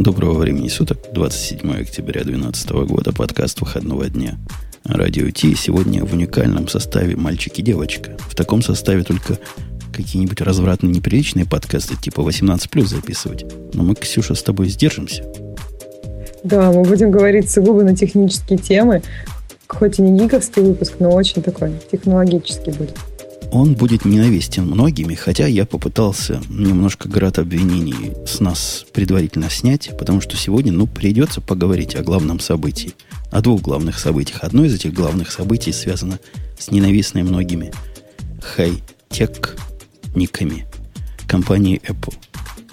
Доброго времени суток, 27 октября 2012 года, подкаст выходного дня. Радио Ти сегодня в уникальном составе «Мальчик и девочка». В таком составе только какие-нибудь развратные неприличные подкасты типа 18+, записывать. Но мы, Ксюша, с тобой сдержимся. Да, мы будем говорить сугубо на технические темы. Хоть и не гиковский выпуск, но очень такой технологический будет. Он будет ненавистен многими, хотя я попытался немножко град обвинений с нас предварительно снять, потому что сегодня, ну, придется поговорить о главном событии. О двух главных событиях. Одно из этих главных событий связано с ненавистной многими хай-тек никами компании Apple.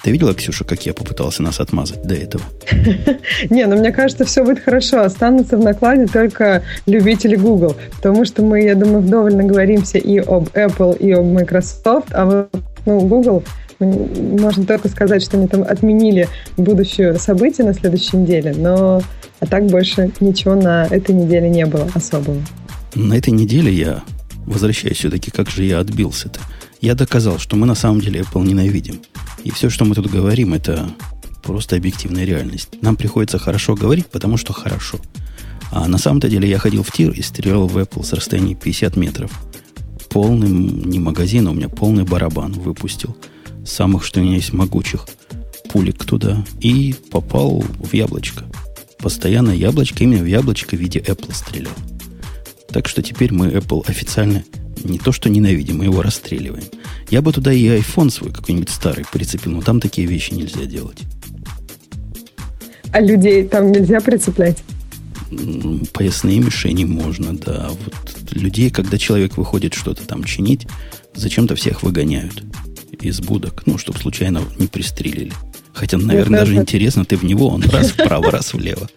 Ты видела, Ксюша, как я попытался нас отмазать до этого? Не, ну мне кажется, все будет хорошо. Останутся в накладе только любители Google. Потому что мы, я думаю, вдоволь наговоримся и об Apple, и об Microsoft. А вот ну, Google, можно только сказать, что они там отменили будущее событие на следующей неделе. Но а так больше ничего на этой неделе не было особого. На этой неделе я возвращаюсь все-таки, как же я отбился-то. Я доказал, что мы на самом деле Apple ненавидим. И все, что мы тут говорим, это просто объективная реальность. Нам приходится хорошо говорить, потому что хорошо. А на самом-то деле я ходил в тир и стрелял в Apple с расстояния 50 метров. Полный, не магазин, у меня полный барабан выпустил. Самых, что у меня есть, могучих пулик туда. И попал в яблочко. Постоянно яблочко, именно в яблочко в виде Apple стрелял. Так что теперь мы Apple официально не то, что ненавидим, мы его расстреливаем. Я бы туда и iPhone свой какой-нибудь старый прицепил, но там такие вещи нельзя делать. А людей там нельзя прицеплять? Поясные мишени можно, да. Вот людей, когда человек выходит что-то там чинить, зачем-то всех выгоняют из будок, ну, чтобы случайно не пристрелили. Хотя, наверное, даже интересно, ты в него, он раз вправо, раз влево.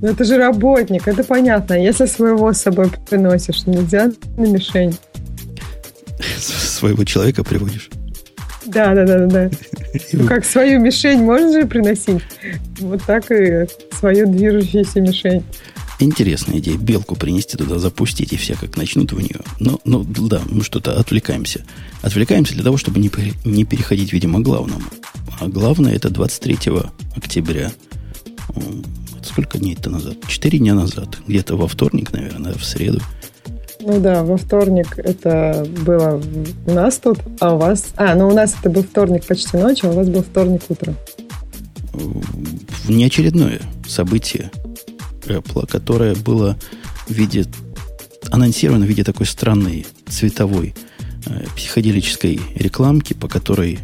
Ну, это же работник, это понятно. Если своего с собой приносишь, нельзя на мишень. Своего человека приводишь? Да, да, да, да. Ну, как свою мишень можно же приносить? Вот так и свою движущуюся мишень. Интересная идея. Белку принести туда, запустить, и все как начнут в нее. Ну, ну да, мы что-то отвлекаемся. Отвлекаемся для того, чтобы не, не переходить, видимо, к главному. А главное, это 23 октября сколько дней-то назад? Четыре дня назад. Где-то во вторник, наверное, в среду. Ну да, во вторник это было у нас тут, а у вас... А, ну у нас это был вторник почти ночью, а у вас был вторник утром. Неочередное событие Apple, которое было в виде... анонсировано в виде такой странной цветовой э, психоделической рекламки, по которой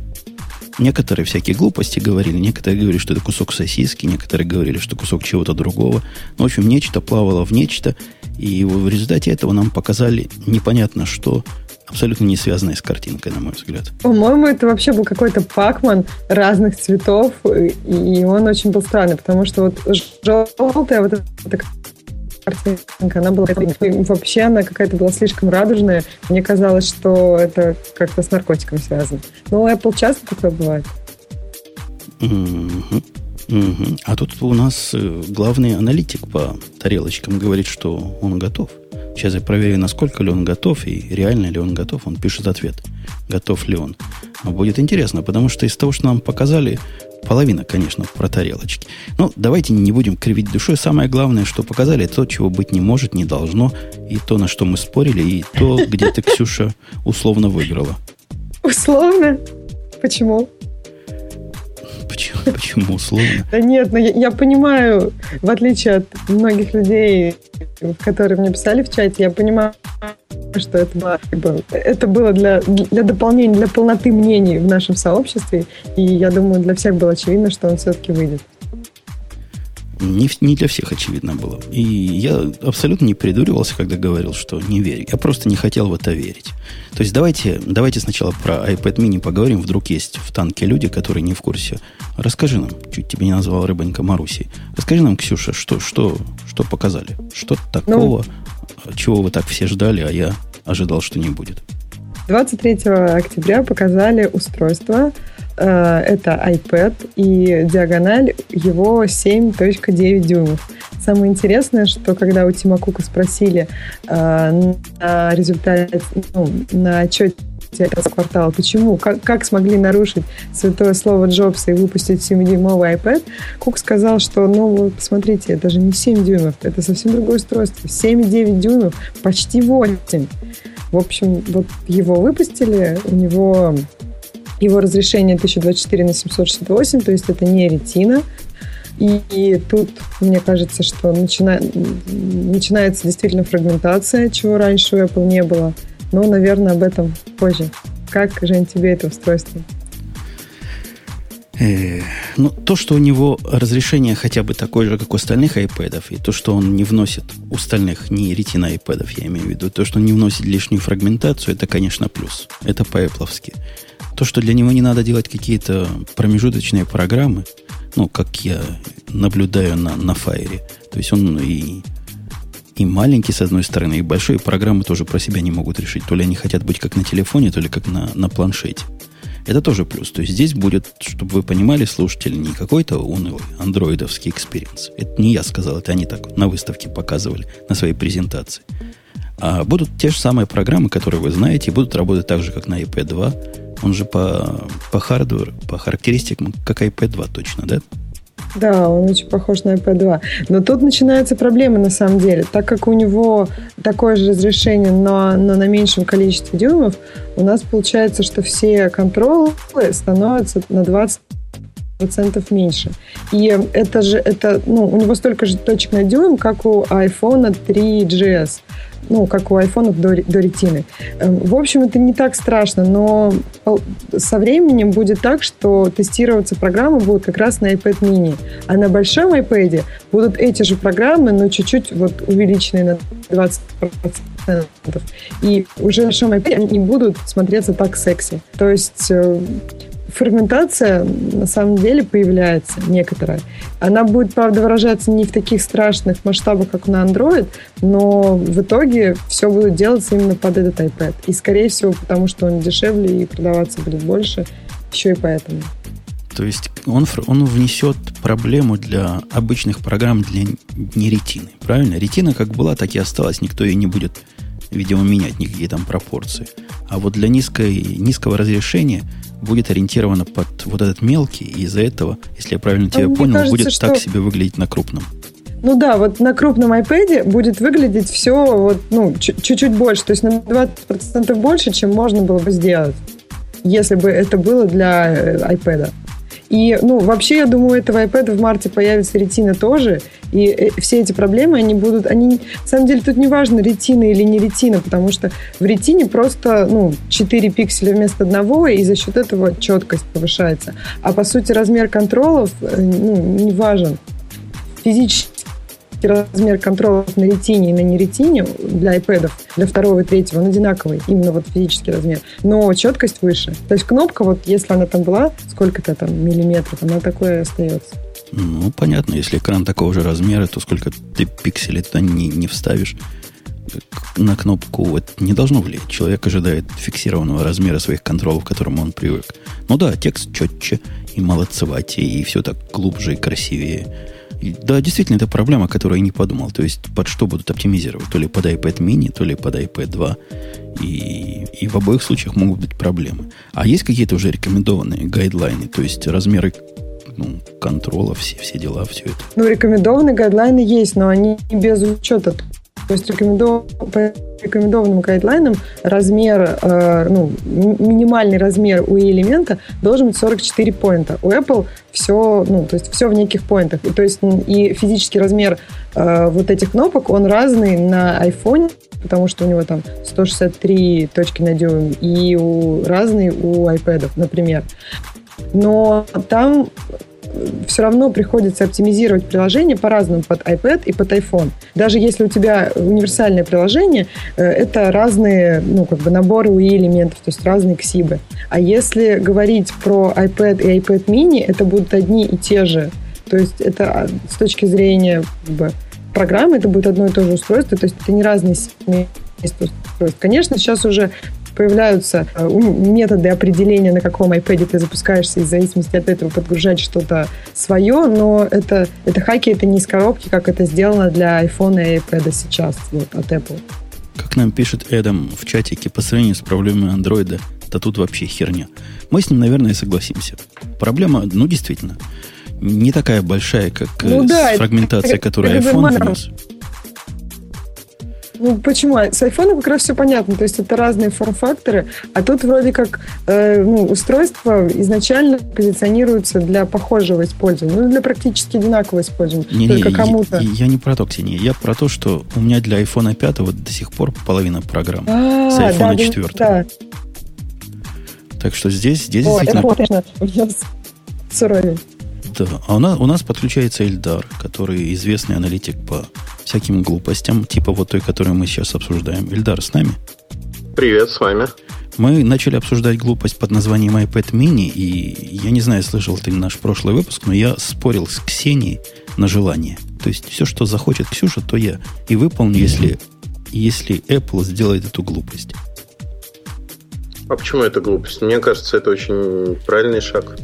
Некоторые всякие глупости говорили, некоторые говорили, что это кусок сосиски, некоторые говорили, что кусок чего-то другого. Ну, в общем, нечто плавало в нечто, и в результате этого нам показали непонятно что, абсолютно не связанное с картинкой, на мой взгляд. По-моему, это вообще был какой-то пакман разных цветов, и он очень был странный, потому что вот желтая вот эта картинка, она была вообще она какая-то была слишком радужная. Мне казалось, что это как-то с наркотиком связано. Но Apple часто такое бывает. Угу. Угу. А тут у нас э, главный аналитик по тарелочкам говорит, что он готов. Сейчас я проверю, насколько ли он готов и реально ли он готов. Он пишет ответ, готов ли он. Будет интересно, потому что из того, что нам показали, Половина, конечно, про тарелочки. Но давайте не будем кривить душой. Самое главное, что показали, то, чего быть не может, не должно. И то, на что мы спорили, и то, где ты, Ксюша, условно выиграла. Условно? Почему? Почему, почему условно? Да нет, но ну я, я понимаю, в отличие от многих людей, которые мне писали в чате, я понимаю, что это было, как бы, это было для, для дополнения, для полноты мнений в нашем сообществе. И я думаю, для всех было очевидно, что он все-таки выйдет. Не, не для всех очевидно было. И я абсолютно не придуривался, когда говорил, что не верю. Я просто не хотел в это верить. То есть давайте, давайте сначала про iPad mini поговорим. Вдруг есть в танке люди, которые не в курсе. Расскажи нам, чуть тебя не назвал рыбонька Маруси. Расскажи нам, Ксюша, что, что, что показали? Что такого, ну, чего вы так все ждали, а я ожидал, что не будет? 23 октября показали устройство. Э, это iPad и диагональ его 7.9 дюймов. Самое интересное, что когда у Тима Кука спросили э, на результате, ну, на отчете квартала. Почему? Как, как смогли нарушить святое слово Джобса и выпустить 7-дюймовый iPad? Кук сказал, что, ну, вот посмотрите, это же не 7 дюймов, это совсем другое устройство. 7,9 дюймов, почти 8. В общем, вот его выпустили, у него его разрешение 1024 на 768, то есть это не ретина, и, и тут, мне кажется, что начина... начинается действительно фрагментация, чего раньше у Apple не было. Но, наверное, об этом позже. Как, Жень, тебе это устройство? Э, ну, то, что у него разрешение хотя бы такое же, как у остальных iPad, и то, что он не вносит у остальных, не retina iPad, я имею в виду, то, что он не вносит лишнюю фрагментацию, это, конечно, плюс. Это по-эпловски. То, что для него не надо делать какие-то промежуточные программы, ну, как я наблюдаю на, на Fire. То есть он и, и маленький, с одной стороны, и большой, программы тоже про себя не могут решить. То ли они хотят быть как на телефоне, то ли как на, на планшете. Это тоже плюс. То есть здесь будет, чтобы вы понимали, слушатели, не какой-то унылый андроидовский experience. Это не я сказал, это они так на выставке показывали, на своей презентации. А будут те же самые программы, которые вы знаете, будут работать так же, как на iPad 2. Он же по, по хардверу, по характеристикам, как iPad 2 точно, да? Да, он очень похож на iPad 2. Но тут начинаются проблемы на самом деле. Так как у него такое же разрешение, но, но на меньшем количестве дюймов, у нас получается, что все контролы становятся на 20 процентов меньше. И это же, это, ну, у него столько же точек на дюйм, как у iPhone 3GS ну, как у айфонов до, до ретины. Эм, в общем, это не так страшно, но со временем будет так, что тестироваться программы будут как раз на iPad mini. А на большом iPad будут эти же программы, но чуть-чуть вот увеличенные на 20%. И уже на большом iPad они будут смотреться так секси. То есть э, фрагментация на самом деле появляется некоторая. Она будет, правда, выражаться не в таких страшных масштабах, как на Android, но в итоге все будет делаться именно под этот iPad. И, скорее всего, потому что он дешевле и продаваться будет больше, еще и поэтому. То есть он, он внесет проблему для обычных программ для не ретины. Правильно? Ретина как была, так и осталась. Никто ее не будет, видимо, менять никакие там пропорции. А вот для низкой, низкого разрешения будет ориентировано под вот этот мелкий, и из-за этого, если я правильно тебя понял, кажется, будет что... так себе выглядеть на крупном. Ну да, вот на крупном iPad будет выглядеть все вот, ну, чуть-чуть больше, то есть на 20% больше, чем можно было бы сделать, если бы это было для э, iPad. И, ну, вообще, я думаю, этого iPad в марте появится ретина тоже, и э, все эти проблемы, они будут, они, на самом деле, тут не важно, ретина или не ретина, потому что в ретине просто, ну, 4 пикселя вместо одного, и за счет этого четкость повышается. А, по сути, размер контролов, э, ну, не важен. Физически размер контролов на ретине и на неретине для iPad, для второго и третьего, он одинаковый, именно вот физический размер, но четкость выше. То есть кнопка, вот если она там была, сколько-то там миллиметров, она такое остается. Ну, понятно, если экран такого же размера, то сколько ты пикселей туда не, не вставишь на кнопку, это не должно влиять. Человек ожидает фиксированного размера своих контролов, к которому он привык. Ну да, текст четче и молодцеватее, и все так глубже и красивее. Да, действительно, это проблема, о которой я не подумал. То есть, под что будут оптимизировать? То ли под iPad mini, то ли под iPad 2. И, и в обоих случаях могут быть проблемы. А есть какие-то уже рекомендованные гайдлайны? То есть, размеры ну, контрола, все, все дела, все это? Ну, рекомендованные гайдлайны есть, но они без учета. То есть, рекомендов рекомендованным гайдлайном размер, э, ну, минимальный размер у элемента должен быть 44 поинта. У Apple все, ну, то есть все в неких поинтах. И, то есть и физический размер э, вот этих кнопок, он разный на iPhone, потому что у него там 163 точки на дюйм, и у, разный у iPad, например. Но там все равно приходится оптимизировать приложение по-разному под iPad и под iPhone. Даже если у тебя универсальное приложение, э, это разные ну, как бы наборы UI элементов, то есть разные ксибы. А если говорить про iPad и iPad mini, это будут одни и те же. То есть это а, с точки зрения как бы, программы, это будет одно и то же устройство, то есть это не разные устройств. Конечно, сейчас уже появляются э, методы определения, на каком iPad ты запускаешься, и в зависимости от этого подгружать что-то свое, но это, это хаки, это не из коробки, как это сделано для iPhone и iPad сейчас вот, от Apple. Как нам пишет Эдам в чатике, по сравнению с проблемой андроида, то тут вообще херня. Мы с ним, наверное, согласимся. Проблема, ну, действительно, не такая большая, как ну, да, фрагментация, это, которую это iPhone внес. Ну, почему? С iPhone как раз все понятно. То есть это разные форм-факторы, а тут вроде как э, ну, устройство изначально позиционируется для похожего использования, ну, для практически одинакового использования. Не, только не, кому-то. Я, я не про то, Ксения. Я про то, что у меня для iPhone 5 вот до сих пор половина программ. А, с iPhone да, 4. Да. Так что здесь, здесь О, действительно... Это, суровее. Да, а у нас, у нас подключается Эльдар, который известный аналитик по всяким глупостям, типа вот той, которую мы сейчас обсуждаем. Эльдар с нами? Привет, с вами. Мы начали обсуждать глупость под названием iPad mini, и я не знаю, слышал ты наш прошлый выпуск, но я спорил с Ксенией на желание. То есть все, что захочет Ксюша, то я и выполню, если, если Apple сделает эту глупость. А почему это глупость? Мне кажется, это очень правильный шаг.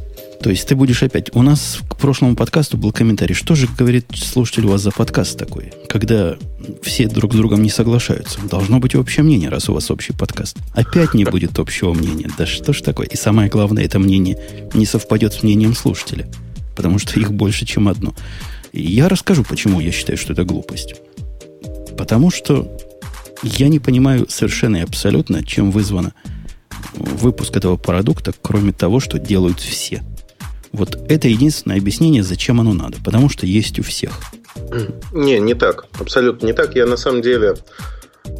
То есть ты будешь опять... У нас к прошлому подкасту был комментарий. Что же, говорит слушатель, у вас за подкаст такой? Когда все друг с другом не соглашаются. Должно быть общее мнение, раз у вас общий подкаст. Опять не будет общего мнения. Да что ж такое? И самое главное, это мнение не совпадет с мнением слушателя. Потому что их больше, чем одно. И я расскажу, почему я считаю, что это глупость. Потому что я не понимаю совершенно и абсолютно, чем вызвано выпуск этого продукта, кроме того, что делают все – вот это единственное объяснение, зачем оно надо. Потому что есть у всех. Не, не так. Абсолютно не так. Я на самом деле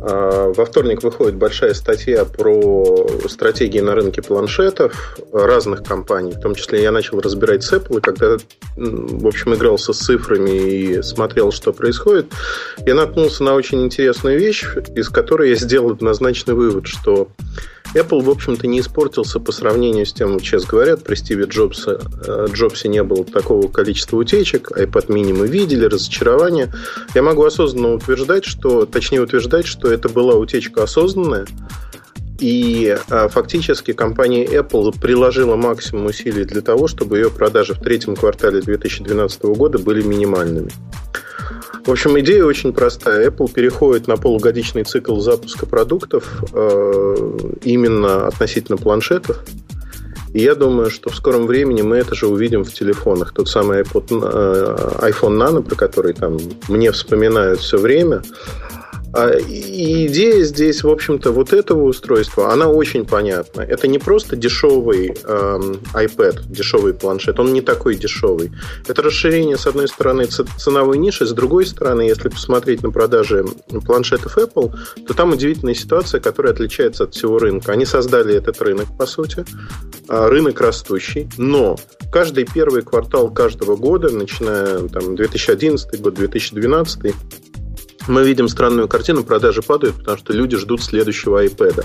а, во вторник выходит большая статья про стратегии на рынке планшетов разных компаний. В том числе я начал разбирать с Apple, и когда, в общем, игрался с цифрами и смотрел, что происходит, я наткнулся на очень интересную вещь, из которой я сделал однозначный вывод, что Apple, в общем-то, не испортился по сравнению с тем, сейчас говорят, при Стиве Джобсе, э, Джобсе не было такого количества утечек, iPad mini мы видели, разочарование. Я могу осознанно утверждать, что, точнее утверждать, что это была утечка осознанная, и а, фактически компания Apple приложила максимум усилий для того, чтобы ее продажи в третьем квартале 2012 года были минимальными. В общем, идея очень простая. Apple переходит на полугодичный цикл запуска продуктов э, именно относительно планшетов. И я думаю, что в скором времени мы это же увидим в телефонах. Тот самый iPod, э, iPhone Nano, про который там мне вспоминают все время, и идея здесь, в общем-то, вот этого устройства, она очень понятна. Это не просто дешевый эм, iPad, дешевый планшет, он не такой дешевый. Это расширение, с одной стороны, ценовой ниши, с другой стороны, если посмотреть на продажи планшетов Apple, то там удивительная ситуация, которая отличается от всего рынка. Они создали этот рынок, по сути, а, рынок растущий, но каждый первый квартал каждого года, начиная там 2011 год, 2012, мы видим странную картину, продажи падают, потому что люди ждут следующего iPad.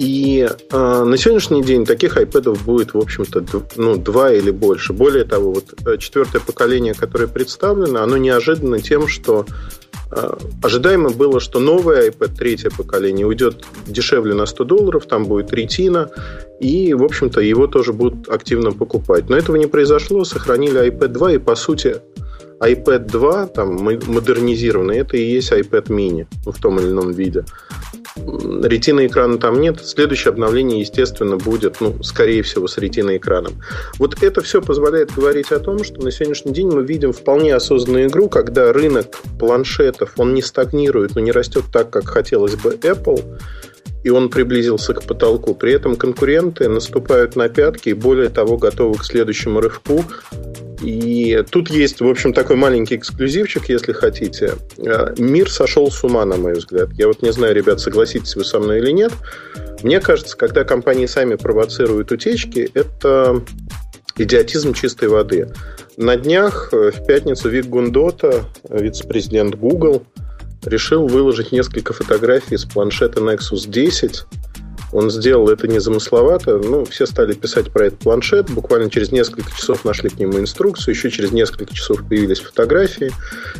И э, на сегодняшний день таких iPad будет, в общем-то, ну, два или больше. Более того, вот э, четвертое поколение, которое представлено, оно неожиданно тем, что э, ожидаемо было, что новый iPad, третье поколение, уйдет дешевле на 100 долларов, там будет ретина, и, в общем-то, его тоже будут активно покупать. Но этого не произошло, сохранили iPad 2, и, по сути, iPad 2, там, модернизированный, это и есть iPad mini ну, в том или ином виде. Ретина экрана там нет. Следующее обновление, естественно, будет, ну, скорее всего, с ретиной экраном. Вот это все позволяет говорить о том, что на сегодняшний день мы видим вполне осознанную игру, когда рынок планшетов, он не стагнирует, но не растет так, как хотелось бы Apple, и он приблизился к потолку. При этом конкуренты наступают на пятки и, более того, готовы к следующему рывку. И тут есть, в общем, такой маленький эксклюзивчик, если хотите. Э, мир сошел с ума, на мой взгляд. Я вот не знаю, ребят, согласитесь вы со мной или нет. Мне кажется, когда компании сами провоцируют утечки, это идиотизм чистой воды. На днях, э, в пятницу, Вик Гундота, вице-президент Google, решил выложить несколько фотографий с планшета Nexus 10. Он сделал это незамысловато. Ну, все стали писать про этот планшет. Буквально через несколько часов нашли к нему инструкцию. Еще через несколько часов появились фотографии.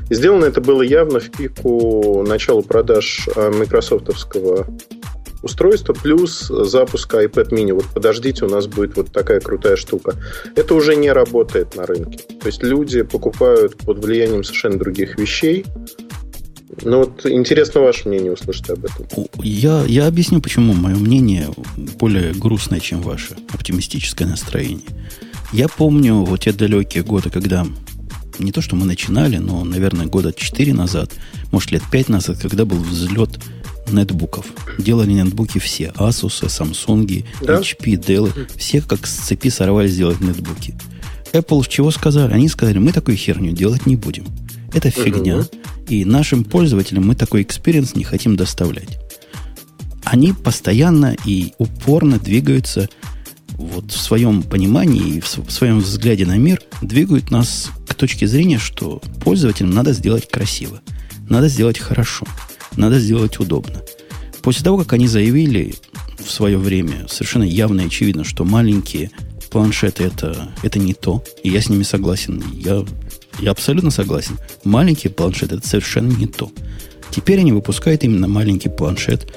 И сделано это было явно в пику начала продаж а, майкрософтовского устройства, плюс запуск iPad mini. Вот подождите, у нас будет вот такая крутая штука. Это уже не работает на рынке. То есть люди покупают под влиянием совершенно других вещей Ну вот интересно ваше мнение услышать об этом. Я, я объясню, почему мое мнение более грустное, чем ваше оптимистическое настроение. Я помню вот те далекие годы, когда не то, что мы начинали, но, наверное, года 4 назад, может, лет 5 назад, когда был взлет нетбуков. Делали нетбуки все. Asus, Samsung, да? HP, Dell. Все как с цепи сорвались сделать нетбуки. Apple чего сказали? Они сказали, мы такую херню делать не будем. Это фигня. И нашим пользователям мы такой experience не хотим доставлять. Они постоянно и упорно двигаются вот в своем понимании и в своем взгляде на мир, двигают нас к точке зрения, что пользователям надо сделать красиво, надо сделать хорошо, надо сделать удобно. После того, как они заявили в свое время совершенно явно и очевидно, что маленькие планшеты это, это не то, и я с ними согласен. Я, я абсолютно согласен. Маленькие планшеты это совершенно не то. Теперь они выпускают именно маленький планшет.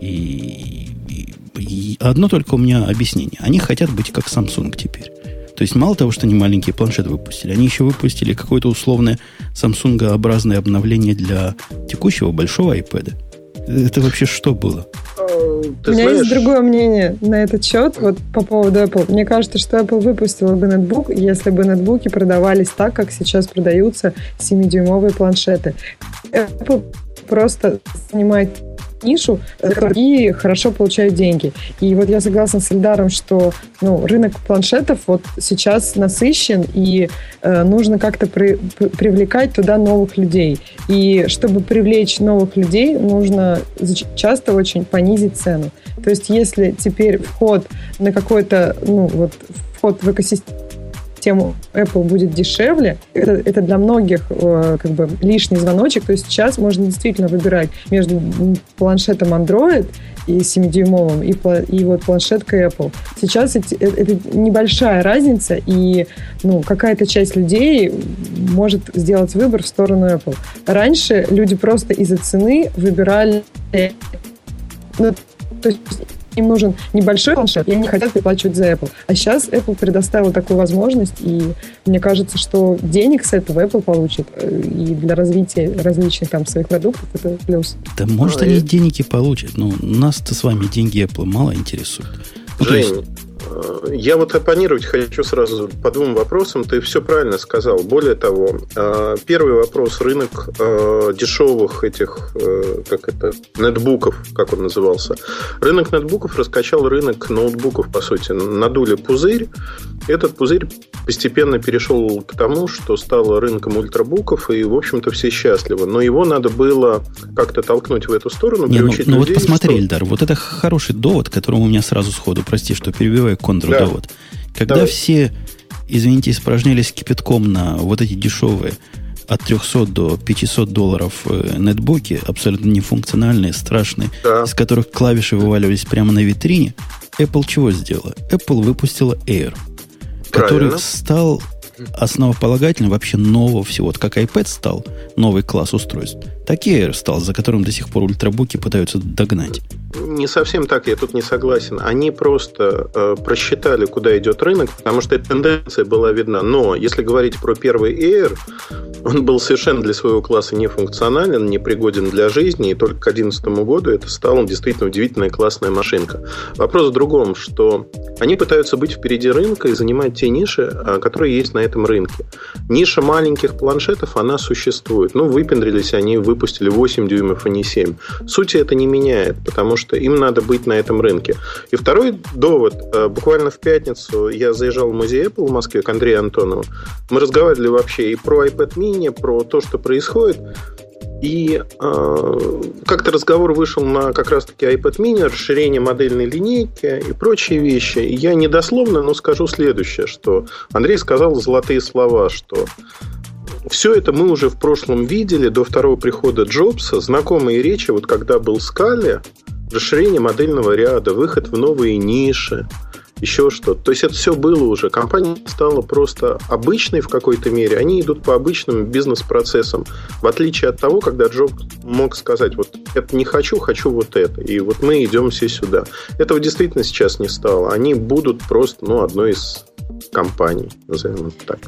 И, и, и одно только у меня объяснение. Они хотят быть как Samsung теперь. То есть мало того, что они маленький планшет выпустили, они еще выпустили какое-то условное Samsung-образное обновление для текущего большого iPad. Это вообще что было? Ты У меня знаешь... есть другое мнение на этот счет, вот по поводу Apple. Мне кажется, что Apple выпустила бы нетбук, если бы нетбуки продавались так, как сейчас продаются 7-дюймовые планшеты. Apple просто занимает нишу, и хорошо получают деньги. И вот я согласна с Эльдаром, что ну, рынок планшетов вот сейчас насыщен, и э, нужно как-то при, привлекать туда новых людей. И чтобы привлечь новых людей, нужно часто очень понизить цену. То есть если теперь вход на какой-то, ну вот, вход в экосистему тему Apple будет дешевле, это, это для многих э, как бы лишний звоночек. То есть сейчас можно действительно выбирать между планшетом Android и 7-дюймовым, и, и вот планшеткой Apple. Сейчас это, это небольшая разница, и ну, какая-то часть людей может сделать выбор в сторону Apple. Раньше люди просто из-за цены выбирали ну, то есть им нужен небольшой планшет, и они хотят переплачивать за Apple. А сейчас Apple предоставил такую возможность, и мне кажется, что денег с этого Apple получит, э, и для развития различных там своих продуктов это плюс. Да может а они и... денег и получат, но нас-то с вами деньги Apple мало интересуют. Ну, Жень, я вот оппонировать хочу сразу по двум вопросам. Ты все правильно сказал. Более того, э, первый вопрос рынок э, дешевых этих, э, как это, нетбуков, как он назывался. Рынок нетбуков раскачал рынок ноутбуков, по сути. Надули пузырь. Этот пузырь постепенно перешел к тому, что стало рынком ультрабуков, и, в общем-то, все счастливы. Но его надо было как-то толкнуть в эту сторону, Не, ну, ну людей, вот посмотри, что... Эльдар, вот это хороший довод, которому у меня сразу сходу, прости, что перебиваю контрдовод. Да. Когда Давай. все, извините, испражнялись кипятком на вот эти дешевые от 300 до 500 долларов э, нетбуки, абсолютно нефункциональные, страшные, да. из которых клавиши вываливались прямо на витрине, Apple чего сделала? Apple выпустила Air, Правильно. который стал основополагательным вообще нового всего. Вот как iPad стал новый класс устройств, так и Air стал, за которым до сих пор ультрабуки пытаются догнать. Не совсем так, я тут не согласен. Они просто э, просчитали, куда идет рынок, потому что эта тенденция была видна. Но если говорить про первый Air, он был совершенно для своего класса нефункционален, непригоден для жизни, и только к 2011 году это стала действительно удивительная классная машинка. Вопрос в другом, что они пытаются быть впереди рынка и занимать те ниши, э, которые есть на этом рынке. Ниша маленьких планшетов, она существует. Ну, выпендрились они, выпустили 8 дюймов, а не 7. Сути это не меняет, потому что им надо быть на этом рынке. И второй довод. Э, буквально в пятницу я заезжал в музей Apple в Москве к Андрею Антонову. Мы разговаривали вообще и про iPad mini, про то, что происходит. И э, как-то разговор вышел на как раз-таки iPad mini, расширение модельной линейки и прочие вещи. Я недословно, но скажу следующее, что Андрей сказал золотые слова, что все это мы уже в прошлом видели до второго прихода Джобса. Знакомые речи, вот когда был Скали, расширение модельного ряда, выход в новые ниши, еще что-то. То есть это все было уже. Компания стала просто обычной в какой-то мере. Они идут по обычным бизнес-процессам. В отличие от того, когда Джоб мог сказать, вот это не хочу, хочу вот это. И вот мы идем все сюда. Этого действительно сейчас не стало. Они будут просто ну, одной из компаний, назовем это так.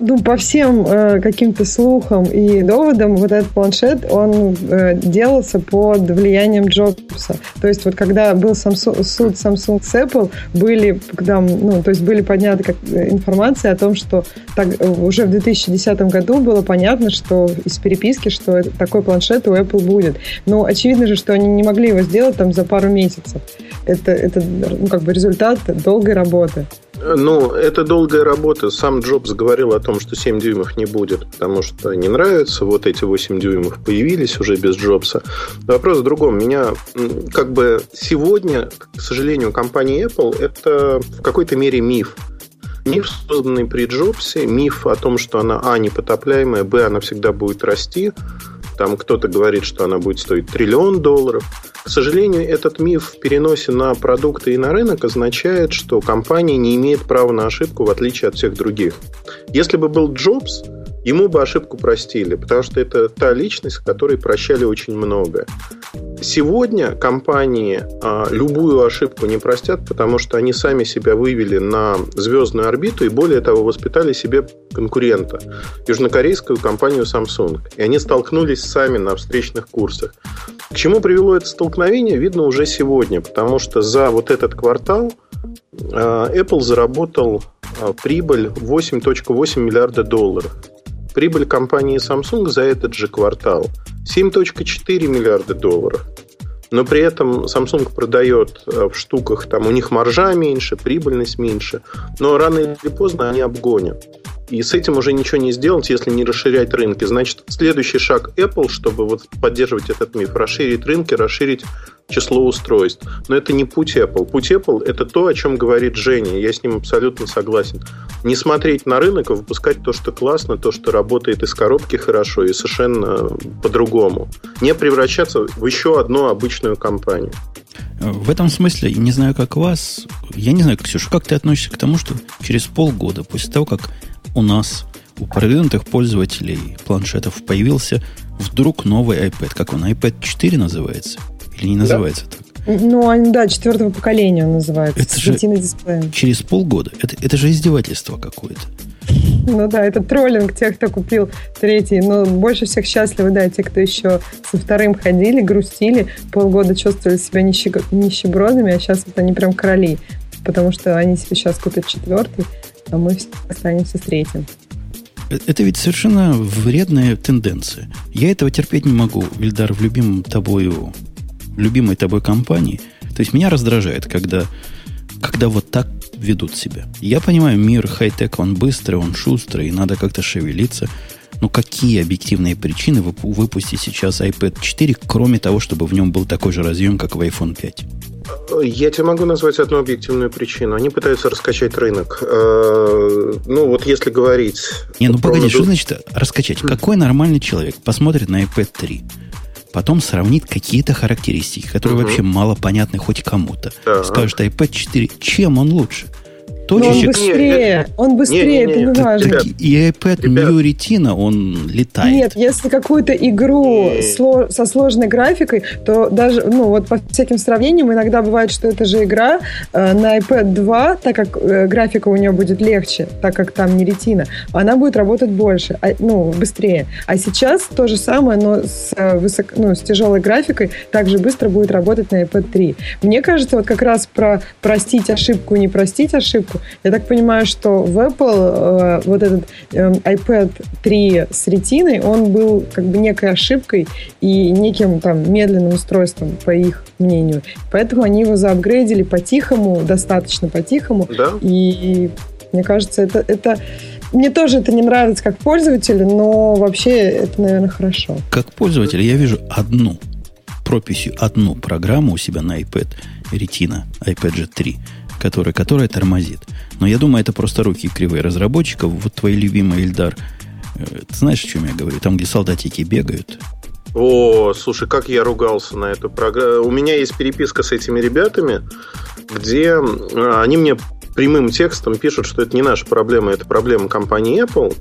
Ну, по всем э, каким-то слухам и доводам, вот этот планшет, он э, делался под влиянием Джобса. То есть вот когда был Samsung, суд Samsung с Apple, были, когда, ну, то есть были подняты как, э, информация о том, что так, уже в 2010 году было понятно, что из переписки, что такой планшет у Apple будет. Но очевидно же, что они не могли его сделать там за пару месяцев. Это, это ну, как бы результат долгой работы. Ну, это долгая работа. Сам Джобс говорил о том, что 7 дюймов не будет, потому что не нравится. Вот эти 8 дюймов появились уже без Джобса. Вопрос в другом. Меня как бы сегодня, к сожалению, компания Apple это в какой-то мере миф. Миф, созданный при Джобсе, миф о том, что она, а, непотопляемая, б, она всегда будет расти, там кто-то говорит, что она будет стоить триллион долларов. К сожалению, этот миф в переносе на продукты и на рынок означает, что компания не имеет права на ошибку в отличие от всех других. Если бы был Джобс, ему бы ошибку простили, потому что это та личность, которой прощали очень многое. Сегодня компании а, любую ошибку не простят, потому что они сами себя вывели на звездную орбиту и более того воспитали себе конкурента, южнокорейскую компанию Samsung. И они столкнулись сами на встречных курсах. К чему привело это столкновение, видно уже сегодня, потому что за вот этот квартал а, Apple заработал а, прибыль 8.8 миллиарда долларов. Прибыль компании Samsung за этот же квартал 7.4 миллиарда долларов. Но при этом Samsung продает э, в штуках, там у них маржа меньше, прибыльность меньше, но рано или поздно они обгонят. И с этим уже ничего не сделать, если не расширять рынки. Значит, следующий шаг Apple, чтобы вот поддерживать этот миф, расширить рынки, расширить число устройств. Но это не путь Apple. Путь Apple – это то, о чем говорит Женя. Я с ним абсолютно согласен. Не смотреть на рынок, а выпускать то, что классно, то, что работает из коробки хорошо и совершенно по-другому. Не превращаться в еще одну обычную компанию. В этом смысле, не знаю, как вас, я не знаю, Ксюша, как ты относишься к тому, что через полгода, после того, как у нас, у продвинутых пользователей планшетов появился вдруг новый iPad. Как он, iPad 4 называется? Или не называется да. так? Ну, да, четвертого поколения он называется. Это же дисплеем. через полгода. Это, это же издевательство какое-то. Ну да, это троллинг тех, кто купил третий. Но больше всех счастливы, да, те, кто еще со вторым ходили, грустили, полгода чувствовали себя нищебродами, а сейчас вот они прям короли. Потому что они себе сейчас купят четвертый, а мы останемся с третьим. Это ведь совершенно вредная тенденция. Я этого терпеть не могу, Вильдар, в любимом тобою, любимой тобой компании. То есть меня раздражает, когда, когда вот так ведут себя. Я понимаю, мир хай-тек, он быстрый, он шустрый, и надо как-то шевелиться. Но какие объективные причины выпустить сейчас iPad 4, кроме того, чтобы в нем был такой же разъем, как в iPhone 5? Я тебе могу назвать одну объективную причину. Они пытаются раскачать рынок. Э, ну, вот если говорить... Не, ну погоди, что значит раскачать? Какой нормальный человек посмотрит на iPad 3, потом сравнит какие-то характеристики, которые угу. вообще мало понятны хоть кому-то, да. скажет iPad 4, чем он лучше? Точечек. он быстрее, он быстрее, не, не, не, это не важно. И iPad New Retina, он летает. Нет, если какую-то игру сло, со сложной графикой, то даже, ну, вот по всяким сравнениям, иногда бывает, что это же игра э, на iPad 2, так как э, графика у нее будет легче, так как там не ретина, она будет работать больше, а, ну, быстрее. А сейчас то же самое, но с, э, высок, ну, с тяжелой графикой также быстро будет работать на iPad 3. Мне кажется, вот как раз про простить ошибку, не простить ошибку, ошибку. Я так понимаю, что в Apple э, вот этот э, iPad 3 с ретиной, он был как бы некой ошибкой и неким там медленным устройством, по их мнению. Поэтому они его заапгрейдили по-тихому, достаточно по-тихому. Да. И мне кажется, это, это мне тоже это не нравится как пользователю, но вообще это, наверное, хорошо. Как пользователь я вижу одну прописью одну программу у себя на iPad Retina, iPad G3, которая, которая тормозит. Но я думаю, это просто руки кривые разработчиков. Вот твои любимые Ильдар. Э, ты знаешь, о чем я говорю? Там, где солдатики бегают. О, слушай, как я ругался на эту программу. У меня есть переписка с этими ребятами, где а, они мне прямым текстом пишут, что это не наша проблема, это проблема компании Apple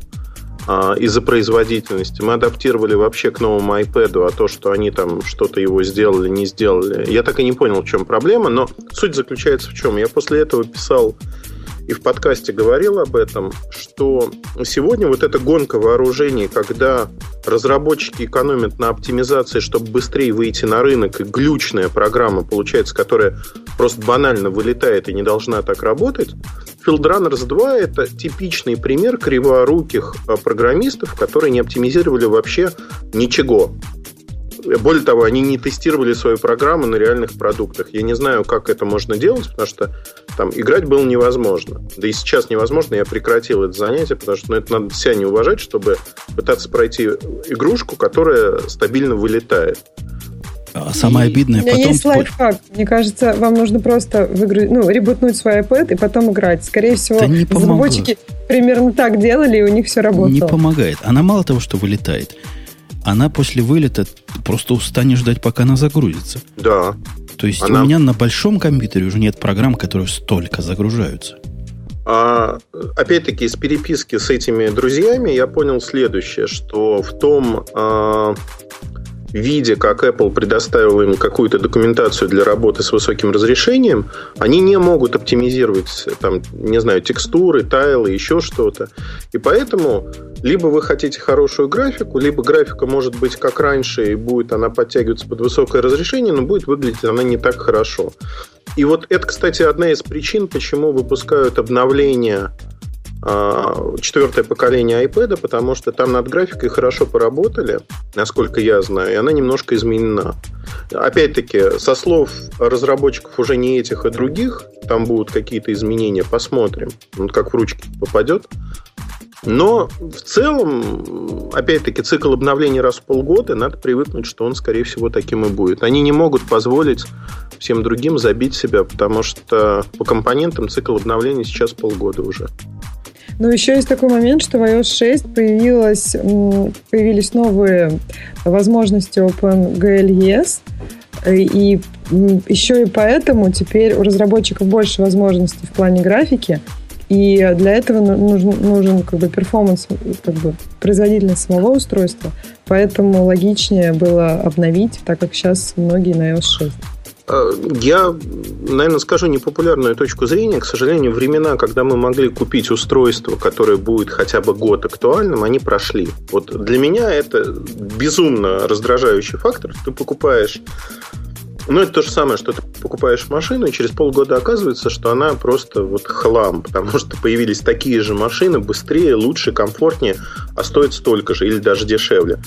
из-за производительности. Мы адаптировали вообще к новому iPad, а то, что они там что-то его сделали, не сделали. Я так и не понял, в чем проблема, но суть заключается в чем. Я после этого писал и в подкасте говорил об этом, что сегодня вот эта гонка вооружений, когда разработчики экономят на оптимизации, чтобы быстрее выйти на рынок, и глючная программа получается, которая просто банально вылетает и не должна так работать, Fieldrunners 2 это типичный пример криворуких э, программистов, которые не оптимизировали вообще ничего. Более того, они не тестировали свою программу на реальных продуктах. Я не знаю, как это можно делать, потому что там играть было невозможно. Да и сейчас невозможно, я прекратил это занятие, потому что ну, это надо себя не уважать, чтобы пытаться пройти игрушку, которая стабильно вылетает. А самое обидное У меня потом... есть лайфхак. Мне кажется, вам нужно просто выгрузить, ну, ребутнуть свой iPad и потом играть. Скорее всего, Да не разработчики примерно так делали, и у них все работало. Не помогает. Она мало того, что вылетает, она после вылета просто устанет ждать, пока она загрузится. Да. То есть Она- у меня на большом компьютере уже нет программ, которые столько загружаются. А, опять-таки, из переписки с этими друзьями я понял следующее, что в том а, виде, как Apple предоставил им какую-то документацию для работы с высоким разрешением, они не могут оптимизировать, там, не знаю, текстуры, тайлы, еще что-то. И поэтому либо вы хотите хорошую графику, либо графика может быть как раньше, и будет она подтягиваться под высокое разрешение, но будет выглядеть она не так хорошо. И вот это, кстати, одна из причин, почему выпускают обновления четвертое поколение iPad, потому что там над графикой хорошо поработали, насколько я знаю, и она немножко изменена. Опять-таки, со слов разработчиков уже не этих, а других, там будут какие-то изменения, посмотрим, вот как в ручки попадет. Но в целом, опять-таки, цикл обновлений раз в полгода, надо привыкнуть, что он, скорее всего, таким и будет. Они не могут позволить всем другим забить себя, потому что по компонентам цикл обновлений сейчас полгода уже. Но еще есть такой момент, что в iOS 6 появилось, появились новые возможности OpenGLES, и м, еще и поэтому теперь у разработчиков больше возможностей в плане графики, и для этого ну- нужен, нужен как бы перформанс, как бы производительность самого устройства, поэтому логичнее было обновить, так как сейчас многие на iOS 6. Э, Я, наверное, скажу непопулярную точку зрения. К сожалению, времена, когда мы могли купить устройство, которое будет хотя бы год актуальным, они прошли. Вот для меня это безумно раздражающий фактор. Ты покупаешь ну, это то же самое, что ты покупаешь машину, и через полгода оказывается, что она просто вот хлам, потому что появились такие же машины быстрее, лучше, комфортнее, а стоят столько же или даже дешевле.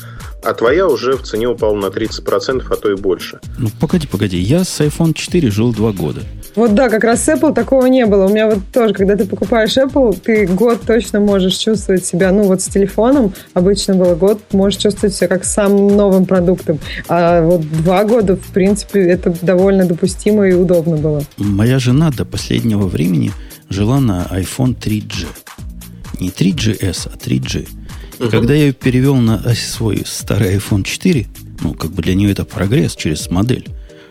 А твоя уже в цене упала на 30%, а то и больше. Ну, погоди, погоди. Я с iPhone 4 жил два года. Вот да, как раз с Apple такого не было. У меня вот тоже, когда ты покупаешь Apple, ты год точно можешь чувствовать себя, ну вот с телефоном обычно было год, можешь чувствовать себя как с самым новым продуктом. А вот два года, в принципе, это довольно допустимо и удобно было. Моя жена до последнего времени жила на iPhone 3G. Не 3GS, а 3G. И Мгм. когда я ее перевел на свой старый iPhone 4, ну, как бы для нее это прогресс через модель,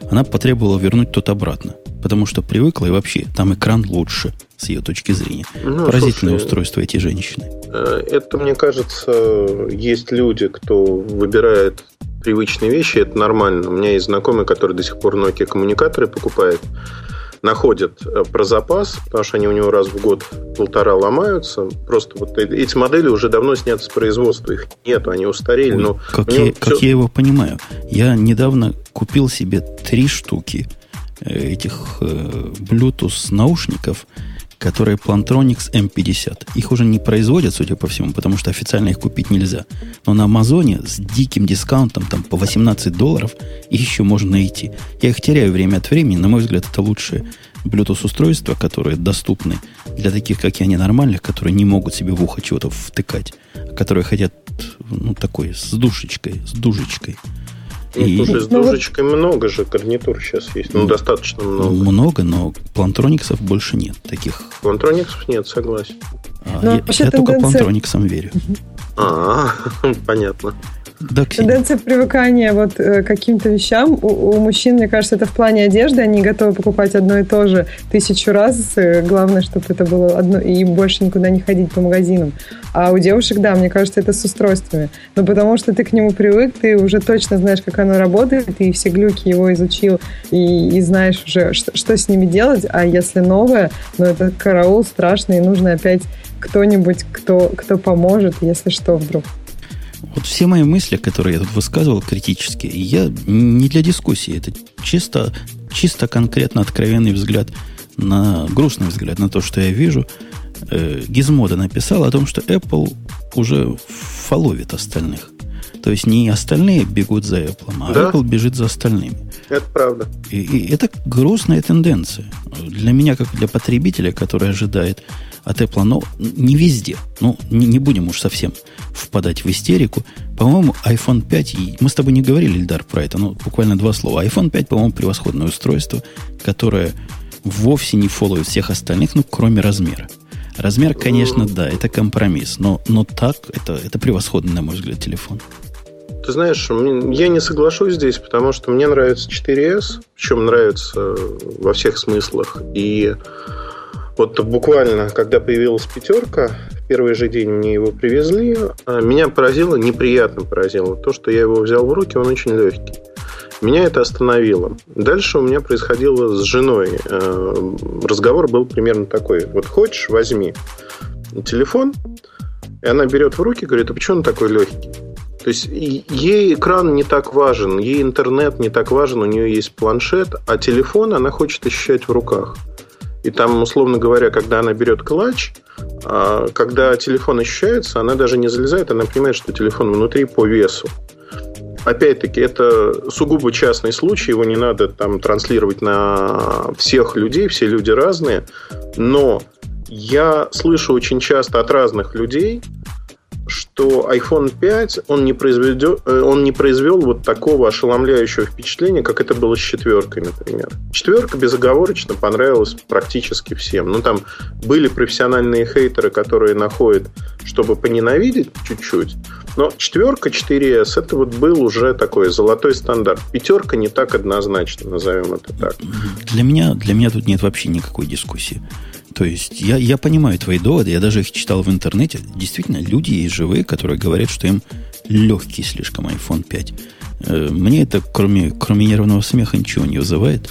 она потребовала вернуть тот обратно. Потому что привыкла, и вообще, там экран лучше, с ее точки зрения. Ну, Поразительное слушай, устройство эти женщины. Э, Это, мне кажется, есть люди, кто выбирает привычные вещи, это нормально. У меня есть знакомый, который до сих пор Nokia коммуникаторы покупает, находит э, про запас, потому что они у него раз в год полтора ломаются. Просто вот э- эти модели уже давно сняты с производства, их нету, они устарели. Ой, но как, я, как всё- я его понимаю. Я недавно купил себе три штуки этих Bluetooth наушников, которые Plantronics M50. Их уже не производят, судя по всему, потому что официально их купить нельзя. Но на Амазоне с диким дискаунтом там по 18 долларов их еще можно найти. Я их теряю время от времени. На мой взгляд, это лучшие Bluetooth устройства, которые доступны для таких, как я, ненормальных, которые не могут себе в ухо чего-то втыкать, а которые хотят, ну, такой, с душечкой, с душечкой. Ну, И слушай, с Ну, дужечкой много же гарнитур сейчас есть. Ну, Ну, достаточно много. много, но плантрониксов больше нет таких. Плантрониксов нет, согласен. А Ну, я вообще я только плантрониксам верю. А, понятно. Да, Тенденция привыкания вот э, к каким-то вещам. У, у мужчин, мне кажется, это в плане одежды. Они готовы покупать одно и то же тысячу раз. Э, главное, чтобы это было одно и больше никуда не ходить по магазинам. А у девушек, да, мне кажется, это с устройствами. Но потому что ты к нему привык, ты уже точно знаешь, как оно работает, и все глюки его изучил, и, и знаешь уже, что, что с ними делать. А если новое, ну это караул страшный, и нужно опять кто-нибудь, кто, кто поможет, если что вдруг. Вот все мои мысли, которые я тут высказывал критически, я не для дискуссии, это чисто, чисто конкретно откровенный взгляд на грустный взгляд на то, что я вижу – э, Гизмода написал о том, что Apple уже фоловит остальных. То есть не остальные бегут за Apple, а да? Apple бежит за остальными. Это правда. И, и это грустная тенденция. Для меня, как для потребителя, который ожидает от Apple, но не везде. Ну, не, не будем уж совсем впадать в истерику. По-моему, iPhone 5, и мы с тобой не говорили, Ильдар, про это, ну, буквально два слова. iPhone 5, по-моему, превосходное устройство, которое вовсе не фолловит всех остальных, ну, кроме размера. Размер, конечно, да, это компромисс, но, но так это, это превосходный, на мой взгляд, телефон. Ты знаешь, я не соглашусь здесь, потому что мне нравится 4S, причем нравится во всех смыслах. И вот буквально, когда появилась пятерка, в первый же день мне его привезли, а, меня поразило, неприятно поразило то, что я его взял в руки, он очень легкий. Меня это остановило. Дальше у меня происходило с женой. Э, разговор был примерно такой. Вот хочешь, возьми телефон, и она берет в руки говорит, а почему он такой легкий? То есть ей экран не так важен, ей интернет не так важен, у нее есть планшет, а телефон она хочет ощущать в руках. И там, условно говоря, когда она берет клатч, а, когда телефон ощущается, она даже не залезает, она понимает, что телефон внутри по весу. Опять-таки, это сугубо частный случай, его не надо там транслировать на всех людей, все люди разные, но я слышу очень часто от разных людей, что iPhone 5 он не, произведет, э, он не произвел вот такого ошеломляющего впечатления, как это было с четверкой, например. Четверка безоговорочно понравилась практически всем. Ну, там были профессиональные хейтеры, которые находят, чтобы поненавидеть чуть-чуть. Но четверка 4S это вот был уже такой золотой стандарт. Пятерка не так однозначно, назовем это так. Для меня, для меня тут нет вообще никакой дискуссии. То есть я, я понимаю твои доводы, я даже их читал в интернете. Действительно, люди есть живые, которые говорят, что им легкий слишком iPhone 5. Э, мне это, кроме, кроме нервного смеха, ничего не вызывает.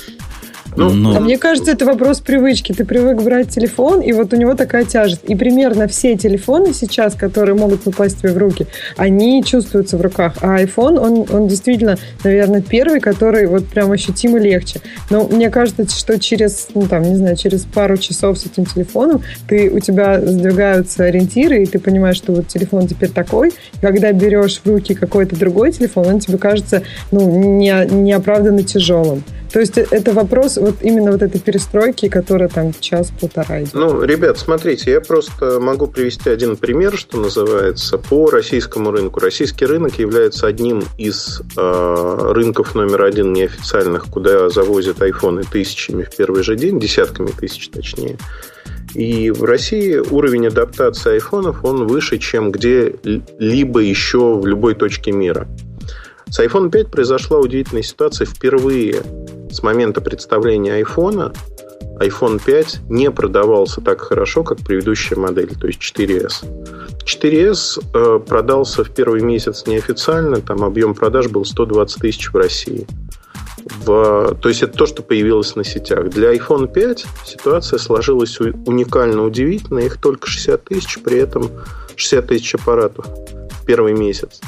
Ну, но... А мне кажется, это вопрос привычки. Ты привык брать телефон, и вот у него такая тяжесть. И примерно все телефоны сейчас, которые могут попасть тебе в руки, они чувствуются в руках. А iPhone, он, он действительно, наверное, первый, который вот прям ощутимо легче. Но мне кажется, что через, ну там, не знаю, через пару часов с этим телефоном ты, у тебя сдвигаются ориентиры, и ты понимаешь, что вот телефон теперь такой. Когда берешь в руки какой-то другой телефон, он тебе кажется, ну, не, неоправданно тяжелым. То есть это вопрос вот именно вот этой перестройки, которая там час-полтора идет. Ну, ребят, смотрите, я просто могу привести один пример, что называется, по российскому рынку. Российский рынок является одним из э, рынков номер один неофициальных, куда завозят айфоны тысячами в первый же день, десятками тысяч точнее. И в России уровень адаптации айфонов, он выше, чем где-либо еще в любой точке мира. С iPhone 5 произошла удивительная ситуация. Впервые с момента представления iPhone iPhone 5 не продавался так хорошо, как предыдущая модель, то есть 4S. 4S э, продался в первый месяц неофициально, там объем продаж был 120 тысяч в России. В, то есть это то, что появилось на сетях. Для iPhone 5 ситуация сложилась уникально удивительно. Их только 60 тысяч, при этом 60 тысяч аппаратов в первый месяц.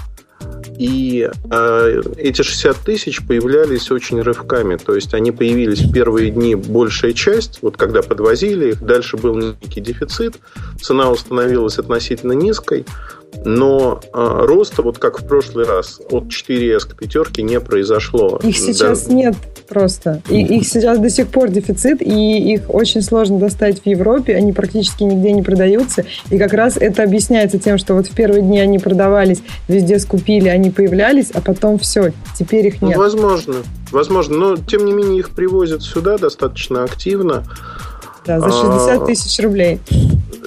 И э, эти 60 тысяч появлялись очень рывками. То есть они появились в первые дни большая часть, вот когда подвозили их, дальше был некий дефицит, цена установилась относительно низкой, но э, роста, вот как в прошлый раз, от 4S к пятерке не произошло. Их сейчас да. нет просто. И, их сейчас до сих пор дефицит, и их очень сложно достать в Европе, они практически нигде не продаются. И как раз это объясняется тем, что вот в первые дни они продавались, везде скупили, они появлялись, а потом все, теперь их нет. Ну, возможно, возможно, но тем не менее их привозят сюда достаточно активно. Да, за 60 а, тысяч рублей.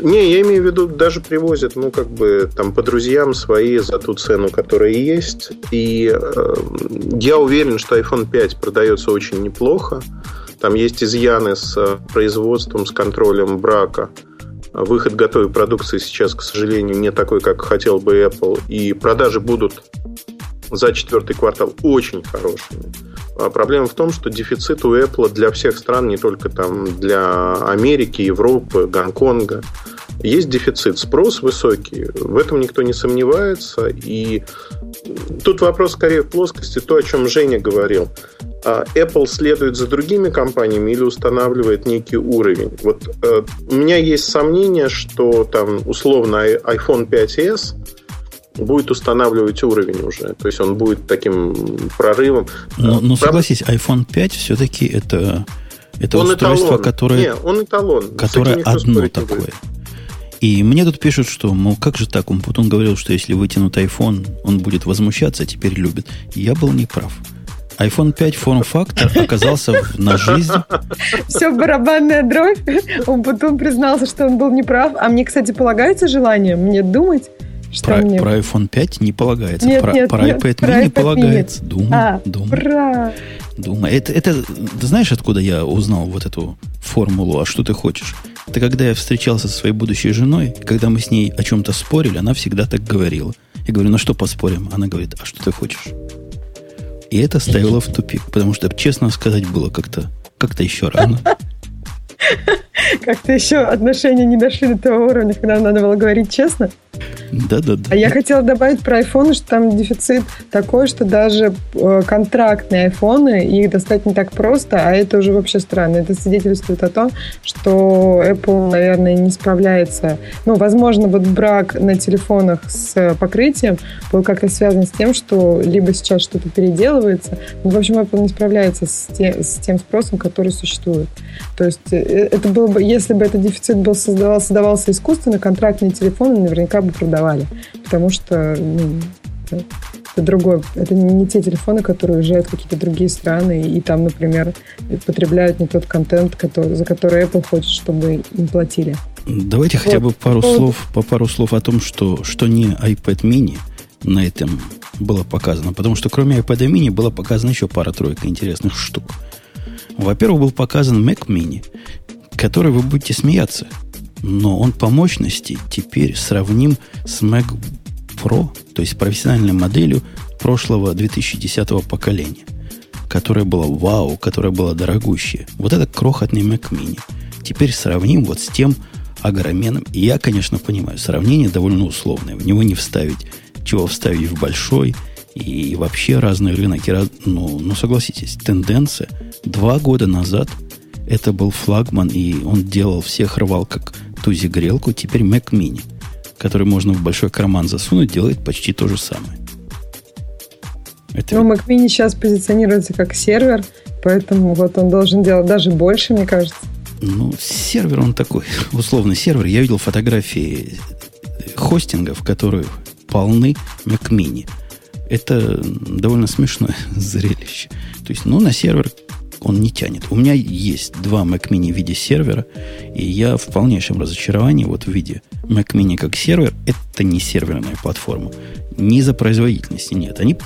Не, я имею в виду, даже привозят, ну, как бы, там, по друзьям свои за ту цену, которая есть. И э, я уверен, что iPhone 5 продается очень неплохо. Там есть изъяны с э, производством, с контролем брака. Выход готовой продукции сейчас, к сожалению, не такой, как хотел бы Apple. И продажи будут за четвертый квартал очень хорошими. А проблема в том, что дефицит у Apple для всех стран, не только там для Америки, Европы, Гонконга. Есть дефицит, спрос высокий, в этом никто не сомневается. И тут вопрос скорее в плоскости, то, о чем Женя говорил. А Apple следует за другими компаниями или устанавливает некий уровень. Вот э, у меня есть сомнение, что там условно iPhone 5s будет устанавливать уровень уже. То есть он будет таким прорывом. Но, но согласись, iPhone 5 все-таки это, это он устройство, эталон. которое, Не, он эталон. которое одно такое. И мне тут пишут, что, мол, как же так? Он потом говорил, что если вытянут iPhone, он будет возмущаться, а теперь любит. я был неправ iPhone 5 форм-фактор оказался на жизнь. Все, барабанная дробь. Он потом признался, что он был неправ. А мне, кстати, полагается желание мне думать, про, мне... про iPhone 5 не полагается. Нет, про, нет, про нет, iPad про mini iPad полагается. Mini. Думаю, а, думаю. Про... Думаю. Это, это, ты знаешь, откуда я узнал вот эту формулу, а что ты хочешь? Это когда я встречался со своей будущей женой, когда мы с ней о чем-то спорили, она всегда так говорила. Я говорю, ну что поспорим? Она говорит, а что ты хочешь? И это ставило в тупик, потому что, честно сказать, было как-то как еще рано. Как-то еще отношения не дошли до того уровня, когда надо было говорить честно. Да-да-да. А я хотела добавить про iPhone, что там дефицит такой, что даже э, контрактные айфоны, их достать не так просто, а это уже вообще странно. Это свидетельствует о том, что Apple, наверное, не справляется. Ну, возможно, вот брак на телефонах с покрытием был как-то связан с тем, что либо сейчас что-то переделывается, ну, в общем, Apple не справляется с, те, с тем спросом, который существует. То есть э, это было бы, если бы этот дефицит был создавался, создавался искусственно, контрактные телефоны наверняка бы продавали. Потому что ну, это, это другое. Это не, те телефоны, которые уезжают в какие-то другие страны и, и там, например, потребляют не тот контент, который, за который Apple хочет, чтобы им платили. Давайте вот. хотя бы пару вот. слов, по пару слов о том, что, что не iPad mini на этом было показано. Потому что кроме iPad mini было показано еще пара-тройка интересных штук. Во-первых, был показан Mac mini, который вы будете смеяться но он по мощности теперь сравним с Mac Pro, то есть профессиональной моделью прошлого 2010 поколения, которая была вау, которая была дорогущая. Вот это крохотный Mac Mini. Теперь сравним вот с тем огроменным. И я, конечно, понимаю, сравнение довольно условное. В него не вставить, чего вставить в большой, и вообще разный рынок. И раз... ну, ну, согласитесь, тенденция. Два года назад это был флагман, и он делал всех рвал как тузи грелку, теперь Mac Mini, который можно в большой карман засунуть, делает почти то же самое. Это... Ну, Mac Mini сейчас позиционируется как сервер, поэтому вот он должен делать даже больше, мне кажется. Ну, сервер он такой, условный сервер. Я видел фотографии хостингов, которые полны Mac Mini. Это довольно смешное зрелище. То есть, ну, на сервер он не тянет. У меня есть два Mac Mini в виде сервера, и я в полнейшем разочаровании вот в виде Mac Mini как сервер. Это не серверная платформа. Ни за производительности нет. Они,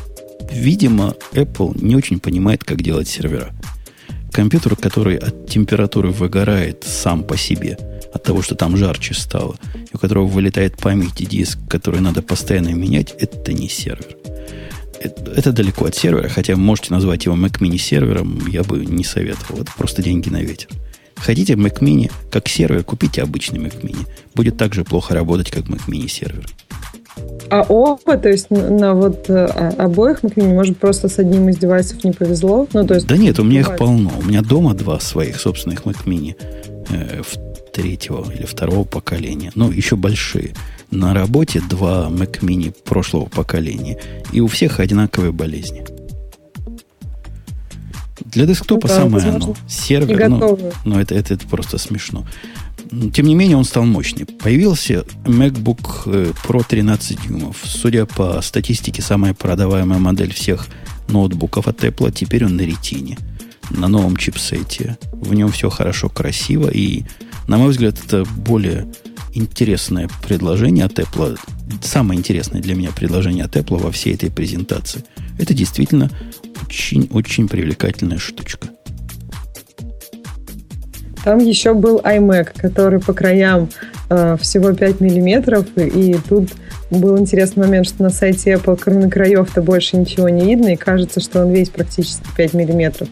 видимо, Apple не очень понимает, как делать сервера. Компьютер, который от температуры выгорает сам по себе, от того, что там жарче стало, и у которого вылетает память и диск, который надо постоянно менять, это не сервер это далеко от сервера, хотя можете назвать его Mac Mini сервером, я бы не советовал. Это просто деньги на ветер. Хотите Mac Mini как сервер, купите обычный Mac Mini. Будет так же плохо работать, как Mac Mini сервер. А оба, то есть на вот э, обоих Mac Mini, может, просто с одним из девайсов не повезло? Ну, то есть да нет, у меня их полно. У меня дома два своих собственных Mac Mini э, третьего или второго поколения. Ну, еще большие на работе два Mac Mini прошлого поколения. И у всех одинаковые болезни. Для десктопа да, самое оно. Сервер, ну, ну это, это, это просто смешно. Тем не менее, он стал мощный. Появился MacBook э, Pro 13 дюймов. Судя по статистике, самая продаваемая модель всех ноутбуков от Apple. Теперь он на ретине, на новом чипсете. В нем все хорошо, красиво. И На мой взгляд, это более интересное предложение от Apple, самое интересное для меня предложение от Apple во всей этой презентации. Это действительно очень-очень привлекательная штучка. Там еще был iMac, который по краям э, всего 5 миллиметров, и тут был интересный момент, что на сайте Apple кроме краев-то больше ничего не видно, и кажется, что он весь практически 5 миллиметров.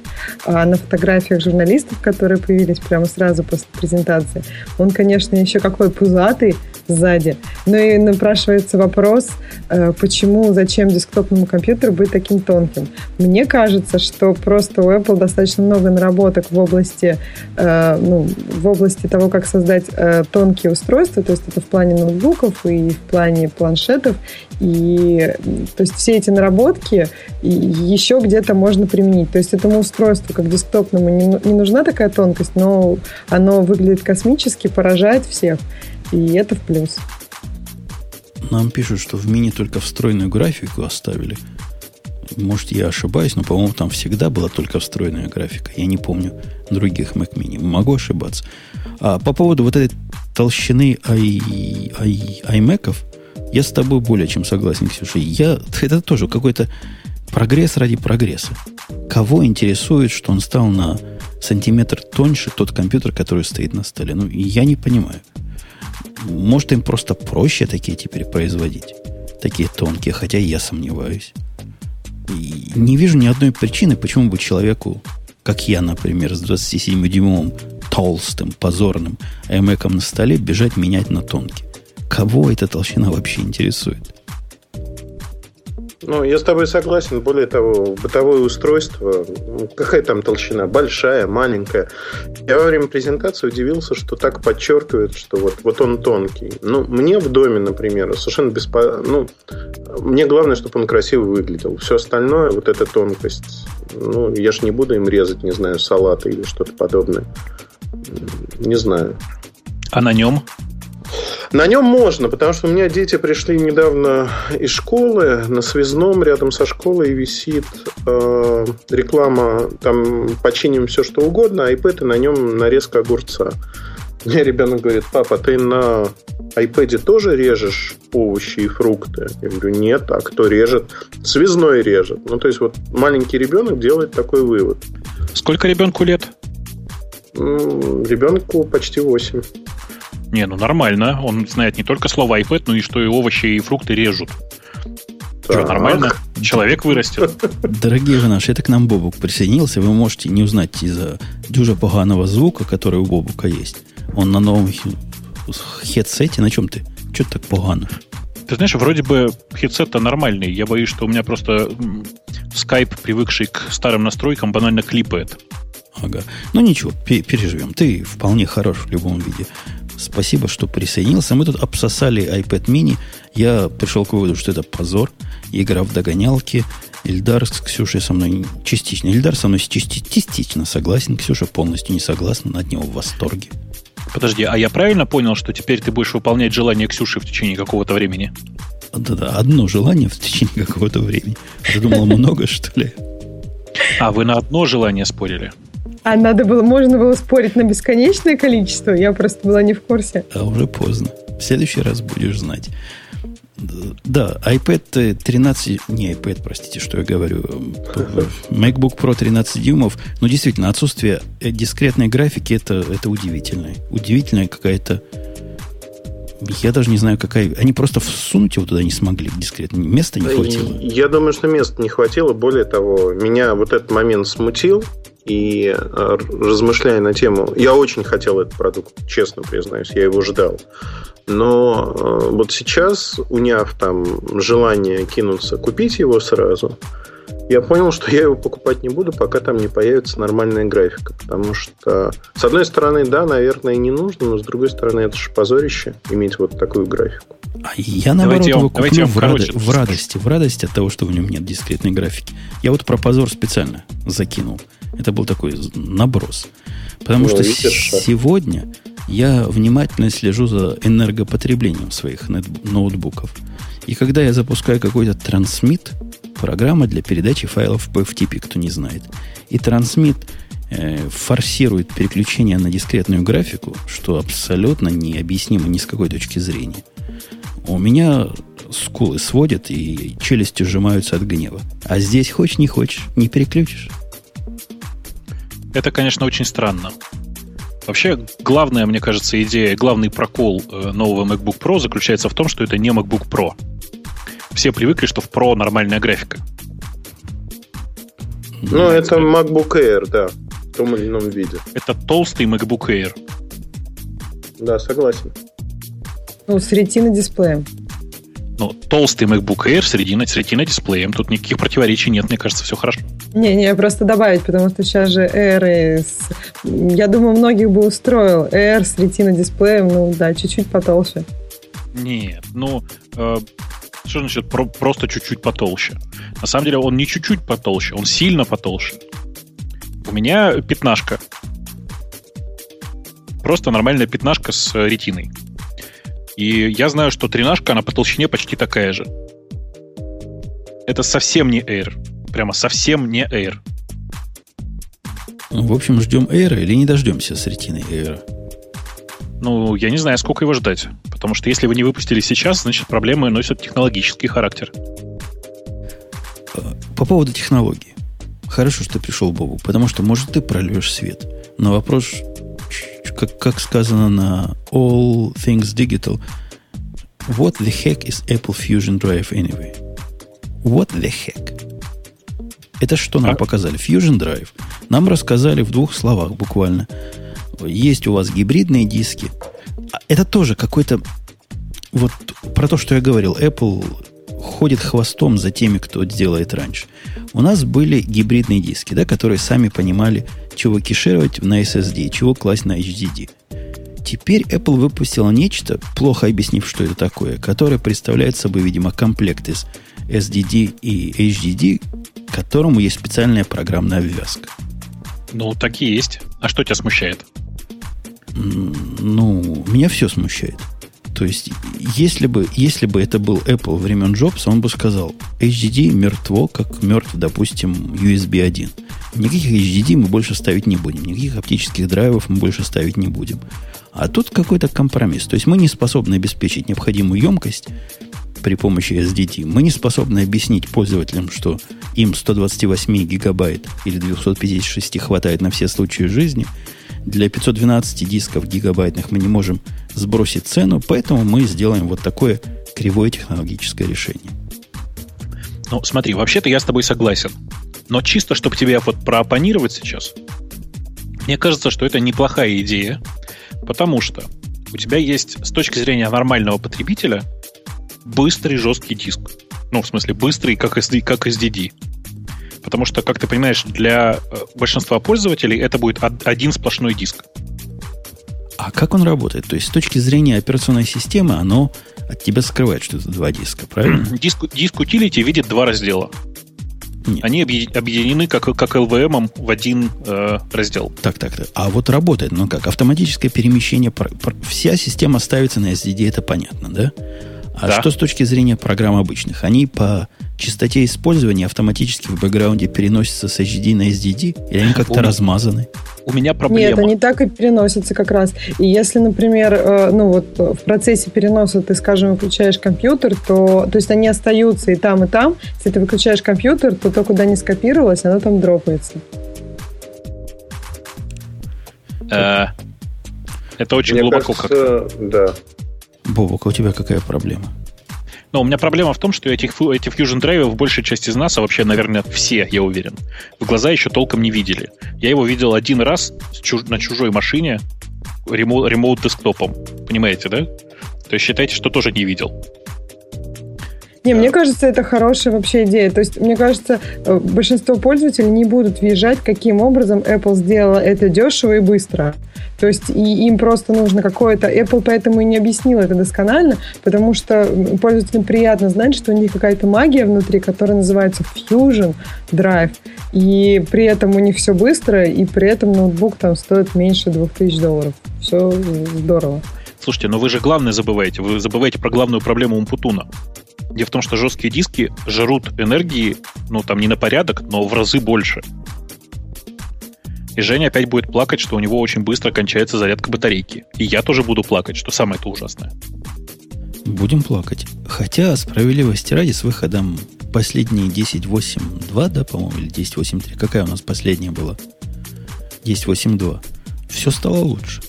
А на фотографиях журналистов, которые появились прямо сразу после презентации, он, конечно, еще какой пузатый, сзади. Ну и напрашивается вопрос, э, почему, зачем десктопному компьютеру быть таким тонким? Мне кажется, что просто у Apple достаточно много наработок в области, э, ну, в области того, как создать э, тонкие устройства, то есть это в плане ноутбуков и в плане планшетов, и то есть все эти наработки еще где-то можно применить. То есть этому устройству, как десктопному, не, не нужна такая тонкость, но оно выглядит космически, поражает всех. И это в плюс. Нам пишут, что в мини только встроенную графику оставили. Может, я ошибаюсь, но, по-моему, там всегда была только встроенная графика. Я не помню других Mac Mini. Могу ошибаться. А по поводу вот этой толщины i, i, iMac, я с тобой более чем согласен, Ксюша. Я, это тоже какой-то прогресс ради прогресса. Кого интересует, что он стал на сантиметр тоньше тот компьютер, который стоит на столе? Ну, я не понимаю. Может, им просто проще такие теперь производить? Такие тонкие, хотя я сомневаюсь. И не вижу ни одной причины, почему бы человеку, как я, например, с 27-дюймовым толстым, позорным iMac на столе, бежать менять на тонкий. Кого эта толщина вообще интересует? Ну, я с тобой согласен. Более того, бытовое устройство, ну, какая там толщина? Большая, маленькая. Я во время презентации удивился, что так подчеркивают, что вот, вот он тонкий. Ну, мне в доме, например, совершенно беспо... Ну, мне главное, чтобы он красиво выглядел. Все остальное, вот эта тонкость, ну, я ж не буду им резать, не знаю, салаты или что-то подобное. Не знаю. А на нем? На нем можно, потому что у меня дети пришли недавно из школы. На связном рядом со школой висит э, реклама, там починим все что угодно, а iPad и на нем нарезка огурца. Мне ребенок говорит, папа, ты на iPad тоже режешь овощи и фрукты? Я говорю, нет, а кто режет? Связной режет. Ну, то есть, вот маленький ребенок делает такой вывод. Сколько ребенку лет? Ребенку почти 8. Не, ну нормально. Он знает не только слово iPad, но и что и овощи, и фрукты режут. Так. Что, нормально? Человек вырастет. Дорогие же наши, это к нам Бобук присоединился. Вы можете не узнать из-за дюжа поганого звука, который у Бобука есть. Он на новом хедсете. На чем ты? Что так погано? Ты знаешь, вроде бы хедсет-то нормальный. Я боюсь, что у меня просто скайп, привыкший к старым настройкам, банально клипает. Ага. Ну ничего, переживем. Ты вполне хорош в любом виде. Спасибо, что присоединился. Мы тут обсосали iPad mini. Я пришел к выводу, что это позор. Игра в догонялки. Ильдар с Ксюшей со мной частично. Ильдар со мной частично согласен. Ксюша полностью не согласна. Над него в восторге. Подожди, а я правильно понял, что теперь ты будешь выполнять желание Ксюши в течение какого-то времени? Да-да, одно желание в течение какого-то времени. Ты думал, много, что ли? А, вы на одно желание спорили? А надо было, можно было спорить на бесконечное количество. Я просто была не в курсе. А уже поздно. В следующий раз будешь знать. Да, iPad 13, не iPad, простите, что я говорю, MacBook Pro 13 дюймов, но действительно, отсутствие дискретной графики это, это удивительное. Удивительная какая-то я даже не знаю, какая... Они просто всунуть его туда не смогли дискретно. Места не хватило. Я думаю, что места не хватило. Более того, меня вот этот момент смутил. И э, размышляя на тему, я очень хотел этот продукт, честно признаюсь, я его ждал. Но э, вот сейчас, уняв там желание кинуться купить его сразу, я понял, что я его покупать не буду, пока там не появится нормальная графика. Потому что, с одной стороны, да, наверное, не нужно, но с другой стороны, это же позорище иметь вот такую графику. А я, наоборот, давайте его куплю в, рад... в радости. В радости от того, что в нем нет дискретной графики. Я вот про позор специально закинул. Это был такой наброс. Потому ну, что видишь, сегодня я внимательно слежу за энергопотреблением своих ноутбуков. И когда я запускаю какой-то трансмит, программа для передачи файлов по FTP, кто не знает, и трансмит э, форсирует переключение на дискретную графику, что абсолютно необъяснимо ни с какой точки зрения. У меня скулы сводят и челюсти сжимаются от гнева. А здесь хочешь не хочешь, не переключишь. Это, конечно, очень странно. Вообще, главная, мне кажется, идея, главный прокол э, нового MacBook Pro заключается в том, что это не MacBook Pro. Все привыкли, что в Pro нормальная графика. Ну, это MacBook Air, да, в том или ином виде. Это толстый MacBook Air. Да, согласен. Ну, с ретиной дисплеем. Ну, толстый MacBook Air с ретиной, с ретиной дисплеем. Тут никаких противоречий нет, мне кажется, все хорошо. Не-не, просто добавить, потому что сейчас же Air с... Я думаю, многих бы устроил. Air с ретиной дисплеем, ну да, чуть-чуть потолще. Нет, ну, э, что значит про- просто чуть-чуть потолще? На самом деле он не чуть-чуть потолще, он сильно потолще. У меня пятнашка. Просто нормальная пятнашка с ретиной. И я знаю, что тринашка, она по толщине почти такая же. Это совсем не Air. Прямо совсем не Air. В общем, ждем Air или не дождемся с ретиной Air? Ну, я не знаю, сколько его ждать. Потому что если вы не выпустили сейчас, значит, проблемы носят технологический характер. По поводу технологии. Хорошо, что пришел Бобу, потому что, может, ты прольешь свет. Но вопрос, как, как сказано на All Things Digital, what the heck is Apple Fusion Drive anyway? What the heck? Это что нам а? показали? Fusion Drive. Нам рассказали в двух словах буквально. Есть у вас гибридные диски. А это тоже какой-то... Вот про то, что я говорил. Apple ходит хвостом за теми, кто делает раньше. У нас были гибридные диски, да, которые сами понимали, чего кешировать на SSD, чего класть на HDD. Теперь Apple выпустила нечто, плохо объяснив, что это такое, которое представляет собой, видимо, комплект из SDD и HDD, к которому есть специальная программная обвязка. Ну, так и есть. А что тебя смущает? Ну, меня все смущает. То есть, если бы, если бы это был Apple времен Джобса, он бы сказал, HDD мертво, как мертв, допустим, USB 1. Никаких HDD мы больше ставить не будем, никаких оптических драйвов мы больше ставить не будем. А тут какой-то компромисс. То есть мы не способны обеспечить необходимую емкость при помощи SDD. Мы не способны объяснить пользователям, что им 128 гигабайт или 256 хватает на все случаи жизни. Для 512 дисков гигабайтных мы не можем сбросить цену, поэтому мы сделаем вот такое кривое технологическое решение. Ну, смотри, вообще-то я с тобой согласен. Но чисто, чтобы тебе вот проопонировать сейчас, мне кажется, что это неплохая идея, потому что у тебя есть с точки зрения нормального потребителя быстрый жесткий диск. Ну, в смысле, быстрый, как, SD, как SDD. Потому что, как ты понимаешь, для э, большинства пользователей это будет один сплошной диск. А как он работает? То есть, с точки зрения операционной системы, оно от тебя скрывает, что это два диска, правильно? Диск, диск utility видит два раздела. Нет. Они объединены как, как LVM в один э, раздел. Так, так, так. А вот работает, ну как, автоматическое перемещение, вся система ставится на SSD, это понятно, да? А да. что с точки зрения программ обычных? Они по частоте использования автоматически в бэкграунде переносятся с HD на SDD? Или они как-то размазаны? У меня проблема. Нет, они так и переносятся как раз. И если, например, э, ну вот в процессе переноса ты, скажем, выключаешь компьютер, то, то есть они остаются и там, и там. Если ты выключаешь компьютер, то то, куда не скопировалось, оно там дропается. Э, это очень глубоко как Да. Бобок, а у тебя какая проблема? Но у меня проблема в том, что этих, эти Fusion Drive большая часть из нас, а вообще, наверное, все, я уверен, в глаза еще толком не видели. Я его видел один раз на чужой машине ремоут, ремоут десктопом. Понимаете, да? То есть считайте, что тоже не видел. Не, мне кажется, это хорошая вообще идея. То есть, мне кажется, э, большинство пользователей не будут въезжать, каким образом Apple сделала это дешево и быстро. То есть и им просто нужно какое-то... Apple поэтому и не объяснил это досконально, потому что пользователям приятно знать, что у них какая-то магия внутри, которая называется Fusion Drive, и при этом у них все быстро, и при этом ноутбук там стоит меньше 2000 долларов. Все здорово. Слушайте, но вы же главное забываете. Вы забываете про главную проблему Умпутуна. Дело в том, что жесткие диски жрут энергии, ну, там не на порядок, но в разы больше. И Женя опять будет плакать, что у него очень быстро кончается зарядка батарейки. И я тоже буду плакать, что самое это ужасное. Будем плакать. Хотя, справедливости ради, с выходом последние 10.8.2, да, по-моему, или 10.8.3, какая у нас последняя была? 10.8.2. Все стало лучше.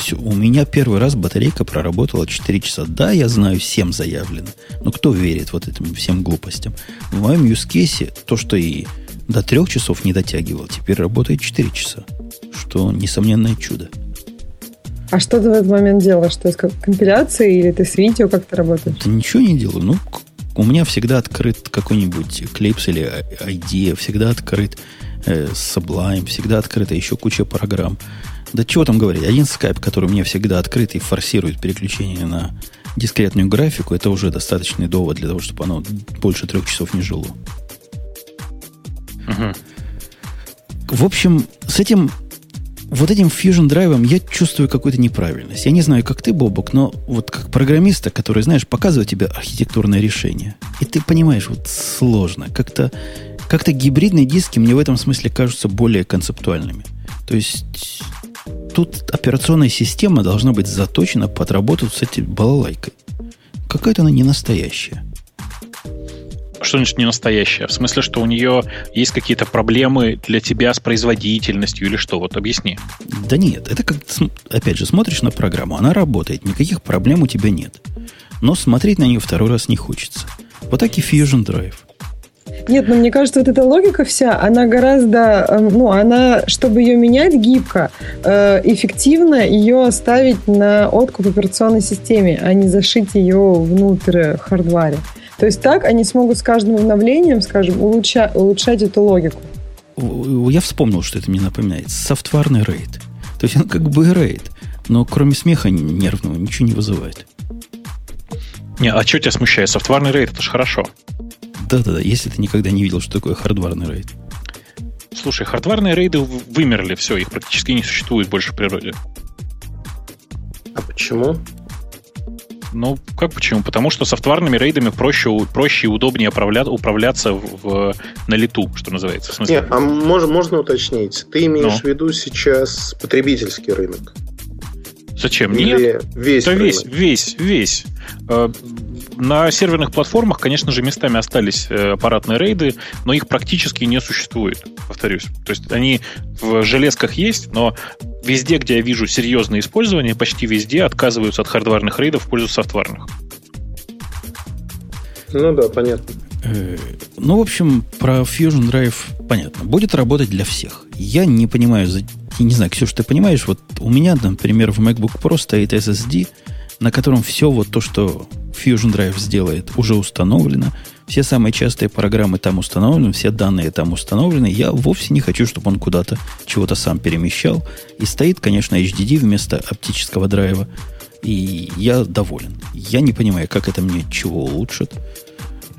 Все. У меня первый раз батарейка проработала 4 часа. Да, я знаю, всем заявлено. Но кто верит вот этим всем глупостям? В моем юзкейсе то, что и до трех часов не дотягивал, теперь работает 4 часа. Что несомненное чудо. А что ты в этот момент делаешь? То есть как компиляции или ты с видео как-то работаешь? Да ничего не делаю. Ну, у меня всегда открыт какой-нибудь Clips или ID, всегда открыт э, Sublime, всегда открыта еще куча программ. Да чего там говорить, один скайп, который у меня всегда открыт и форсирует переключение на дискретную графику, это уже достаточный довод для того, чтобы оно больше трех часов не жило. Угу. В общем, с этим вот этим Fusion драйвом я чувствую какую-то неправильность. Я не знаю, как ты, Бобок, но вот как программиста, который, знаешь, показывает тебе архитектурное решение, и ты понимаешь, вот сложно. Как-то как гибридные диски мне в этом смысле кажутся более концептуальными. То есть тут операционная система должна быть заточена под работу с этой балалайкой. Какая-то она не настоящая что значит не настоящая? В смысле, что у нее есть какие-то проблемы для тебя с производительностью или что? Вот объясни. Да нет, это как, опять же, смотришь на программу, она работает, никаких проблем у тебя нет. Но смотреть на нее второй раз не хочется. Вот так и Fusion Drive. Нет, но мне кажется, вот эта логика вся, она гораздо, эм, ну, она, чтобы ее менять гибко, э, эффективно ее оставить на откуп операционной системе, а не зашить ее внутрь хардваре. То есть так они смогут с каждым обновлением, скажем, улучша, улучшать эту логику. Я вспомнил, что это мне напоминает. Софтварный рейд. То есть он как бы рейд, но кроме смеха нервного ничего не вызывает. Не, а что тебя смущает? Софтварный рейд, это же хорошо. Да-да-да, если ты никогда не видел, что такое хардварный рейд. Слушай, хардварные рейды вымерли, все, их практически не существует больше в природе. А почему? Ну, как почему? Потому что софтварными рейдами проще, проще и удобнее управля, управляться в, в, на лету, что называется. В смысле... Нет, а можно, можно уточнить? Ты имеешь ну? в виду сейчас потребительский рынок? Зачем? Или Нет. Весь, да весь, весь, весь. На серверных платформах, конечно же, местами остались э, аппаратные рейды, но их практически не существует, повторюсь. То есть они в железках есть, но везде, где я вижу серьезное использование, почти везде отказываются от хардварных рейдов в пользу софтварных. Ну да, понятно. Э, ну, в общем, про Fusion Drive понятно. Будет работать для всех. Я не понимаю, я не знаю, Ксюша, ты понимаешь, вот у меня, например, в MacBook Pro стоит SSD, на котором все вот то, что Fusion Drive сделает, уже установлено. Все самые частые программы там установлены, все данные там установлены. Я вовсе не хочу, чтобы он куда-то чего-то сам перемещал. И стоит, конечно, HDD вместо оптического драйва. И я доволен. Я не понимаю, как это мне чего улучшит.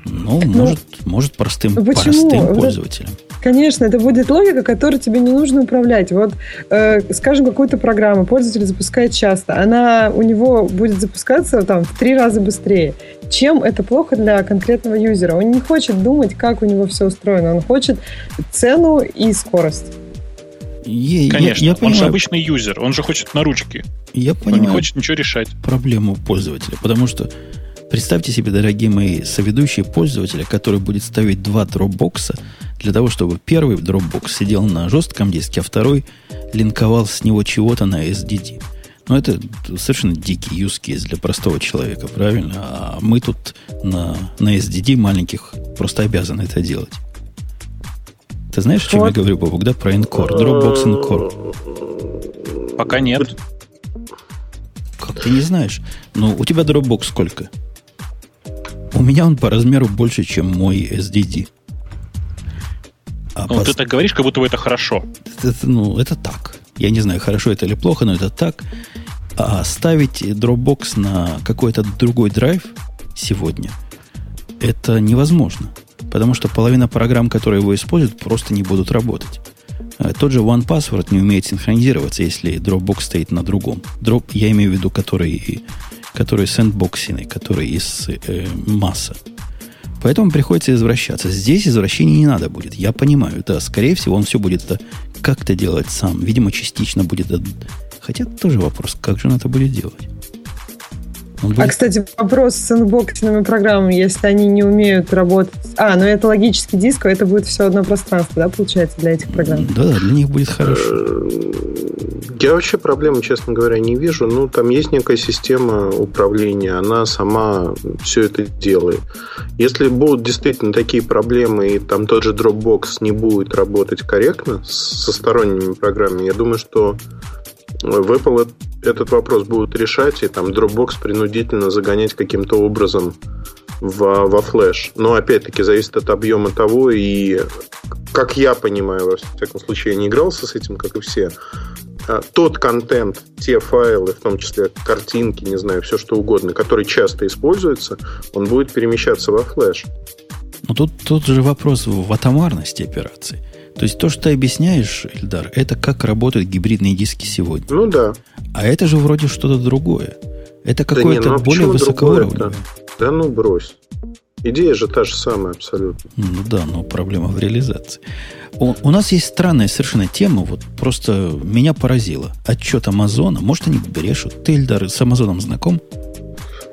Ну, ну может, может простым, почему? простым пользователям. Конечно, это будет логика, которой тебе не нужно управлять. Вот, э, скажем, какую-то программу пользователь запускает часто, она у него будет запускаться там в три раза быстрее. Чем это плохо для конкретного юзера? Он не хочет думать, как у него все устроено. Он хочет цену и скорость. Я, Конечно, я, я он же обычный юзер, он же хочет на ручки. Я понимаю. Он не хочет ничего решать. Проблему пользователя, потому что Представьте себе, дорогие мои соведущие пользователи, который будет ставить два дропбокса для того, чтобы первый Dropbox сидел на жестком диске, а второй линковал с него чего-то на SDD. Но это совершенно дикий case для простого человека, правильно? А мы тут на, на SDD маленьких просто обязаны это делать. Ты знаешь, о чем вот. я говорю, Бобок, да? Про Encore, Dropbox Encore. Пока нет. Как ты не знаешь? Ну, у тебя Dropbox сколько? У меня он по размеру больше, чем мой SDD. А ну, по... ты так говоришь, как будто бы это хорошо. Это, ну, это так. Я не знаю, хорошо это или плохо, но это так. А ставить Dropbox на какой-то другой драйв сегодня, это невозможно. Потому что половина программ, которые его используют, просто не будут работать. А тот же OnePassword не умеет синхронизироваться, если Dropbox стоит на другом. Drop, я имею в виду, который который сэндбоксенный, который из э, масса. Поэтому приходится извращаться. Здесь извращений не надо будет. Я понимаю, да, скорее всего, он все будет это как-то делать сам. Видимо, частично будет... Хотя тоже вопрос, как же он это будет делать? Будет... А, кстати, вопрос с инбоксными программами, если они не умеют работать... А, ну это логический диск, а это будет все одно пространство, да, получается, для этих программ? Да, да, для них будет хорошо. Э, я вообще проблемы, честно говоря, не вижу. Ну, там есть некая система управления, она сама все это делает. Если будут действительно такие проблемы, и там тот же Dropbox не будет работать корректно со сторонними программами, я думаю, что в Apple этот вопрос будут решать, и там Dropbox принудительно загонять каким-то образом во, во флеш. Но опять-таки зависит от объема того, и как я понимаю, во всяком случае, я не игрался с этим, как и все, а, тот контент, те файлы, в том числе картинки, не знаю, все что угодно, который часто используется, он будет перемещаться во флеш. Но тут, тут же вопрос в атомарности операции. То есть то, что ты объясняешь, Эльдар, это как работают гибридные диски сегодня. Ну да. А это же вроде что-то другое. Это какое-то да не, ну, более высокоуровневое. Да ну брось. Идея же та же самая абсолютно. Ну да, но проблема в реализации. У, у нас есть странная совершенно тема, вот просто меня поразила. Отчет Амазона. Может, они брешут? Ты, Эльдар, с Амазоном знаком?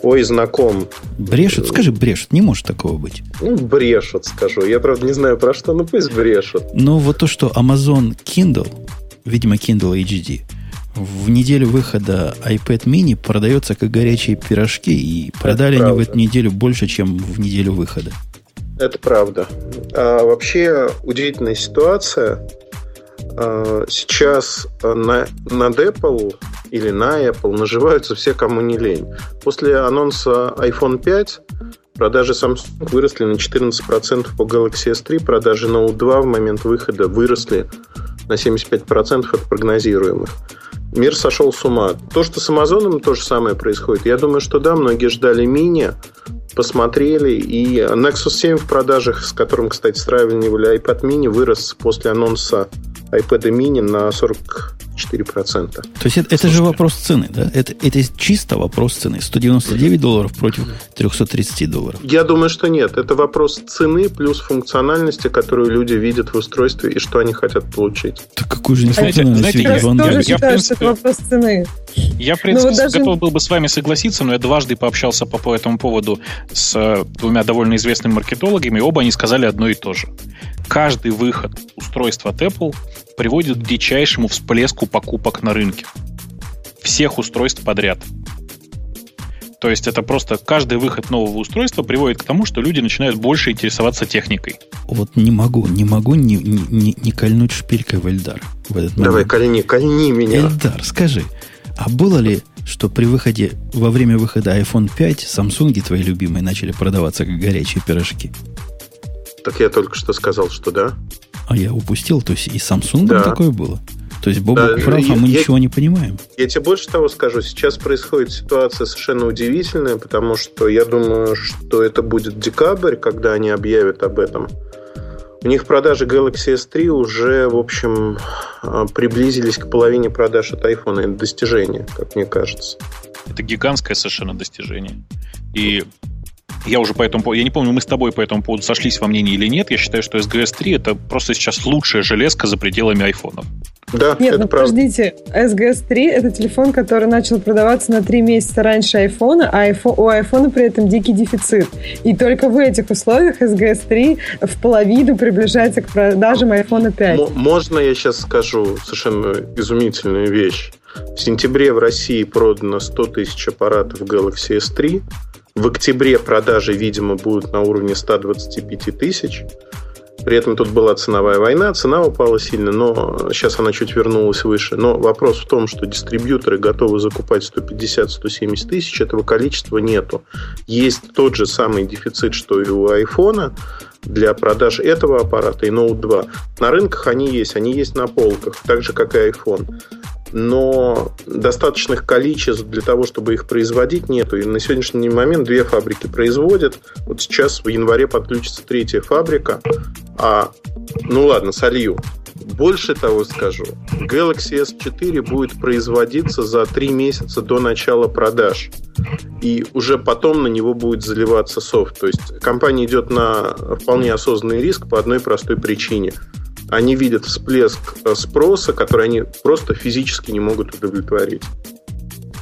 Ой, знаком. Брешут? Скажи, брешут. Не может такого быть. Ну, брешут, скажу. Я, правда, не знаю про что, но пусть брешут. Ну, вот то, что Amazon Kindle, видимо, Kindle HD, в неделю выхода iPad mini продается как горячие пирожки, и продали они в эту неделю больше, чем в неделю выхода. Это правда. А вообще удивительная ситуация. А, сейчас на, над Apple или на Apple наживаются все, кому не лень. После анонса iPhone 5 продажи Samsung выросли на 14% по Galaxy S3, продажи Note 2 в момент выхода выросли на 75% от прогнозируемых. Мир сошел с ума. То, что с Амазоном то же самое происходит, я думаю, что да, многие ждали мини, посмотрели, и Nexus 7 в продажах, с которым, кстати, сравнивали iPad mini, вырос после анонса iPad mini на 44%. То есть это, это же вопрос цены, да? Это, это чисто вопрос цены. 199 долларов против 330 долларов. Я думаю, что нет. Это вопрос цены плюс функциональности, которую люди видят в устройстве и что они хотят получить. Так какую же нефункциональность видят? Я тоже считаю, что это вопрос цены. Я, в принципе, ну, вот даже... готов был бы с вами согласиться, но я дважды пообщался по, по этому поводу с двумя довольно известными маркетологами, и оба они сказали одно и то же. Каждый выход устройства от Apple приводит к дичайшему всплеску покупок на рынке. Всех устройств подряд. То есть это просто каждый выход нового устройства приводит к тому, что люди начинают больше интересоваться техникой. Вот не могу, не могу не, не, не, не кольнуть шпилькой в Эльдар. В этот Давай, кольни, кольни меня. Эльдар, скажи, а было ли, что при выходе, во время выхода iPhone 5, Samsung твои любимые начали продаваться как горячие пирожки? Так я только что сказал, что да. А я упустил, то есть и Samsung да. такое было. То есть Бобок да, прав, а мы я, ничего не понимаем. Я тебе больше того скажу. Сейчас происходит ситуация совершенно удивительная, потому что я думаю, что это будет декабрь, когда они объявят об этом. У них продажи Galaxy S3 уже, в общем, а, приблизились к половине продаж от iPhone. Это достижение, как мне кажется. Это гигантское совершенно достижение. И я уже по этому поводу, я не помню, мы с тобой по этому поводу сошлись во мнении или нет. Я считаю, что SGS 3 это просто сейчас лучшая железка за пределами айфонов. Да, Нет, это ну правда. подождите, SGS 3 это телефон, который начал продаваться на 3 месяца раньше айфона, а iPhone, у айфона при этом дикий дефицит. И только в этих условиях SGS 3 в половину приближается к продажам iPhone 5. М- можно я сейчас скажу совершенно изумительную вещь? В сентябре в России продано 100 тысяч аппаратов Galaxy S3, в октябре продажи, видимо, будут на уровне 125 тысяч. При этом тут была ценовая война, цена упала сильно, но сейчас она чуть вернулась выше. Но вопрос в том, что дистрибьюторы готовы закупать 150-170 тысяч, этого количества нету. Есть тот же самый дефицит, что и у айфона для продаж этого аппарата и Note 2. На рынках они есть, они есть на полках, так же, как и iPhone но достаточных количеств для того, чтобы их производить, нету. И на сегодняшний момент две фабрики производят. Вот сейчас в январе подключится третья фабрика, а, ну ладно, солью. Больше того скажу, Galaxy S4 будет производиться за три месяца до начала продаж. И уже потом на него будет заливаться софт. То есть компания идет на вполне осознанный риск по одной простой причине. Они видят всплеск э, спроса, который они просто физически не могут удовлетворить.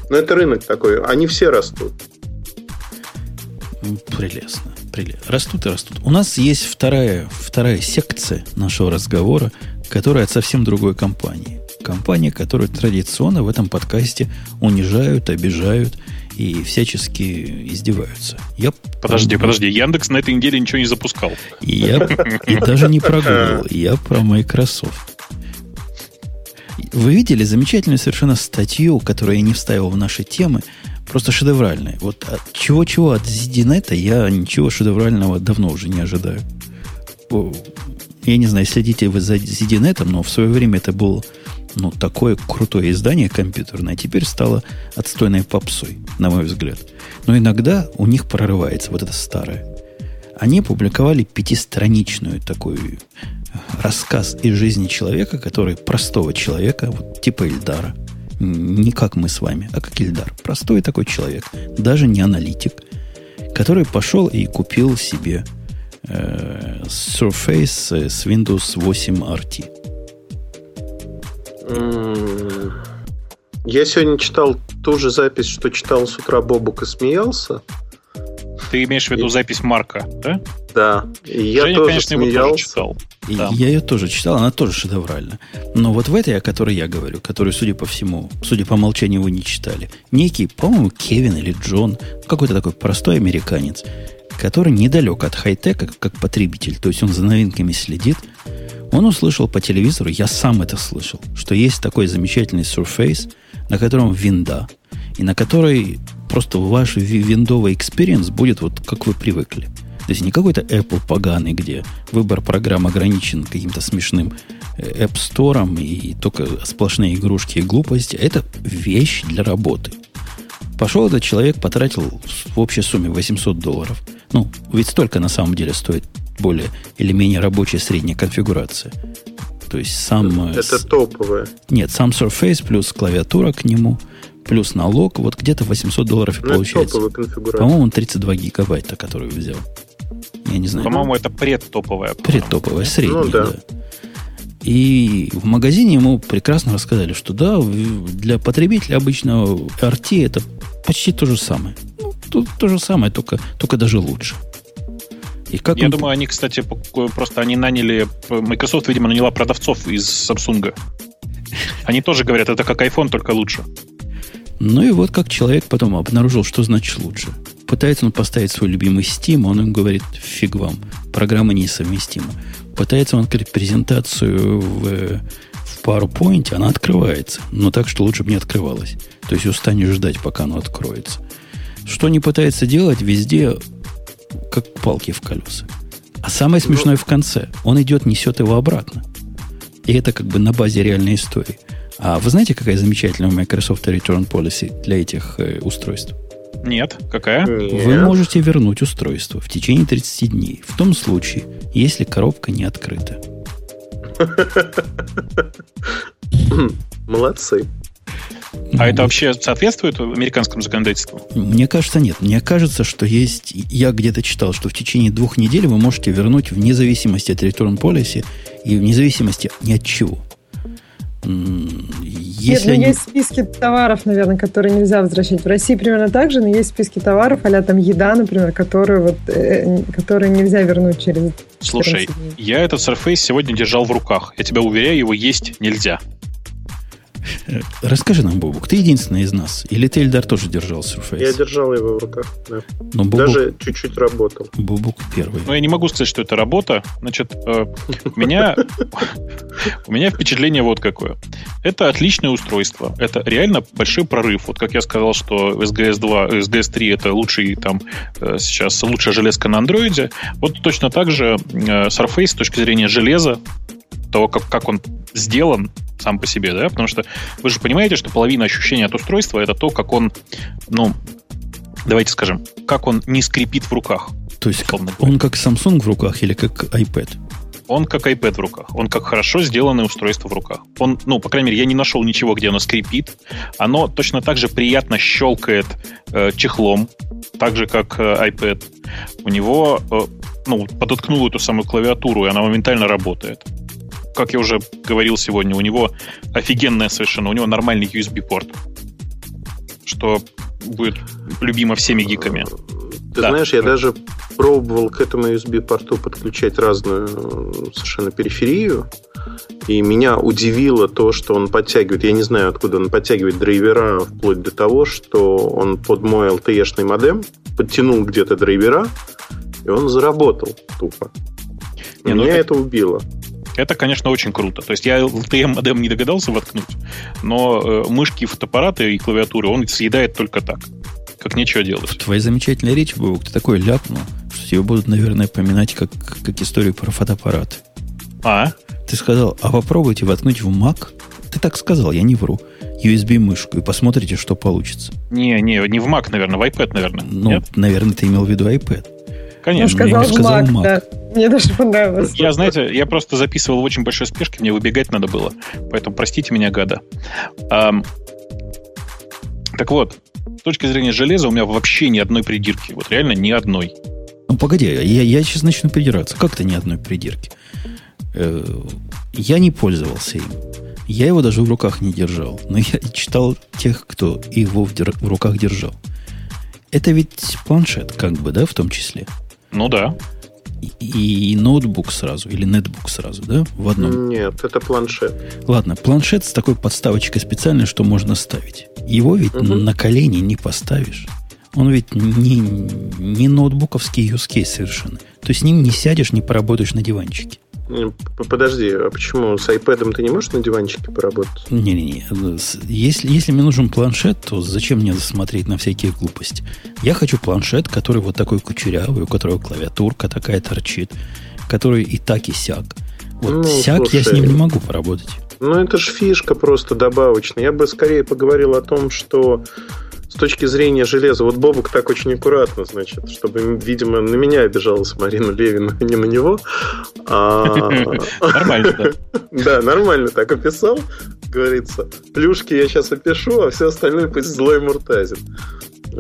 Но это рынок такой, они все растут. Прелестно. прелестно. Растут и растут. У нас есть вторая, вторая секция нашего разговора, которая от совсем другой компании. Компания, которую традиционно в этом подкасте унижают, обижают и всячески издеваются. Я подожди, про... подожди, Яндекс на этой неделе ничего не запускал. И, я, и даже не про Google, я про Microsoft. Вы видели замечательную совершенно статью, которую я не вставил в наши темы, просто шедевральная. Вот чего-чего от ZDNet я ничего шедеврального давно уже не ожидаю. Я не знаю, следите вы за ZDNet, но в свое время это было ну, такое крутое издание компьютерное, теперь стало отстойной попсой, на мой взгляд. Но иногда у них прорывается вот это старое. Они опубликовали пятистраничную такую рассказ из жизни человека, который простого человека, вот типа Ильдара, не как мы с вами, а как Ильдар, простой такой человек, даже не аналитик, который пошел и купил себе э, Surface с Windows 8 RT. Я сегодня читал ту же запись, что читал с утра Бобук и смеялся. Ты имеешь в виду и... запись Марка, да? Да. И я Женя, тоже конечно, смеялся. Его тоже читал. И да. Я ее тоже читал, она тоже шедевральна. Но вот в этой, о которой я говорю, которую, судя по всему, судя по молчанию, вы не читали, некий, по-моему, Кевин или Джон, какой-то такой простой американец, который недалек от хай-тека, как потребитель, то есть он за новинками следит, он услышал по телевизору, я сам это слышал, что есть такой замечательный Surface, на котором винда, и на которой просто ваш виндовый experience будет вот как вы привыкли. То есть не какой-то Apple поганый, где выбор программ ограничен каким-то смешным э, App Store и только сплошные игрушки и глупости. Это вещь для работы. Пошел этот человек, потратил в общей сумме 800 долларов. Ну, ведь столько на самом деле стоит более или менее рабочая средняя конфигурация. То есть сам... Э, Это топовая. Нет, сам Surface плюс клавиатура к нему – плюс налог, вот где-то 800 долларов и ну, получается. По-моему, он 32 гигабайта, который взял. Я не знаю. По-моему, это предтоповая. Предтоповая, средняя, ну, да. да. И в магазине ему прекрасно рассказали, что да, для потребителя обычного RT это почти то же самое. Ну, тут то же самое, только, только даже лучше. И как Я он... думаю, они, кстати, просто они наняли... Microsoft, видимо, наняла продавцов из Samsung. Они тоже говорят, это как iPhone, только лучше. Ну и вот как человек потом обнаружил, что значит лучше. Пытается он поставить свой любимый Steam, он им говорит, фиг вам, программа несовместима. Пытается он открыть презентацию в, в PowerPoint, она открывается, но так, что лучше бы не открывалась. То есть устанешь ждать, пока она откроется. Что не пытается делать, везде как палки в колеса. А самое смешное в конце. Он идет, несет его обратно. И это как бы на базе реальной истории. А вы знаете, какая замечательная у Microsoft Return Policy для этих э, устройств? Нет. Какая? Нет. Вы можете вернуть устройство в течение 30 дней. В том случае, если коробка не открыта. Молодцы. А это вообще соответствует американскому законодательству? Мне кажется, нет. Мне кажется, что есть... Я где-то читал, что в течение двух недель вы можете вернуть вне зависимости от return policy и вне зависимости ни от чего. Если Нет, ну есть списки товаров, наверное, которые нельзя возвращать. В России примерно так же, но есть списки товаров, а там еда, например, которые, вот, э, которые нельзя вернуть через Слушай, дней. я этот Surface сегодня держал в руках. Я тебя уверяю, его есть нельзя. Расскажи нам, Бобук, ты единственный из нас. Или ты, Эльдар, тоже держал Surface? Я держал его в руках, да. Но Бобук, Даже чуть-чуть работал. Бобук первый. Но я не могу сказать, что это работа. Значит, э, у меня, у меня впечатление вот какое. Это отличное устройство. Это реально большой прорыв. Вот как я сказал, что SGS 2, SGS 3 это лучший там э, сейчас лучшая железка на андроиде. Вот точно так же э, Surface с точки зрения железа того, как, как он сделан сам по себе, да, потому что вы же понимаете, что половина ощущения от устройства это то, как он, ну, давайте скажем, как он не скрипит в руках. То есть он как Samsung в руках или как iPad? он как iPad в руках. Он как хорошо сделанное устройство в руках. Он, ну, по крайней мере, я не нашел ничего, где оно скрипит. Оно точно так же приятно щелкает э, чехлом, так же, как э, iPad. У него, э, ну, подоткнул эту самую клавиатуру, и она моментально работает. Как я уже говорил сегодня, у него офигенная совершенно, у него нормальный USB-порт, что будет любимо всеми гиками. Ты да. знаешь, я даже пробовал к этому USB-порту подключать разную совершенно периферию, и меня удивило то, что он подтягивает, я не знаю, откуда он подтягивает драйвера, вплоть до того, что он под мой LTE-шный модем подтянул где-то драйвера, и он заработал тупо. Не, ну меня это, это убило. Это, конечно, очень круто. То есть я LTE модем не догадался воткнуть, но э, мышки, фотоаппараты и клавиатуры он съедает только так как нечего делать. В твоей замечательной речи, Бог, ты такой ляпнул, что тебе будут, наверное, поминать как, как историю про фотоаппарат. А? Ты сказал, а попробуйте воткнуть в Mac. Ты так сказал, я не вру. USB-мышку и посмотрите, что получится. Не, не, не в Mac, наверное, в iPad, наверное. Ну, Нет? наверное, ты имел в виду iPad. Конечно. Он сказал, я сказал. Да. Мне даже понравилось. Я, знаете, я просто записывал в очень большой спешке, мне выбегать надо было. Поэтому простите меня, гада. Um, так вот, с точки зрения железа у меня вообще ни одной придирки. Вот реально ни одной. Ну, погоди, я, я сейчас начну придираться. Как-то ни одной придирки. Э, я не пользовался им. Я его даже в руках не держал. Но я читал тех, кто его в, дер- в руках держал. Это ведь планшет, как бы, да, в том числе? Ну да. И, и ноутбук сразу, или нетбук сразу, да, в одном? Нет, это планшет. Ладно, планшет с такой подставочкой специальной, что можно ставить. Его ведь угу. на колени не поставишь. Он ведь не, не ноутбуковский use case совершенно. То есть с ним не сядешь, не поработаешь на диванчике. Подожди, а почему с iPad ты не можешь на диванчике поработать? Не-не-не. Если, если мне нужен планшет, то зачем мне смотреть на всякие глупости? Я хочу планшет, который вот такой кучерявый, у которого клавиатурка такая торчит, который и так, и сяк. Вот ну, сяк слушай, я с ним не могу поработать. Ну, это же фишка просто добавочная. Я бы скорее поговорил о том, что с точки зрения железа, вот Бобук так очень аккуратно, значит, чтобы, видимо, на меня обижалась Марина Левина, а не на него. А, нормально, да. Да, нормально так описал, говорится. Плюшки я сейчас опишу, а все остальное пусть злой Муртазин.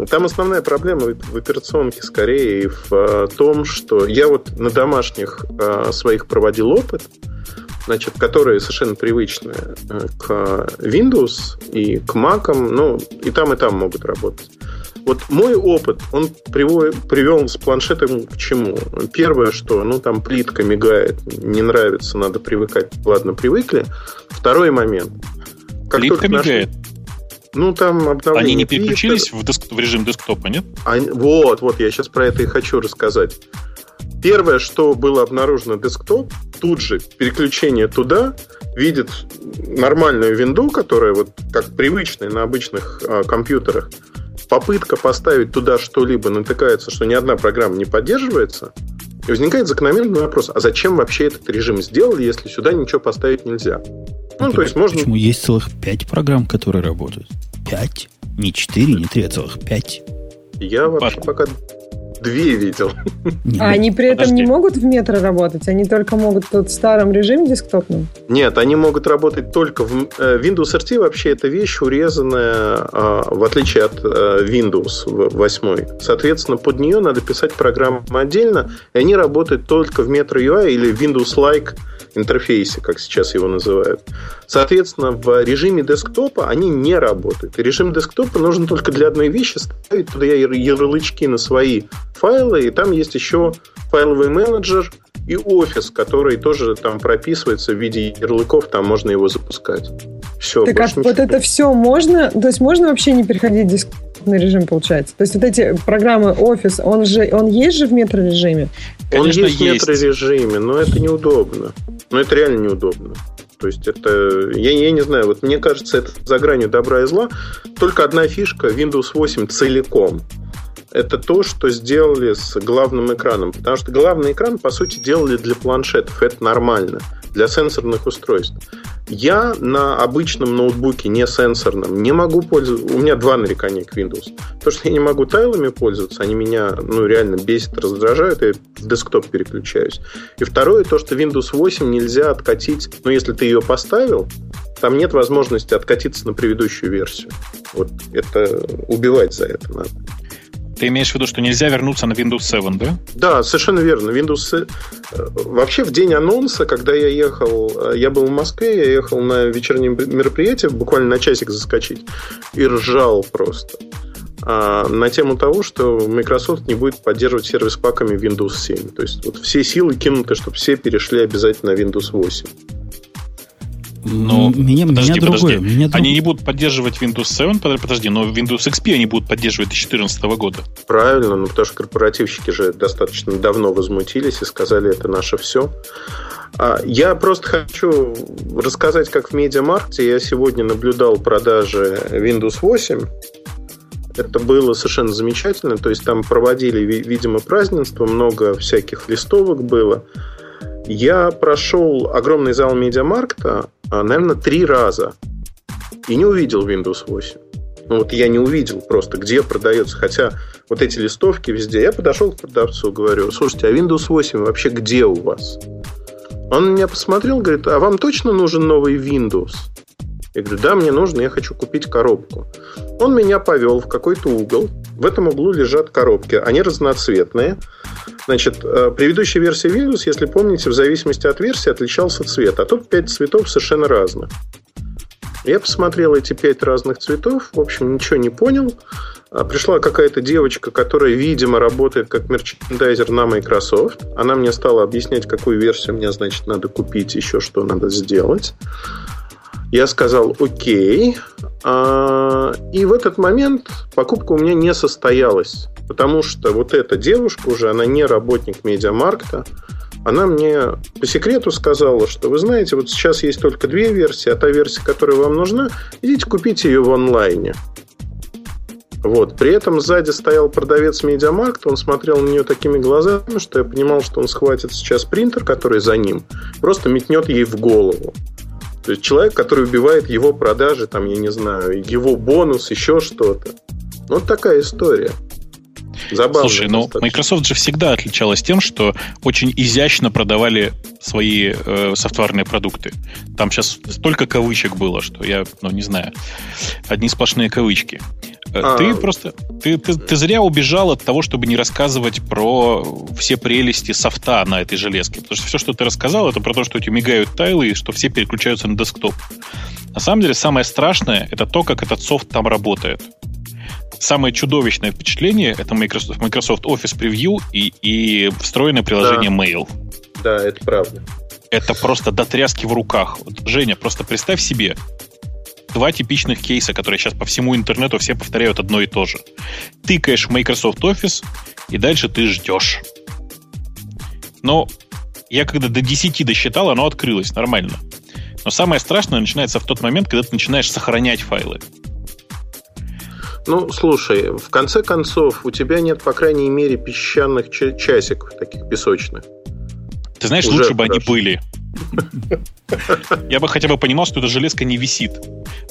Там основная проблема в операционке скорее в а, том, что я вот на домашних своих проводил опыт, значит, которые совершенно привычны э, к Windows и к Mac, ну, и там, и там могут работать. Вот мой опыт, он привел с планшетом к чему? Первое, что, ну, там плитка мигает, не нравится, надо привыкать. Ладно, привыкли. Второй момент. Как плитка мигает? Ну, там обновление. Они не переключились в, деск... в режим десктопа, нет? Они... Вот, вот, я сейчас про это и хочу рассказать. Первое, что было обнаружено десктоп, тут же переключение туда видит нормальную винду, которая вот как привычная на обычных э, компьютерах. Попытка поставить туда что-либо натыкается, что ни одна программа не поддерживается. И возникает закономерный вопрос, а зачем вообще этот режим сделали, если сюда ничего поставить нельзя? Ну, то есть можно... Почему есть целых пять программ, которые работают? Пять? Не четыре, не три, а целых пять. Я вообще пока две видел. А они при этом Подожди. не могут в метро работать? Они только могут в старом режиме десктопном? Нет, они могут работать только в... Э, Windows RT вообще это вещь урезанная, а, в отличие от э, Windows 8. Соответственно, под нее надо писать программы отдельно, и они работают только в Metro UI или Windows-like интерфейсе, как сейчас его называют. Соответственно, в режиме десктопа они не работают. И режим десктопа нужен только для одной вещи, ставить туда ярлычки на свои файлы, и там есть еще файловый менеджер и офис, который тоже там прописывается в виде ярлыков, там можно его запускать. Все. Так а вот это все можно, то есть можно вообще не переходить в десктопный режим, получается? То есть вот эти программы офис, он же, он есть же в метро-режиме? Конечно, он есть, есть в метро-режиме, но это неудобно. Но это реально неудобно. То есть это, я, я не знаю, вот мне кажется, это за гранью добра и зла. Только одна фишка Windows 8 целиком. Это то, что сделали с главным экраном. Потому что главный экран, по сути, делали для планшетов. Это нормально. Для сенсорных устройств. Я на обычном ноутбуке, не сенсорном, не могу пользоваться... У меня два нарекания к Windows. То, что я не могу тайлами пользоваться, они меня ну, реально бесит, раздражают, и в десктоп переключаюсь. И второе, то, что Windows 8 нельзя откатить... Ну, если ты ее поставил, там нет возможности откатиться на предыдущую версию. Вот это убивать за это надо. Ты имеешь в виду, что нельзя вернуться на Windows 7, да? Да, совершенно верно. Windows... Э, вообще, в день анонса, когда я ехал... Э, я был в Москве, я ехал на вечернее мероприятие, буквально на часик заскочить, и ржал просто а, на тему того, что Microsoft не будет поддерживать сервис-паками Windows 7. То есть вот все силы кинуты, чтобы все перешли обязательно на Windows 8. Но меня, подожди, меня подожди. Другое, меня они не будут поддерживать Windows 7, подожди, но Windows XP они будут поддерживать 2014 года. Правильно, ну потому что корпоративщики же достаточно давно возмутились и сказали, это наше все. А, я просто хочу рассказать, как в Медиамаркте я сегодня наблюдал продажи Windows 8. Это было совершенно замечательно. То есть там проводили, видимо, празднество, много всяких листовок было. Я прошел огромный зал Медиамаркта, а, наверное, три раза и не увидел Windows 8. Ну вот я не увидел просто, где продается. Хотя вот эти листовки везде. Я подошел к продавцу, говорю, слушайте, а Windows 8 вообще где у вас? Он меня посмотрел, говорит, а вам точно нужен новый Windows? Я говорю, да, мне нужно, я хочу купить коробку. Он меня повел в какой-то угол. В этом углу лежат коробки. Они разноцветные. Значит, э, предыдущая версия Windows, если помните, в зависимости от версии отличался цвет. А тут пять цветов совершенно разных. Я посмотрел эти пять разных цветов, в общем, ничего не понял. А, пришла какая-то девочка, которая, видимо, работает как мерчендайзер на Microsoft. Она мне стала объяснять, какую версию мне, значит, надо купить, еще что надо сделать. Я сказал «Окей». А, и в этот момент покупка у меня не состоялась. Потому что вот эта девушка уже, она не работник медиамаркта. Она мне по секрету сказала, что вы знаете, вот сейчас есть только две версии, а та версия, которая вам нужна, идите купите ее в онлайне. Вот. При этом сзади стоял продавец Медиамаркт, он смотрел на нее такими глазами, что я понимал, что он схватит сейчас принтер, который за ним, просто метнет ей в голову. То есть человек, который убивает его продажи, там, я не знаю, его бонус, еще что-то. Ну, вот такая история. Забавно. Слушай, ну Microsoft же всегда отличалась тем, что очень изящно продавали свои э, софтварные продукты. Там сейчас столько кавычек было, что я, ну, не знаю, одни сплошные кавычки. Э, а... Ты просто... Ты, ты, ты зря убежал от того, чтобы не рассказывать про все прелести софта на этой железке. Потому что все, что ты рассказал, это про то, что эти мигают тайлы и что все переключаются на десктоп. На самом деле, самое страшное — это то, как этот софт там работает. Самое чудовищное впечатление — это Microsoft, Microsoft Office Preview и, и встроенное приложение да. Mail. Да, это правда. Это просто до тряски в руках. Вот, Женя, просто представь себе, два типичных кейса, которые сейчас по всему интернету все повторяют одно и то же. Тыкаешь в Microsoft Office, и дальше ты ждешь. Но я когда до 10 досчитал, оно открылось нормально. Но самое страшное начинается в тот момент, когда ты начинаешь сохранять файлы. Ну, слушай, в конце концов, у тебя нет, по крайней мере, песчаных часиков, таких песочных. Ты знаешь, Уже лучше бы они были. Я бы хотя бы понимал, что эта железка не висит.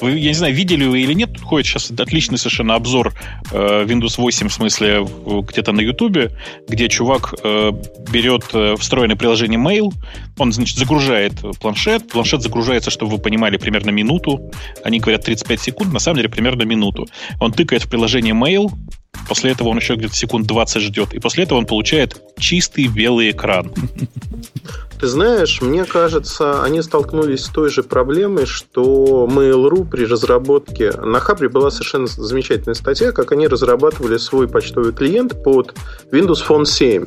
Вы, я не знаю, видели вы или нет, тут ходит сейчас отличный совершенно обзор э, Windows 8, в смысле, где-то на YouTube, где чувак э, берет э, встроенное приложение Mail, он, значит, загружает планшет, планшет загружается, чтобы вы понимали, примерно минуту, они говорят 35 секунд, на самом деле примерно минуту. Он тыкает в приложение Mail, После этого он еще где-то секунд 20 ждет. И после этого он получает чистый белый экран. Ты знаешь, мне кажется, они столкнулись с той же проблемой, что Mail.ru при разработке... На Хабре была совершенно замечательная статья, как они разрабатывали свой почтовый клиент под Windows Phone 7.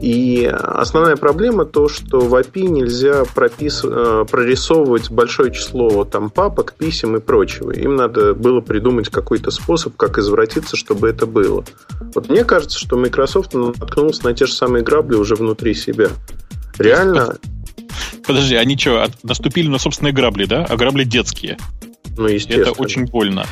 И основная проблема то, что в API нельзя пропис... Э, прорисовывать большое число там, папок, писем и прочего. Им надо было придумать какой-то способ, как извратиться, чтобы это было. Вот мне кажется, что Microsoft наткнулся на те же самые грабли уже внутри себя. Реально? Подожди, они что, наступили на собственные грабли, да? А грабли детские. Ну, естественно. Это очень больно.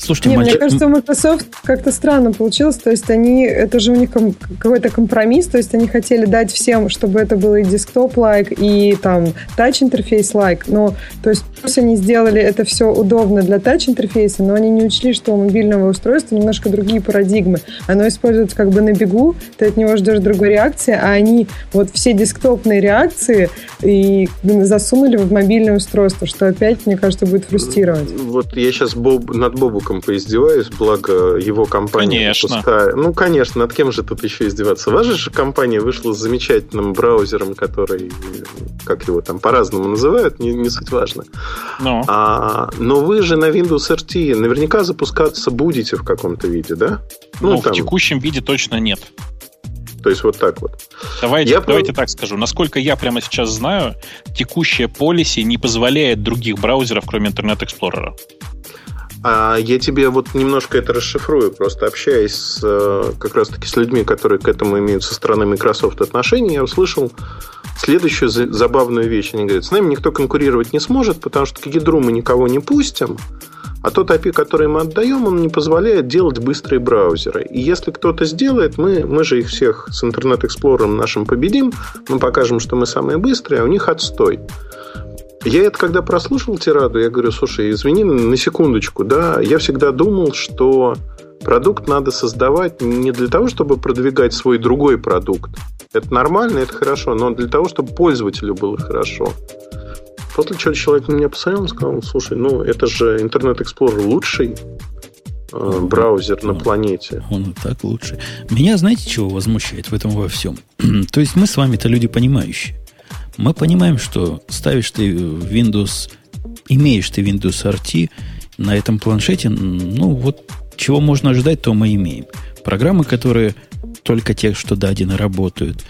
Слушайте, Не, мальчик... мне кажется, у Microsoft как-то странно получилось. То есть они, это же у них ком- какой-то компромисс. То есть они хотели дать всем, чтобы это было и десктоп-лайк, и там тач-интерфейс-лайк. Но, то есть пусть они сделали это все удобно для тач-интерфейса, но они не учли, что у мобильного устройства немножко другие парадигмы. Оно используется как бы на бегу, ты от него ждешь другой реакции, а они вот все десктопные реакции и засунули в мобильное устройство, что опять, мне кажется, будет фрустрировать. Вот я сейчас Боб, над Бобуком Бобуком поиздеваюсь, благо его компания конечно. Пустая. Ну, конечно, над кем же тут еще издеваться? Ваша же компания вышла с замечательным браузером, который, как его там по-разному называют, не, не суть важно. Но. А, но вы же на Windows RT наверняка запускаться будете в каком-то виде, да? Ну, ну там... в текущем виде точно нет. То есть вот так вот. Давайте, я давайте так скажу. Насколько я прямо сейчас знаю, текущая полиси не позволяет других браузеров, кроме Internet Explorer. А я тебе вот немножко это расшифрую, просто общаясь с, э, как раз-таки с людьми, которые к этому имеют со стороны Microsoft отношения, я услышал следующую забавную вещь. Они говорят, с нами никто конкурировать не сможет, потому что к ядру мы никого не пустим, а тот API, который мы отдаем, он не позволяет делать быстрые браузеры. И если кто-то сделает, мы, мы же их всех с Internet Explorer нашим победим, мы покажем, что мы самые быстрые, а у них отстой. Я это когда прослушал тираду, я говорю, слушай, извини на секундочку, да, я всегда думал, что продукт надо создавать не для того, чтобы продвигать свой другой продукт. Это нормально, это хорошо, но для того, чтобы пользователю было хорошо. После чего человек на меня посмотрел и сказал, слушай, ну это же Internet Explorer лучший э, браузер на планете. Он и так лучше. Меня, знаете, чего возмущает в этом во всем? То есть мы с вами-то люди понимающие. Мы понимаем, что ставишь ты Windows, имеешь ты Windows RT на этом планшете, ну вот чего можно ожидать, то мы имеем. Программы, которые только те, что дадены, работают.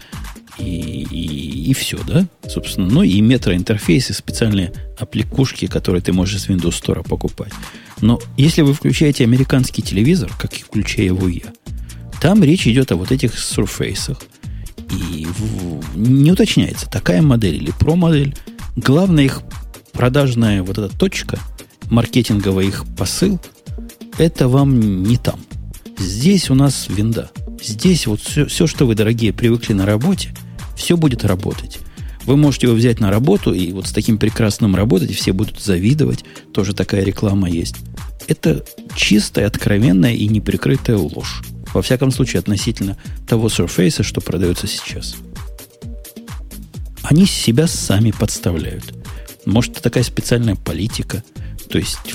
И, и, и все, да? Собственно, ну и метроинтерфейсы, специальные аппликушки, которые ты можешь с Windows Store покупать. Но если вы включаете американский телевизор, как и включаю его я, там речь идет о вот этих сурфейсах – и не уточняется, такая модель или про модель. Главная их продажная вот эта точка, маркетинговый их посыл, это вам не там. Здесь у нас винда. Здесь вот все, все, что вы, дорогие, привыкли на работе, все будет работать. Вы можете его взять на работу и вот с таким прекрасным работать, все будут завидовать. Тоже такая реклама есть. Это чистая, откровенная и неприкрытая ложь. Во всяком случае, относительно того Surface, что продается сейчас. Они себя сами подставляют. Может, это такая специальная политика. То есть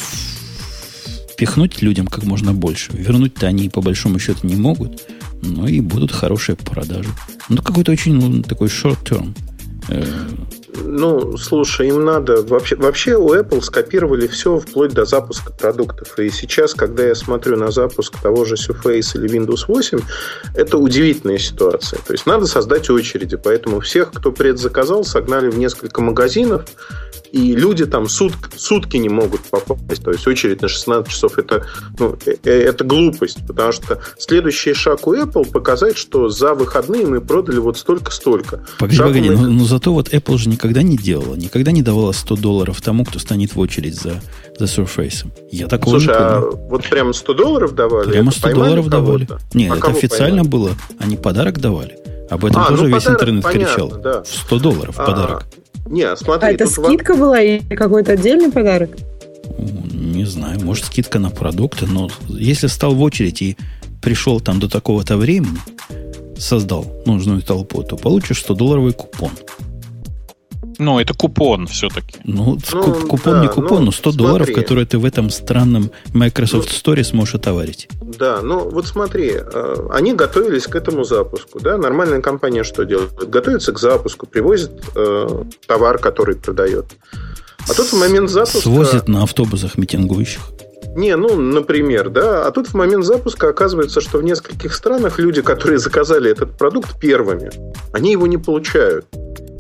впихнуть людям как можно больше. Вернуть-то они по большому счету не могут. Но и будут хорошие продажи. Ну, какой-то очень ну, такой short-term э, ну, слушай, им надо... Вообще, вообще у Apple скопировали все вплоть до запуска продуктов. И сейчас, когда я смотрю на запуск того же Surface или Windows 8, это удивительная ситуация. То есть надо создать очереди. Поэтому всех, кто предзаказал, согнали в несколько магазинов, и люди там сутки, сутки не могут попасть. То есть очередь на 16 часов это, ну, э, э, это глупость, потому что следующий шаг у Apple показать, что за выходные мы продали вот столько-столько. Погоди, шаг погоди, мы... но, но зато вот Apple же никогда не делала, никогда не давала 100 долларов тому, кто станет в очередь за, за Surface. Я такого Слушай, не помню. а вот прямо 100 долларов давали? Прямо 100 долларов давали. Нет, а это официально поймали? было. Они подарок давали. Об этом а, тоже ну, весь подарок, интернет понятно, кричал. Да. 100 долларов а, подарок. Не, смотри. А это скидка вам... была или какой-то отдельный подарок? Не знаю, может скидка на продукты, но если стал в очередь и пришел там до такого-то времени, создал нужную толпу, то получишь 100-долларовый купон. Ну, это купон все-таки. Ну, ну куп, купон да, не купон, ну, но 100 смотри. долларов, которые ты в этом странном Microsoft ну, Store сможешь отоварить. Да, ну вот смотри, э, они готовились к этому запуску. Да? Нормальная компания что делает? Готовится к запуску, привозит э, товар, который продает. А тут в момент запуска... Свозит на автобусах митингующих. Не, ну, например, да. А тут в момент запуска оказывается, что в нескольких странах люди, которые заказали этот продукт первыми, они его не получают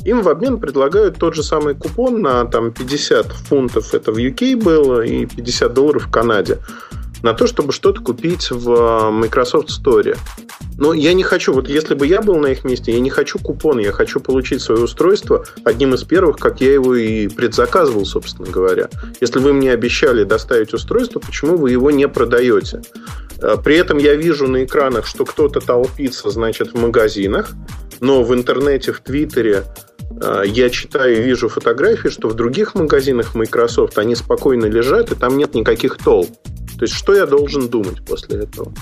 им в обмен предлагают тот же самый купон на там, 50 фунтов, это в UK было, и 50 долларов в Канаде. на то, чтобы что-то купить в э, Microsoft Store. Но я не хочу, вот если бы я был на их месте, я не хочу купон, я хочу получить свое устройство одним из первых, как я его и предзаказывал, собственно говоря. Если вы мне обещали доставить устройство, почему вы его не продаете? Э, при этом я вижу на экранах, что кто-то толпится, значит, в магазинах, но в интернете, в Твиттере э, я читаю и вижу фотографии, что в других магазинах Microsoft они спокойно лежат, и там нет никаких толп. То есть, что я должен думать после этого?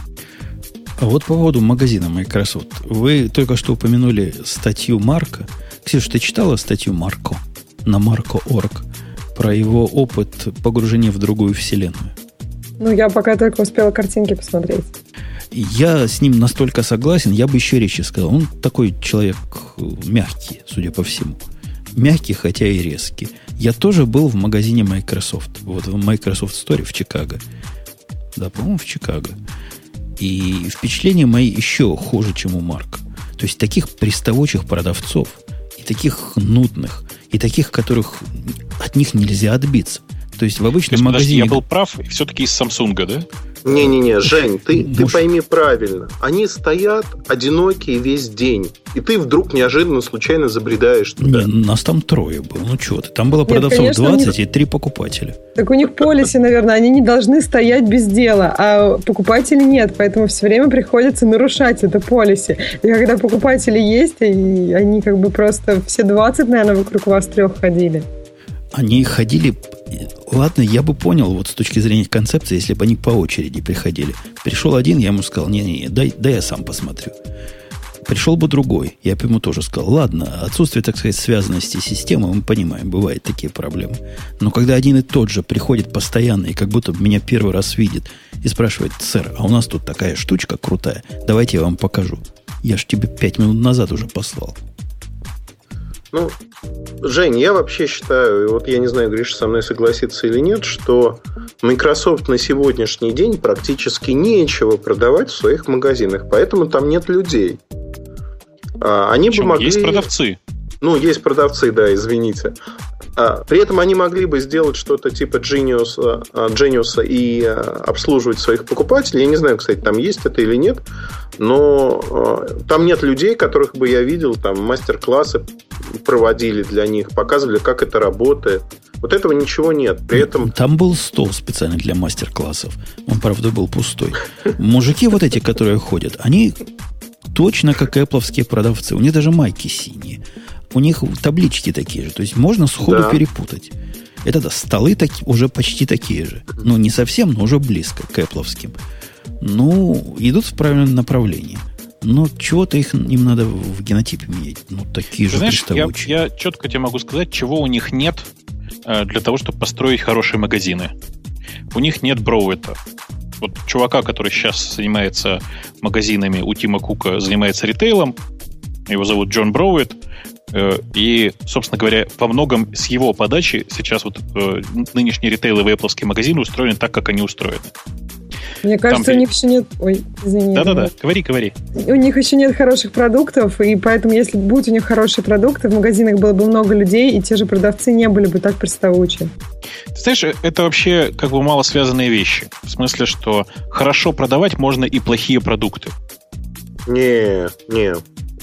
А вот по поводу магазина Microsoft. Вы только что упомянули статью Марка. Ксюша, ты читала статью Марко на Marco.org про его опыт погружения в другую вселенную? Ну, я пока только успела картинки посмотреть. Я с ним настолько согласен, я бы еще речи сказал. Он такой человек мягкий, судя по всему. Мягкий, хотя и резкий. Я тоже был в магазине Microsoft. Вот в Microsoft Store в Чикаго. Да, по-моему, в Чикаго. И впечатления мои еще хуже, чем у Марка. То есть таких приставучих продавцов, и таких нудных, и таких, которых от них нельзя отбиться. То есть в обычном есть, магазине... Подожди, я был прав, все-таки из Samsung, да? Не-не-не, Жень, ты, ты пойми правильно. Они стоят одинокие весь день. И ты вдруг неожиданно случайно забредаешь туда. Не, нас там трое было. Ну что ты, там было продавцов Нет, конечно, 20 них... и три покупателя. Так у них полиси, наверное, они не должны стоять без дела, а покупателей нет, поэтому все время приходится нарушать это полиси. И когда покупатели есть, и они как бы просто все 20, наверное, вокруг вас трех ходили. Они ходили Ладно, я бы понял, вот с точки зрения концепции, если бы они по очереди приходили. Пришел один, я ему сказал, не-не, дай, дай я сам посмотрю. Пришел бы другой, я бы ему тоже сказал, ладно, отсутствие, так сказать, связанности системы, мы понимаем, бывают такие проблемы. Но когда один и тот же приходит постоянно и как будто меня первый раз видит и спрашивает, сэр, а у нас тут такая штучка крутая, давайте я вам покажу. Я ж тебе пять минут назад уже послал. Ну, Жень, я вообще считаю, и вот я не знаю, Гриша со мной согласится или нет, что Microsoft на сегодняшний день практически нечего продавать в своих магазинах, поэтому там нет людей. А, они Причем бы могли... Есть продавцы. Ну, есть продавцы, да, извините. А, при этом они могли бы сделать что-то типа Genius, а, Genius и а, обслуживать своих покупателей. Я не знаю, кстати, там есть это или нет, но там нет людей, которых бы я видел, там мастер-классы проводили для них, показывали, как это работает. Вот этого ничего нет. При этом... Там был стол специально для мастер-классов. Он, правда, был пустой. Мужики вот эти, которые ходят, они точно как Apple продавцы. У них даже майки синие у них таблички такие же. То есть можно сходу да. перепутать. Это да, столы так, уже почти такие же. Ну, не совсем, но уже близко к Apple. Ну, идут в правильном направлении. Но чего-то их, им надо в генотипе менять. Ну, такие же Знаешь, я, я четко тебе могу сказать, чего у них нет э, для того, чтобы построить хорошие магазины. У них нет Броуэта. Вот чувака, который сейчас занимается магазинами у Тима Кука, занимается ритейлом, его зовут Джон Броуэт, и, собственно говоря, во многом с его подачи сейчас вот э, нынешние ритейловые Apple магазины устроены так, как они устроены. Мне кажется, Там... у них еще нет... Ой, извини. Да-да-да, говори, говори. У них еще нет хороших продуктов, и поэтому, если будь у них хорошие продукты, в магазинах было бы много людей, и те же продавцы не были бы так приставучи. Ты знаешь, это вообще как бы мало связанные вещи. В смысле, что хорошо продавать можно и плохие продукты. Не, не,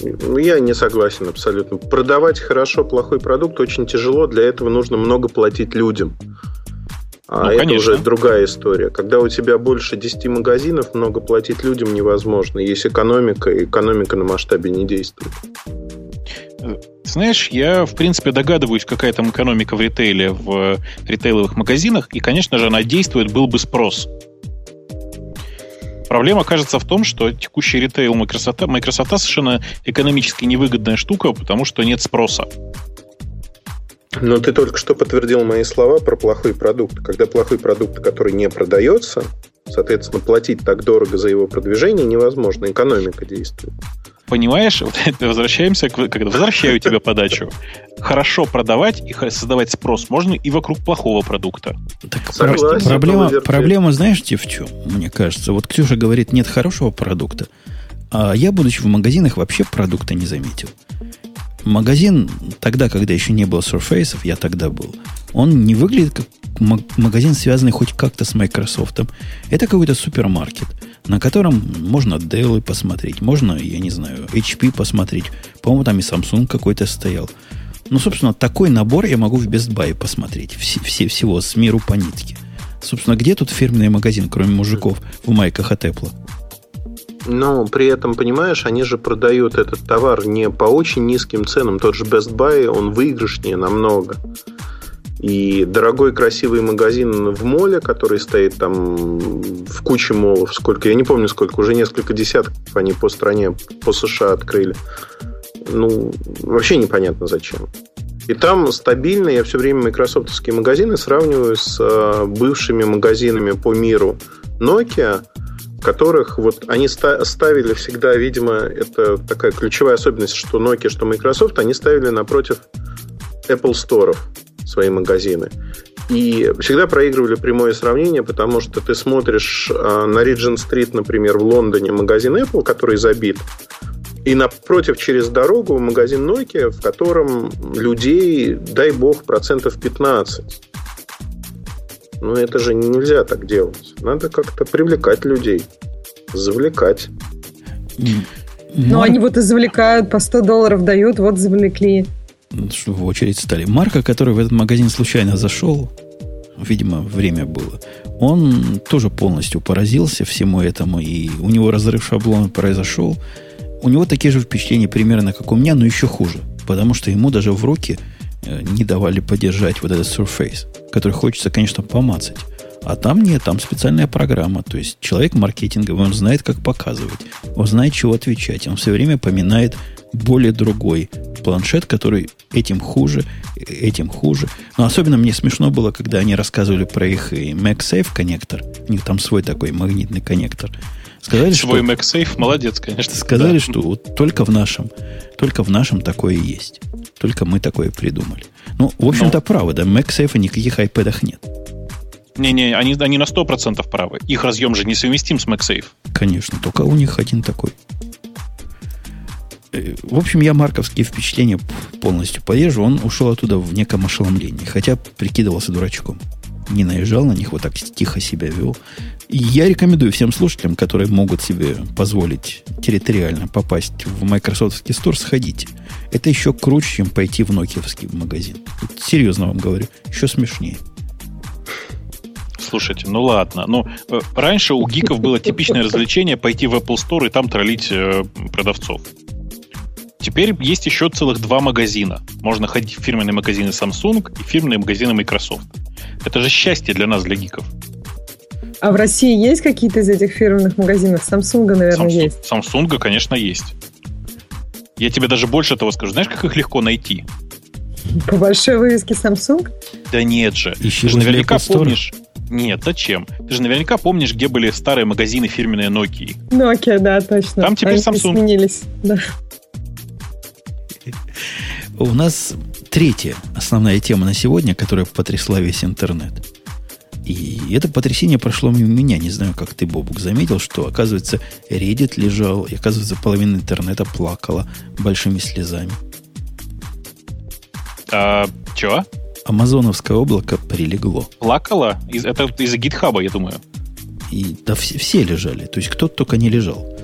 ну, я не согласен абсолютно. Продавать хорошо плохой продукт очень тяжело. Для этого нужно много платить людям. А ну, это конечно. уже другая история. Когда у тебя больше 10 магазинов, много платить людям невозможно. Есть экономика, и экономика на масштабе не действует. Знаешь, я, в принципе, догадываюсь, какая там экономика в ритейле, в ритейловых магазинах, и, конечно же, она действует, был бы спрос. Проблема, кажется, в том, что текущий ритейл Microsoft, Microsoft совершенно экономически невыгодная штука, потому что нет спроса. Но ты только что подтвердил мои слова про плохой продукт. Когда плохой продукт, который не продается, соответственно, платить так дорого за его продвижение невозможно. Экономика действует понимаешь, вот возвращаемся, к, когда возвращаю тебе подачу. Хорошо продавать и создавать спрос можно и вокруг плохого продукта. Так Согласен, проблема, проблема, знаешь, в чем, мне кажется? Вот Ксюша говорит, нет хорошего продукта, а я, будучи в магазинах, вообще продукта не заметил. Магазин тогда, когда еще не было Surface, я тогда был, он не выглядит как магазин, связанный хоть как-то с Microsoft. Это какой-то супермаркет, на котором можно Dell посмотреть, можно, я не знаю, HP посмотреть. По-моему, там и Samsung какой-то стоял. Ну, собственно, такой набор я могу в Best Buy посмотреть. Все, все, всего с миру по нитке. Собственно, где тут фирменный магазин, кроме мужиков в майках от Apple? Но при этом, понимаешь, они же продают этот товар не по очень низким ценам. Тот же Best Buy, он выигрышнее намного. И дорогой красивый магазин в моле, который стоит там в куче молов, сколько, я не помню сколько, уже несколько десятков они по стране, по США открыли. Ну, вообще непонятно зачем. И там стабильно я все время майкрософтовские магазины сравниваю с э, бывшими магазинами по миру Nokia, которых вот они ставили всегда, видимо, это такая ключевая особенность, что Nokia, что Microsoft, они ставили напротив Apple Store свои магазины. И всегда проигрывали прямое сравнение, потому что ты смотришь а, на Regent Street, например, в Лондоне магазин Apple, который забит, и напротив, через дорогу магазин Nokia, в котором людей, дай бог, процентов 15. Ну, это же нельзя так делать. Надо как-то привлекать людей, завлекать. Ну, они вот и завлекают, по 100 долларов дают, вот завлекли что в очередь стали. Марка, который в этот магазин случайно зашел, видимо, время было, он тоже полностью поразился всему этому, и у него разрыв шаблона произошел. У него такие же впечатления примерно, как у меня, но еще хуже, потому что ему даже в руки не давали поддержать вот этот Surface, который хочется, конечно, помацать. А там нет, там специальная программа. То есть человек маркетинговый, он знает, как показывать. Он знает, чего отвечать. Он все время поминает более другой планшет, который этим хуже, этим хуже. Но особенно мне смешно было, когда они рассказывали про их MagSafe коннектор. У них там свой такой магнитный коннектор. Сказали, свой что, MagSafe, молодец, конечно. Сказали, да. что вот только в нашем, только в нашем такое есть. Только мы такое придумали. Ну, в общем-то, Но... правы, да, MagSafe никаких iPad нет. Не-не, они, они на 100% правы. Их разъем же несовместим с MagSafe. Конечно, только у них один такой. Э, в общем, я марковские впечатления полностью порежу. Он ушел оттуда в неком ошеломлении, хотя прикидывался дурачком. Не наезжал на них, вот так тихо себя вел. И я рекомендую всем слушателям, которые могут себе позволить территориально попасть в Microsoft Store, сходите. Это еще круче, чем пойти в нокиевский магазин. Серьезно вам говорю, еще смешнее. Слушайте, ну ладно. Ну, э, раньше у гиков было типичное развлечение пойти в Apple Store и там троллить э, продавцов. Теперь есть еще целых два магазина. Можно ходить в фирменные магазины Samsung и фирменные магазины Microsoft. Это же счастье для нас, для гиков. А в России есть какие-то из этих фирменных магазинов? Samsung, наверное, Samsung, есть. Samsung, конечно, есть. Я тебе даже больше того скажу. Знаешь, как их легко найти? По большой вывеске Samsung? Да нет же. Ищи Ты же наверняка помнишь... Нет, зачем? Ты же наверняка помнишь, где были старые магазины фирменные Nokia. Nokia, да, точно. Там теперь Они Samsung. Сменились, да. У нас третья основная тема на сегодня, которая потрясла весь интернет. И это потрясение прошло мимо меня. Не знаю, как ты, Бобук, заметил, что, оказывается, Reddit лежал, и, оказывается, половина интернета плакала большими слезами. А, чего? Амазоновское облако прилегло. Плакало? Это из-за гитхаба, я думаю. И, да все, все лежали. То есть кто-то только не лежал.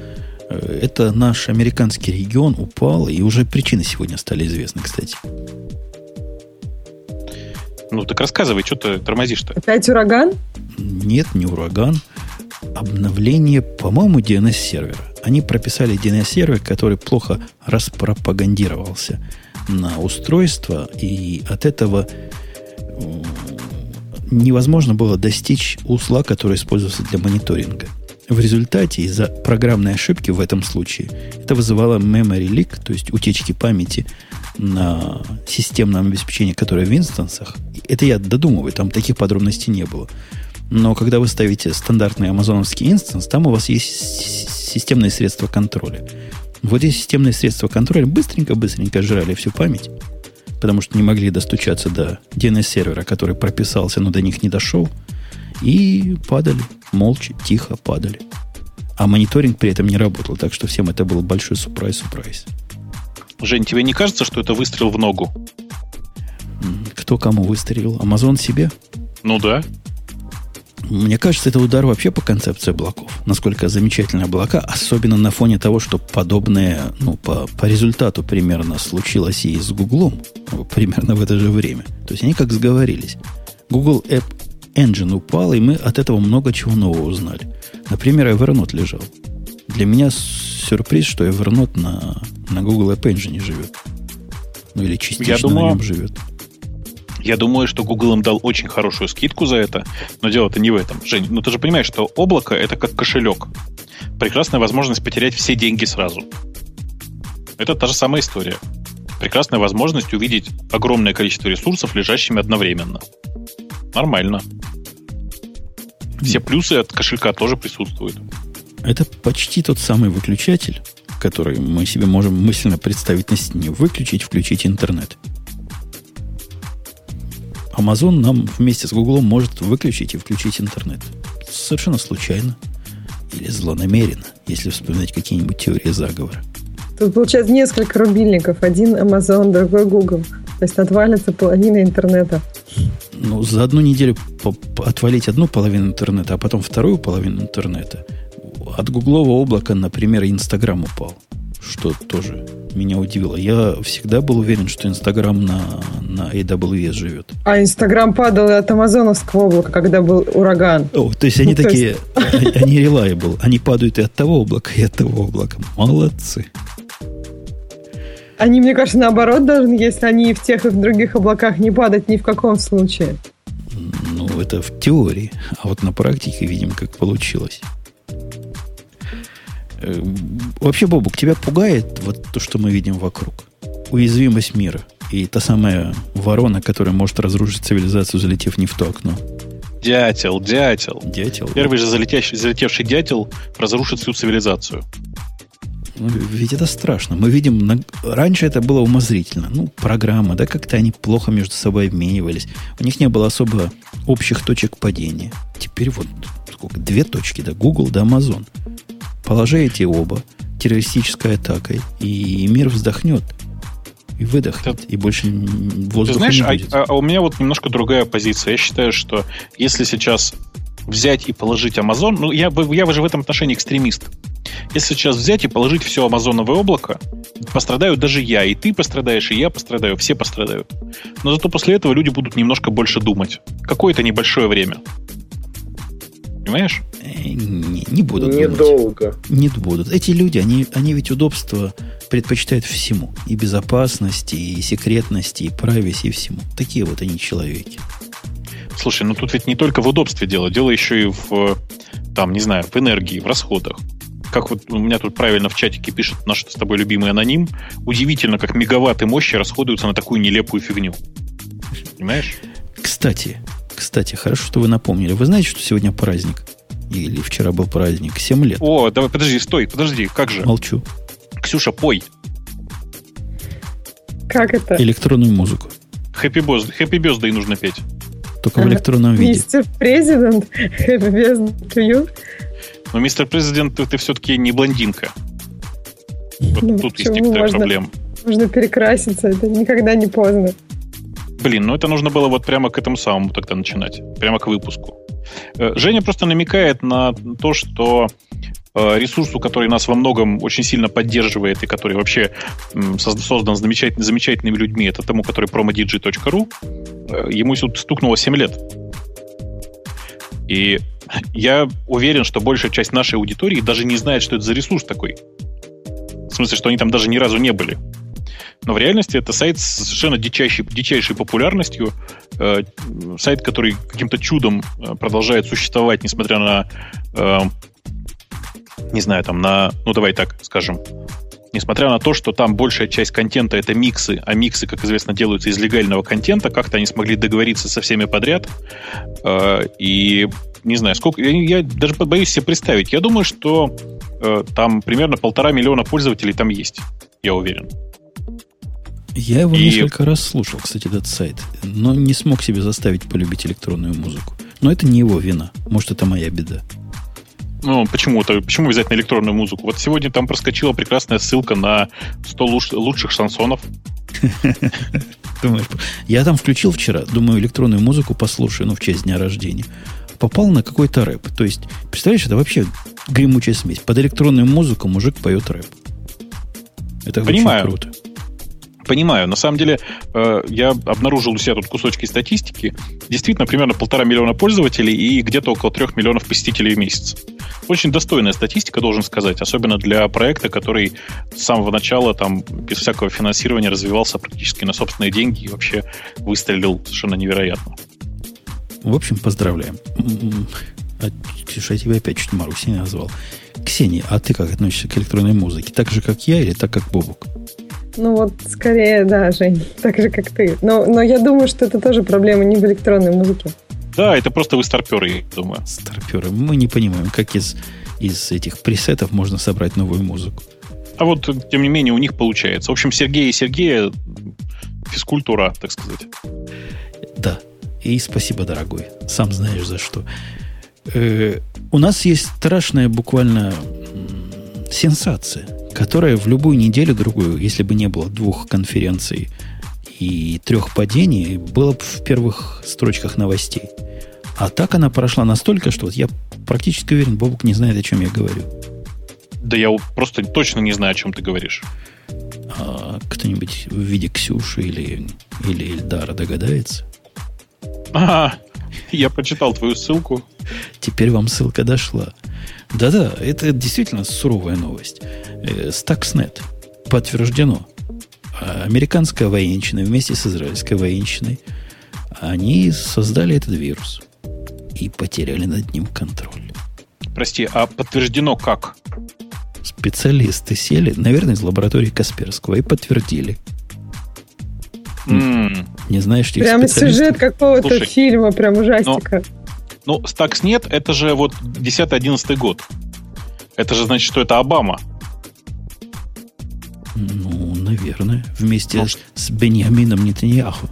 Это наш американский регион упал, и уже причины сегодня стали известны, кстати. Ну, так рассказывай, что ты тормозишь-то? Опять ураган? Нет, не ураган. Обновление, по-моему, DNS-сервера. Они прописали DNS-сервер, который плохо распропагандировался на устройство, и от этого невозможно было достичь усла, который использовался для мониторинга. В результате из-за программной ошибки в этом случае это вызывало memory leak, то есть утечки памяти на системном обеспечении, которое в инстансах. Это я додумываю, там таких подробностей не было. Но когда вы ставите стандартный амазоновский инстанс, там у вас есть системные средства контроля. Вот эти системные средства контроля быстренько-быстренько жрали всю память, потому что не могли достучаться до DNS-сервера, который прописался, но до них не дошел – и падали, молча, тихо падали. А мониторинг при этом не работал, так что всем это был большой сюрприз-сюрприз. Жень, тебе не кажется, что это выстрел в ногу? Кто кому выстрелил? Амазон себе? Ну да. Мне кажется, это удар вообще по концепции облаков. Насколько замечательные облака, особенно на фоне того, что подобное, ну, по, по результату примерно случилось и с Гуглом, примерно в это же время. То есть они как сговорились. Google App Engine упал, и мы от этого много чего нового узнали. Например, Evernote лежал. Для меня сюрприз, что Evernote на, на Google App Engine живет. Ну или частично Я думаю, на нем живет. Я думаю, что Google им дал очень хорошую скидку за это, но дело-то не в этом. Жень, ну ты же понимаешь, что облако это как кошелек. Прекрасная возможность потерять все деньги сразу. Это та же самая история. Прекрасная возможность увидеть огромное количество ресурсов, лежащими одновременно. Нормально. Все плюсы от кошелька тоже присутствуют. Это почти тот самый выключатель, который мы себе можем мысленно представить на стене. Выключить, включить интернет. Amazon нам вместе с Google может выключить и включить интернет. Совершенно случайно. Или злонамеренно, если вспоминать какие-нибудь теории заговора. Тут получается несколько рубильников. Один Amazon, другой Google. То есть отвалится половина интернета. Ну, за одну неделю отвалить одну половину интернета, а потом вторую половину интернета. От гуглового облака, например, Инстаграм упал. Что тоже меня удивило. Я всегда был уверен, что Инстаграм на, на AWS живет. А Инстаграм падал от амазоновского облака, когда был ураган. О, то есть они ну, такие, есть... они reliable. Они падают и от того облака, и от того облака. Молодцы. Они, мне кажется, наоборот должны, если они в тех и в других облаках не падать ни в каком случае. Ну, это в теории. А вот на практике видим, как получилось. Э, вообще, Бобук, тебя пугает вот то, что мы видим вокруг? Уязвимость мира. И та самая ворона, которая может разрушить цивилизацию, залетев не в то окно. Дятел, дятел. Дятел. Первый же залетевший, залетевший дятел разрушит всю цивилизацию. Ну, ведь это страшно. Мы видим, раньше это было умозрительно. Ну, программа, да, как-то они плохо между собой обменивались. У них не было особо общих точек падения. Теперь вот сколько? Две точки, да, Google, да, Amazon. Положи эти оба террористической атакой, и мир вздохнет. И выдохнет, Ты, и больше воздуха ты знаешь, не а, будет. А, а у меня вот немножко другая позиция. Я считаю, что если сейчас взять и положить Amazon, ну, я, я же в этом отношении экстремист. Если сейчас взять и положить все амазоновое облако, пострадаю даже я, и ты пострадаешь, и я пострадаю, все пострадают. Но зато после этого люди будут немножко больше думать. Какое-то небольшое время. Понимаешь? Э, не, не будут. Недолго. Думать. Не будут. Эти люди, они, они ведь удобство предпочитают всему. И безопасности, и секретности, и прависи, и всему. Такие вот они человеки. Слушай, ну тут ведь не только в удобстве дело, дело еще и в, там, не знаю, в энергии, в расходах. Как вот у меня тут правильно в чатике пишет наш с тобой любимый аноним, удивительно, как мегаватты мощи расходуются на такую нелепую фигню. Понимаешь? Кстати, кстати, хорошо, что вы напомнили. Вы знаете, что сегодня праздник? Или вчера был праздник? 7 лет. О, давай, подожди, стой, подожди, как же? Молчу. Ксюша, пой. Как это? Электронную музыку. Happy Birthday нужно петь. Только в электронном виде. Мистер Президент. Но, мистер Президент, ты, ты все-таки не блондинка. Вот ну, тут есть некоторые можно, проблемы. Можно перекраситься, это никогда не поздно. Блин, ну это нужно было вот прямо к этому самому тогда начинать. Прямо к выпуску. Э, Женя просто намекает на то, что э, ресурсу, который нас во многом очень сильно поддерживает и который вообще создан замечательными, замечательными людьми, это тому, который promodigi.ru, ему стукнуло 7 лет. И я уверен, что большая часть нашей аудитории даже не знает, что это за ресурс такой. В смысле, что они там даже ни разу не были. Но в реальности это сайт с совершенно дичайшей, дичайшей популярностью. Э, сайт, который каким-то чудом э, продолжает существовать, несмотря на, э, не знаю, там, на, ну давай так скажем, несмотря на то, что там большая часть контента это миксы, а миксы, как известно, делаются из легального контента, как-то они смогли договориться со всеми подряд. Э, и не знаю, сколько, я, я даже боюсь себе представить. Я думаю, что э, там примерно полтора миллиона пользователей там есть, я уверен. Я его и... несколько раз слушал, кстати, этот сайт, но не смог себе заставить полюбить электронную музыку. Но это не его вина. Может, это моя беда. Ну, почему-то, почему взять на электронную музыку? Вот сегодня там проскочила прекрасная ссылка на 100 луч, лучших шансонов. Думаешь, я там включил вчера, думаю, электронную музыку послушаю, ну, в честь дня рождения. Попал на какой-то рэп. То есть, представляешь, это вообще гремучая смесь. Под электронную музыку мужик поет рэп. Это Понимаю. очень круто. Понимаю. На самом деле, э, я обнаружил у себя тут кусочки статистики. Действительно, примерно полтора миллиона пользователей и где-то около трех миллионов посетителей в месяц. Очень достойная статистика, должен сказать, особенно для проекта, который с самого начала там без всякого финансирования развивался практически на собственные деньги и вообще выстрелил совершенно невероятно. В общем, поздравляем. А, Ксюша, я тебя опять чуть Марусей назвал. Ксения, а ты как относишься к электронной музыке? Так же, как я или так, как Бобук? Ну вот, скорее, да, Жень, так же, как ты. Но, но я думаю, что это тоже проблема не в электронной музыке. Да, это просто вы старперы, я думаю. Старперы. Мы не понимаем, как из, из этих пресетов можно собрать новую музыку. А вот, тем не менее, у них получается. В общем, Сергей и Сергея физкультура, так сказать. Да. И спасибо, дорогой. Сам знаешь за что. Э, у нас есть страшная буквально сенсация которая в любую неделю другую, если бы не было двух конференций и трех падений, была бы в первых строчках новостей. А так она прошла настолько, что вот я практически уверен, Бобук не знает, о чем я говорю. Да я просто точно не знаю, о чем ты говоришь. А кто-нибудь в виде Ксюши или, или Эльдара догадается? А, я прочитал твою ссылку. Теперь вам ссылка дошла. Да-да, это действительно суровая новость. Э, Stuxnet подтверждено. Американская военщина вместе с израильской военщиной они создали этот вирус и потеряли над ним контроль. Прости, а подтверждено как? Специалисты сели, наверное, из лаборатории Касперского и подтвердили. Mm. Не знаешь, что Прям сюжет какого-то фильма, прям ужастика. Но, ну, Stuxnet это же вот 10-11 год. Это же значит, что это Обама. Ну, наверное. Вместе ну, с Беньямином Нетаньяху.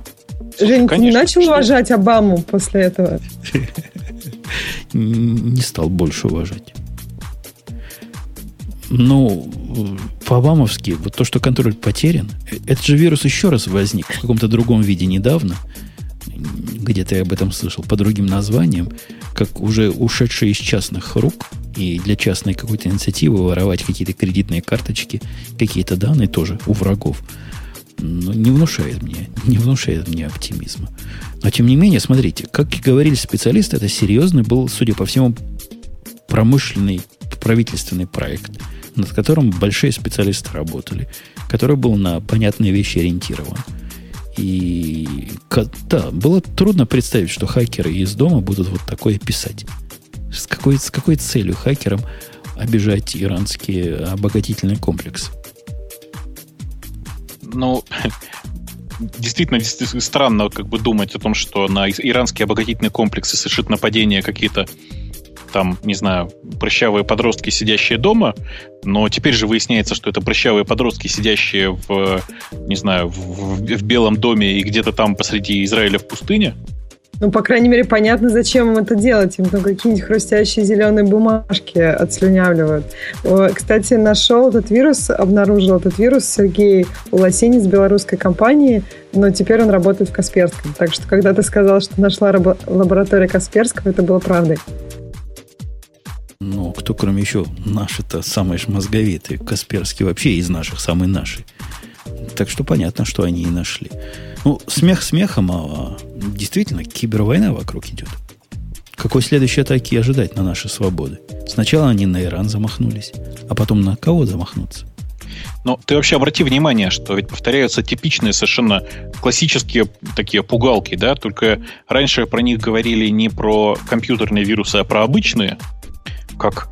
Жень, ты не начал что? уважать Обаму после этого? Не стал больше уважать. Ну, по-обамовски, вот то, что контроль потерян, э, этот же вирус еще раз возник в каком-то другом виде недавно. Где-то я об этом слышал, по другим названиям, как уже ушедший из частных рук – и для частной какой-то инициативы воровать какие-то кредитные карточки, какие-то данные тоже у врагов. Ну, не внушает мне, не внушает мне оптимизма. Но тем не менее, смотрите, как и говорили специалисты, это серьезный был, судя по всему, промышленный правительственный проект, над которым большие специалисты работали, который был на понятные вещи ориентирован. И да, было трудно представить, что хакеры из дома будут вот такое писать. С какой, с какой целью хакерам обижать иранские обогатительные комплексы? Ну, действительно, действительно странно как бы думать о том, что на иранские обогатительные комплексы совершит нападение какие-то там, не знаю, прыщавые подростки, сидящие дома, но теперь же выясняется, что это прыщавые подростки, сидящие в, не знаю, в, в Белом доме и где-то там посреди Израиля в пустыне. Ну, по крайней мере, понятно, зачем им это делать. Им там какие-нибудь хрустящие зеленые бумажки отслюнявливают. Кстати, нашел этот вирус, обнаружил этот вирус Сергей Уласинец белорусской компании, но теперь он работает в Касперском. Так что, когда ты сказал, что нашла лаборатория Касперского, это было правдой. Ну, кто кроме еще наши-то самые мозговитые? Касперский вообще из наших самый наши. Так что понятно, что они и нашли. Ну, смех смехом, а действительно кибервойна вокруг идет. Какой следующей атаки ожидать на наши свободы? Сначала они на Иран замахнулись, а потом на кого замахнуться? Но ты вообще обрати внимание, что ведь повторяются типичные совершенно классические такие пугалки, да, только раньше про них говорили не про компьютерные вирусы, а про обычные, как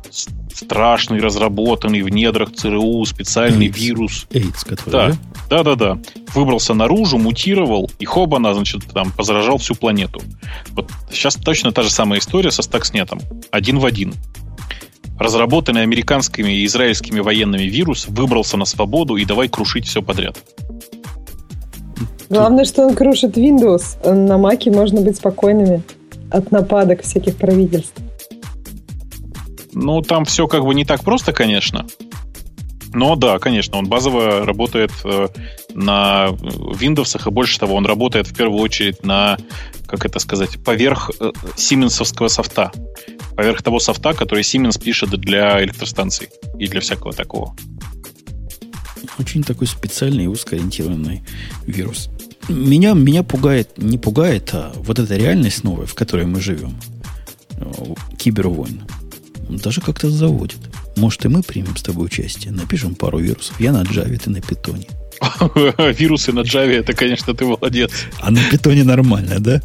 страшный, разработанный в недрах ЦРУ специальный AIDS. вирус. AIDS, который, да? Да, да, да. Выбрался наружу, мутировал, и хобана, значит, там, позаражал всю планету. Вот сейчас точно та же самая история со Стакснетом. Один в один. Разработанный американскими и израильскими военными вирус выбрался на свободу и давай крушить все подряд. Главное, что он крушит Windows. На Маке можно быть спокойными от нападок всяких правительств. Ну, там все как бы не так просто, конечно. Но да, конечно, он базово работает э, на Windows, и больше того, он работает в первую очередь на, как это сказать, поверх сименсовского софта. Поверх того софта, который Siemens пишет для электростанций и для всякого такого. Очень такой специальный и узкоориентированный вирус. Меня, меня пугает, не пугает, а вот эта реальность новая, в которой мы живем. Кибервойн. Даже как-то заводит. Может, и мы примем с тобой участие. Напишем пару вирусов. Я на Java, ты на питоне. Вирусы на Java, это, конечно, ты молодец. А на питоне нормально, да?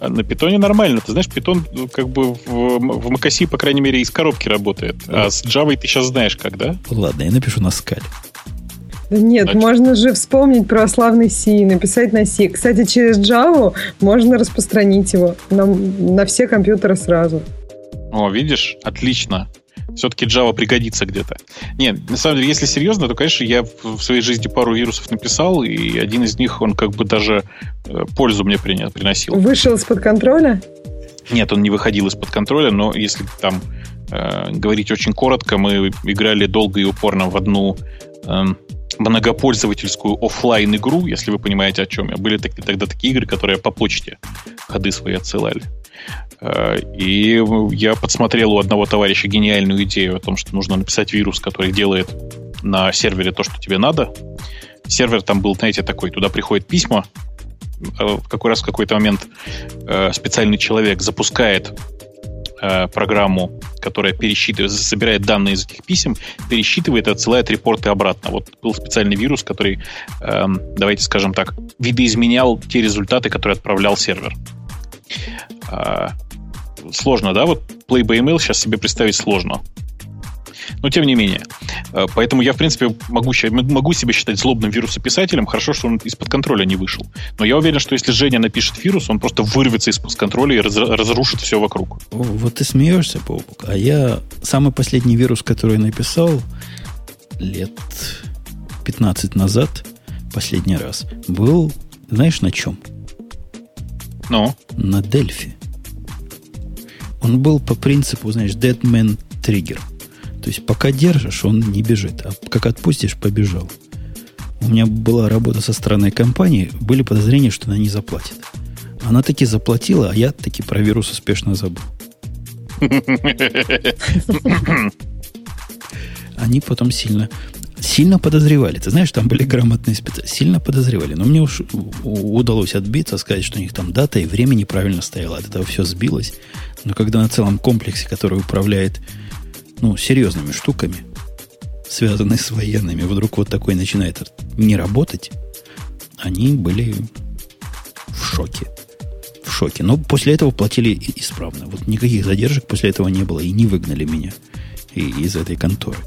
А на питоне нормально. Ты знаешь, питон как бы в, в macOS, по крайней мере, из коробки работает. А с Java ты сейчас знаешь как, да? Ладно, я напишу на скале. Да нет, Значит. можно же вспомнить православный C, написать на C. Кстати, через Java можно распространить его на, на все компьютеры сразу. О, видишь? Отлично. Все-таки Java пригодится где-то. Нет, на самом деле, если серьезно, то, конечно, я в своей жизни пару вирусов написал, и один из них, он как бы даже э, пользу мне приносил. Вышел из-под контроля? Нет, он не выходил из-под контроля, но если там э, говорить очень коротко, мы играли долго и упорно в одну э, многопользовательскую офлайн игру, если вы понимаете, о чем я. Были тогда такие игры, которые по почте ходы свои отсылали. Э, и я подсмотрел у одного товарища гениальную идею о том, что нужно написать вирус, который делает на сервере то, что тебе надо. Сервер там был, знаете, такой, туда приходят письма, э, в какой раз в какой-то момент э, специальный человек запускает программу, которая пересчитывает, собирает данные из этих писем, пересчитывает и отсылает репорты обратно. Вот был специальный вирус, который, эм, давайте скажем так, видоизменял те результаты, которые отправлял сервер. Сложно, да? Вот Play by Email сейчас себе представить сложно. Но тем не менее. А, поэтому я, в принципе, могу, могу себя считать злобным вирусописателем. Хорошо, что он из-под контроля не вышел. Но я уверен, что если Женя напишет вирус, он просто вырвется из-под контроля и раз, разрушит все вокруг. Вот ты смеешься, Бобук. А я самый последний вирус, который написал лет 15 назад, последний раз, был, знаешь, на чем? Ну? На Дельфи. Он был по принципу, знаешь, Dead Man Trigger. То есть пока держишь, он не бежит, а как отпустишь, побежал. У меня была работа со стороны компании, были подозрения, что она не заплатит. Она таки заплатила, а я таки про вирус успешно забыл. Они потом сильно сильно подозревали. Ты знаешь, там были грамотные специалисты. Сильно подозревали. Но мне уж удалось отбиться, сказать, что у них там дата и время неправильно стояло. От этого все сбилось. Но когда на целом комплексе, который управляет ну, серьезными штуками, связанные с военными, вдруг вот такой начинает не работать, они были в шоке. В шоке. Но после этого платили исправно. Вот никаких задержек после этого не было и не выгнали меня из этой конторы.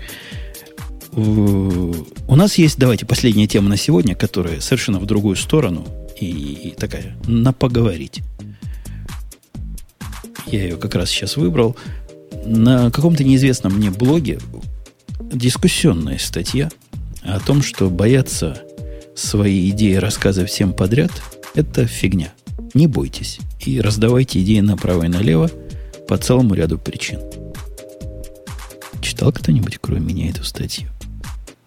У нас есть, давайте, последняя тема на сегодня, которая совершенно в другую сторону и, такая, на поговорить. Я ее как раз сейчас выбрал. На каком-то неизвестном мне блоге дискуссионная статья о том, что бояться свои идеи рассказывать всем подряд – это фигня. Не бойтесь. И раздавайте идеи направо и налево по целому ряду причин. Читал кто-нибудь, кроме меня, эту статью?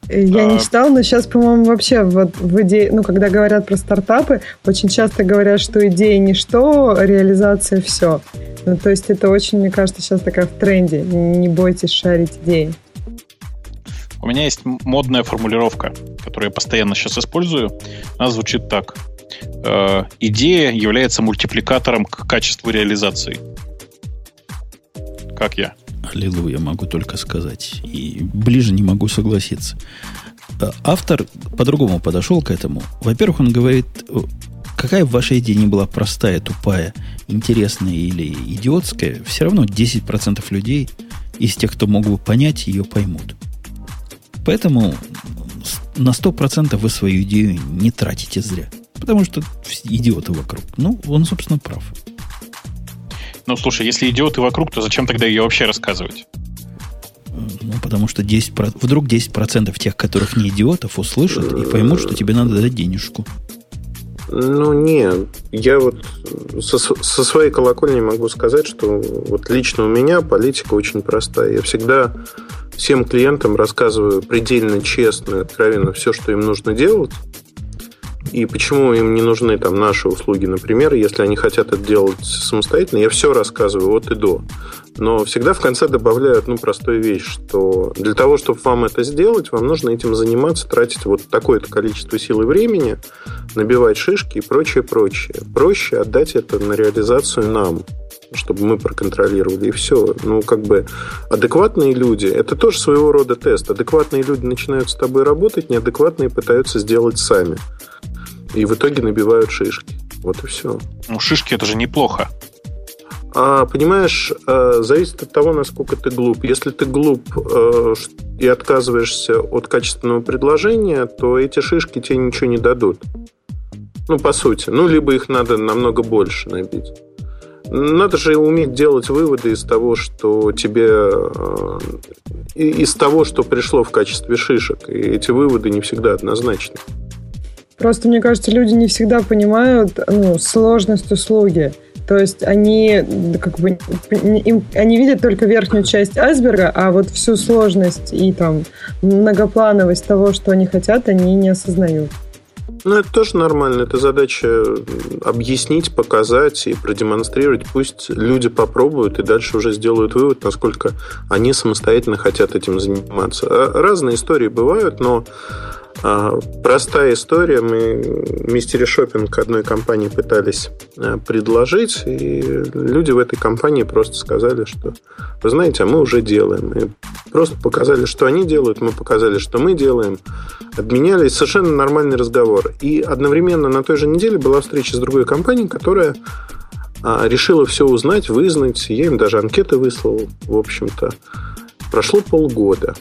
Я не а. читал, но сейчас, по-моему, вообще вот в идее, ну, когда говорят про стартапы, очень часто говорят, что идея ничто, реализация все. Ну, то есть это очень, мне кажется, сейчас такая в тренде. Не бойтесь шарить идеи. У меня есть модная формулировка, которую я постоянно сейчас использую. Она звучит так. Э, идея является мультипликатором к качеству реализации. Как я? Аллилуйя, могу только сказать. И ближе не могу согласиться. Э, автор по-другому подошел к этому. Во-первых, он говорит, какая ваша идея не была простая, тупая, интересная или идиотская, все равно 10% людей из тех, кто мог бы понять, ее поймут. Поэтому на 100% вы свою идею не тратите зря. Потому что идиоты вокруг. Ну, он, собственно, прав. Ну, слушай, если идиоты вокруг, то зачем тогда ее вообще рассказывать? Ну, потому что 10%, вдруг 10% тех, которых не идиотов, услышат и поймут, что тебе надо дать денежку. Ну, нет. Я вот со, со своей колокольни могу сказать, что вот лично у меня политика очень простая. Я всегда всем клиентам рассказываю предельно честно откровенно все, что им нужно делать. И почему им не нужны там наши услуги, например, если они хотят это делать самостоятельно, я все рассказываю от и до. Но всегда в конце добавляю одну простую вещь, что для того, чтобы вам это сделать, вам нужно этим заниматься, тратить вот такое-то количество сил и времени, набивать шишки и прочее, прочее. Проще отдать это на реализацию нам чтобы мы проконтролировали, и все. Ну, как бы адекватные люди, это тоже своего рода тест. Адекватные люди начинают с тобой работать, неадекватные пытаются сделать сами. И в итоге набивают шишки. Вот и все. Ну, шишки это же неплохо. А, понимаешь, э, зависит от того, насколько ты глуп. Если ты глуп э, и отказываешься от качественного предложения, то эти шишки тебе ничего не дадут. Ну, по сути. Ну, либо их надо намного больше набить. Надо же уметь делать выводы из того, что тебе э, из того, что пришло в качестве шишек. И эти выводы не всегда однозначны. Просто, мне кажется, люди не всегда понимают ну, сложность услуги. То есть они как бы им, они видят только верхнюю часть айсберга, а вот всю сложность и там многоплановость того, что они хотят, они не осознают. Ну, это тоже нормально. Это задача объяснить, показать и продемонстрировать. Пусть люди попробуют и дальше уже сделают вывод, насколько они самостоятельно хотят этим заниматься. А разные истории бывают, но простая история. Мы мистери шопинг одной компании пытались а, предложить, и люди в этой компании просто сказали, что вы знаете, а мы уже делаем. И просто показали, что они делают, мы показали, что мы делаем. Обменялись совершенно нормальный разговор. И одновременно на той же неделе была встреча с другой компанией, которая а, решила все узнать, вызнать. Я им даже анкеты выслал, в общем-то. Прошло полгода.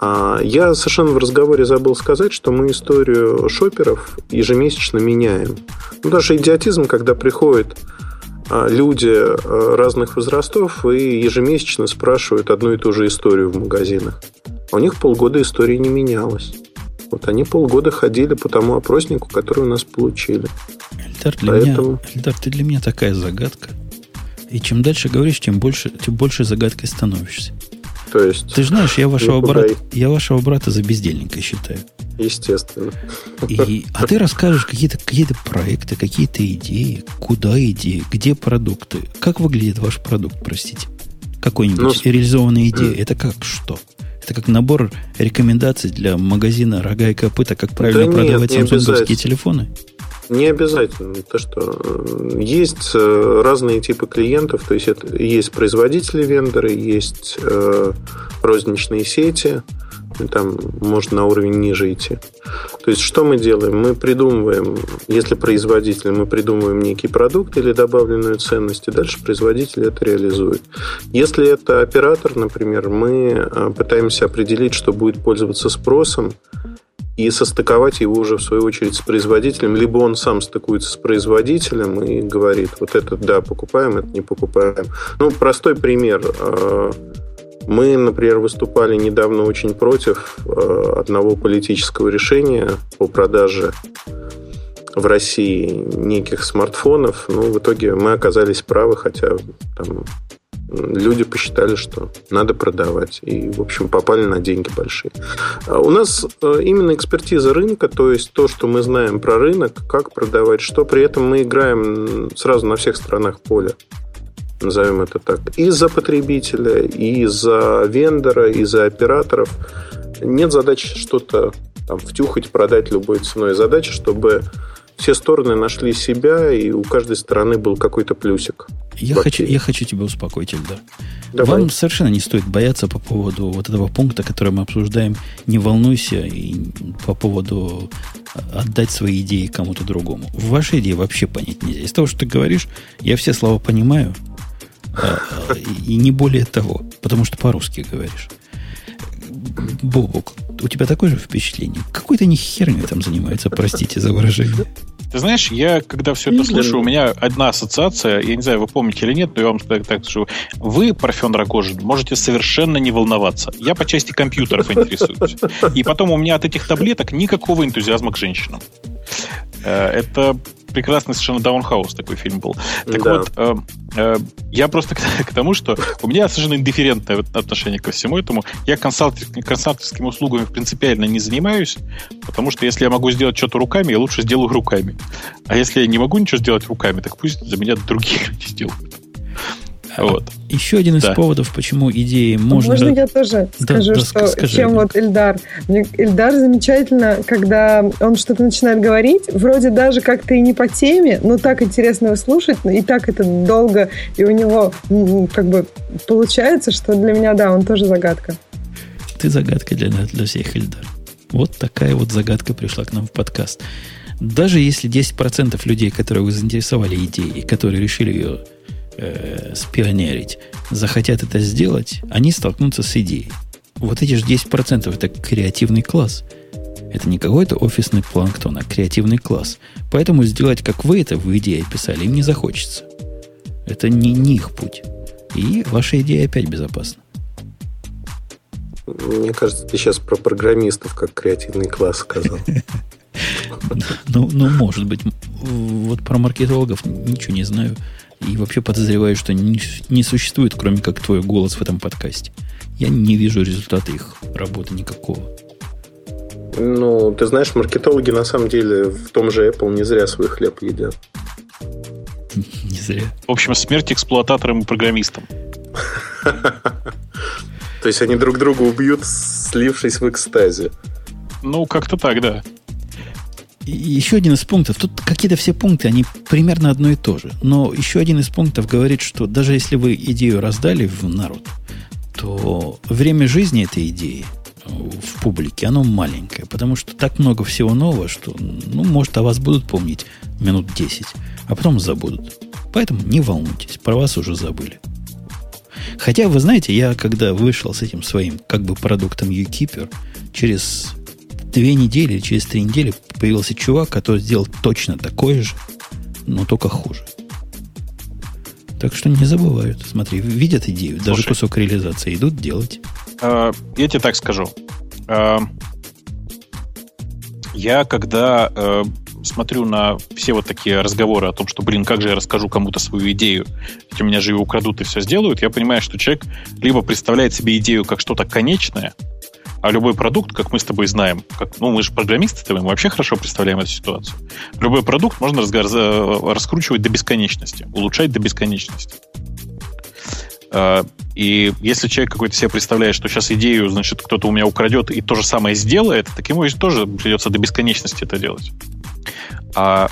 А я совершенно в разговоре забыл сказать, что мы историю шоперов ежемесячно меняем. Ну, даже идиотизм, когда приходят а, люди а, разных возрастов и ежемесячно спрашивают одну и ту же историю в магазинах. А у них полгода истории не менялась. Вот они полгода ходили по тому опроснику, который у нас получили. Эльдар, для, Поэтому... меня, Эльдар, ты для меня такая загадка. И чем дальше говоришь, тем больше, тем больше загадкой становишься. То есть... Ты знаешь, я вашего, брата, я вашего брата за бездельника считаю. Естественно. И, а ты расскажешь какие-то какие проекты, какие-то идеи, куда идеи, где продукты, как выглядит ваш продукт, простите. Какой-нибудь ну, реализованная идея. Это как что? Это как набор рекомендаций для магазина рога и копыта, как правильно да продавать нет, самсунговские телефоны? Не обязательно. То, что э, есть э, разные типы клиентов, то есть это, есть производители вендоры, есть э, розничные сети, там можно на уровень ниже идти. То есть что мы делаем? Мы придумываем, если производитель, мы придумываем некий продукт или добавленную ценность, и дальше производитель это реализует. Если это оператор, например, мы э, пытаемся определить, что будет пользоваться спросом, и состыковать его уже в свою очередь с производителем, либо он сам стыкуется с производителем и говорит, вот это да, покупаем, это не покупаем. Ну, простой пример. Э, мы, например, выступали недавно очень против э, одного политического решения по продаже в России неких смартфонов. Ну, в итоге мы оказались правы, хотя там люди посчитали, что надо продавать. И, в общем, попали на деньги большие. А у нас э, именно экспертиза рынка, то есть то, что мы знаем про рынок, как продавать, что при этом мы играем сразу на всех сторонах поля назовем это так, и за потребителя, и за вендора, и за операторов. Нет задачи что-то там втюхать, продать любой ценой. Задача, чтобы все стороны нашли себя, и у каждой стороны был какой-то плюсик. Я хочу, я хочу тебя успокоить, Эльдар. Давай. Вам совершенно не стоит бояться по поводу вот этого пункта, который мы обсуждаем. Не волнуйся и по поводу отдать свои идеи кому-то другому. Ваши идеи вообще понять нельзя. Из того, что ты говоришь, я все слова понимаю, а, и не более того, потому что по-русски говоришь. Бобок, у тебя такое же впечатление? Какой-то не херню там занимается, простите за выражение. Ты знаешь, я, когда все это слышу, у меня одна ассоциация, я не знаю, вы помните или нет, но я вам так, так скажу. Вы, Парфен Рогожин, можете совершенно не волноваться. Я по части компьютеров интересуюсь. И потом у меня от этих таблеток никакого энтузиазма к женщинам. Э, это прекрасный совершенно Даунхаус такой фильм был. Так да. вот, э, э, я просто к, к тому, что у меня совершенно индифферентное отношение ко всему этому. Я консалтер, консалтинговыми услугами принципиально не занимаюсь, потому что если я могу сделать что-то руками, я лучше сделаю руками. А если я не могу ничего сделать руками, так пусть за меня другие люди сделают. Вот. Еще один из да. поводов, почему идеи можно... Можно я тоже да, скажу, да, что скажи, чем вот Эльдар. Эльдар замечательно, когда он что-то начинает говорить, вроде даже как-то и не по теме, но так интересно его слушать, и так это долго, и у него как бы получается, что для меня, да, он тоже загадка. Ты загадка для, для всех, Эльдар. Вот такая вот загадка пришла к нам в подкаст. Даже если 10% людей, которые вы заинтересовали идеей, которые решили ее э, спионерить, захотят это сделать, они столкнутся с идеей. Вот эти же 10% это креативный класс. Это не какой-то офисный планктон, а креативный класс. Поэтому сделать, как вы это в идее писали, им не захочется. Это не, не их путь. И ваша идея опять безопасна. Мне кажется, ты сейчас про программистов как креативный класс сказал. Ну, ну, может быть. Вот про маркетологов ничего не знаю. И вообще подозреваю, что не, не существует, кроме как твой голос в этом подкасте. Я не вижу результата их работы никакого. Ну, ты знаешь, маркетологи на самом деле в том же Apple не зря свой хлеб едят. Не зря. В общем, смерть эксплуататорам и программистам. То есть они друг друга убьют, слившись в экстазе. Ну, как-то так, да еще один из пунктов, тут какие-то все пункты, они примерно одно и то же. Но еще один из пунктов говорит, что даже если вы идею раздали в народ, то время жизни этой идеи в публике, оно маленькое, потому что так много всего нового, что, ну, может, о вас будут помнить минут 10, а потом забудут. Поэтому не волнуйтесь, про вас уже забыли. Хотя, вы знаете, я когда вышел с этим своим как бы продуктом UKeeper, через две недели, через три недели появился чувак, который сделал точно такое же, но только хуже. Так что не забывают. Смотри, видят идею, Слушай, даже кусок реализации идут делать. Э, я тебе так скажу. Э, я когда э, смотрю на все вот такие разговоры о том, что, блин, как же я расскажу кому-то свою идею, ведь у меня же ее украдут и все сделают, я понимаю, что человек либо представляет себе идею как что-то конечное, а любой продукт, как мы с тобой знаем, как, ну, мы же программисты, мы вообще хорошо представляем эту ситуацию. Любой продукт можно раскручивать до бесконечности, улучшать до бесконечности. А, и если человек какой-то себе представляет, что сейчас идею, значит, кто-то у меня украдет и то же самое сделает, так ему тоже придется до бесконечности это делать. А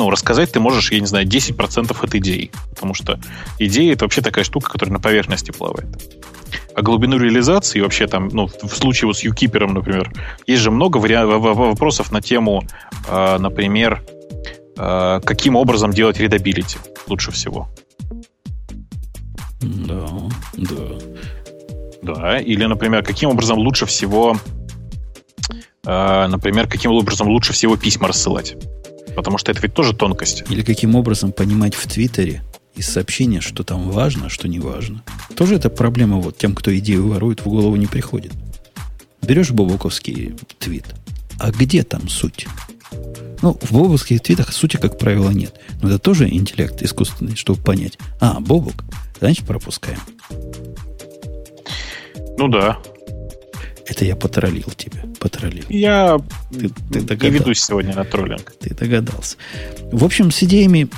ну, рассказать ты можешь, я не знаю, 10% от идеи. Потому что идея — это вообще такая штука, которая на поверхности плавает. А глубину реализации вообще там, ну, в случае вот с uKeeper ом, например, есть же много вариа- вопросов на тему, э, например, э, каким образом делать readability лучше всего. Да, да. Да, или, например, каким образом лучше всего, э, например, каким образом лучше всего письма рассылать. Потому что это ведь тоже тонкость. Или каким образом понимать в Твиттере, из сообщения, что там важно, что не важно. Тоже это проблема вот тем, кто идею ворует, в голову не приходит. Берешь бобоковский твит, а где там суть? Ну, в бобовских твитах сути, как правило, нет. Но это тоже интеллект искусственный, чтобы понять. А, бобок, значит, пропускаем. Ну да. Это я потроллил тебя. Потроллил. Я ты, ты не ведусь сегодня на троллинг. Ты догадался. В общем, с идеями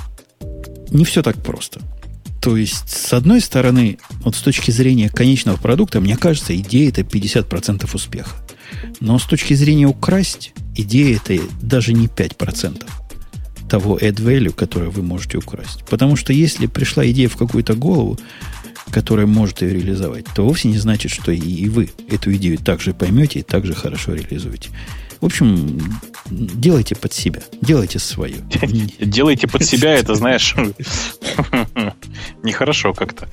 не все так просто. То есть, с одной стороны, вот с точки зрения конечного продукта, мне кажется, идея это 50% успеха. Но с точки зрения украсть, идея это даже не 5% того add value, которое вы можете украсть. Потому что если пришла идея в какую-то голову, которая может ее реализовать, то вовсе не значит, что и вы эту идею также поймете и также хорошо реализуете. В общем, делайте под себя. Делайте свое. Делайте под себя, это, знаешь, нехорошо как-то.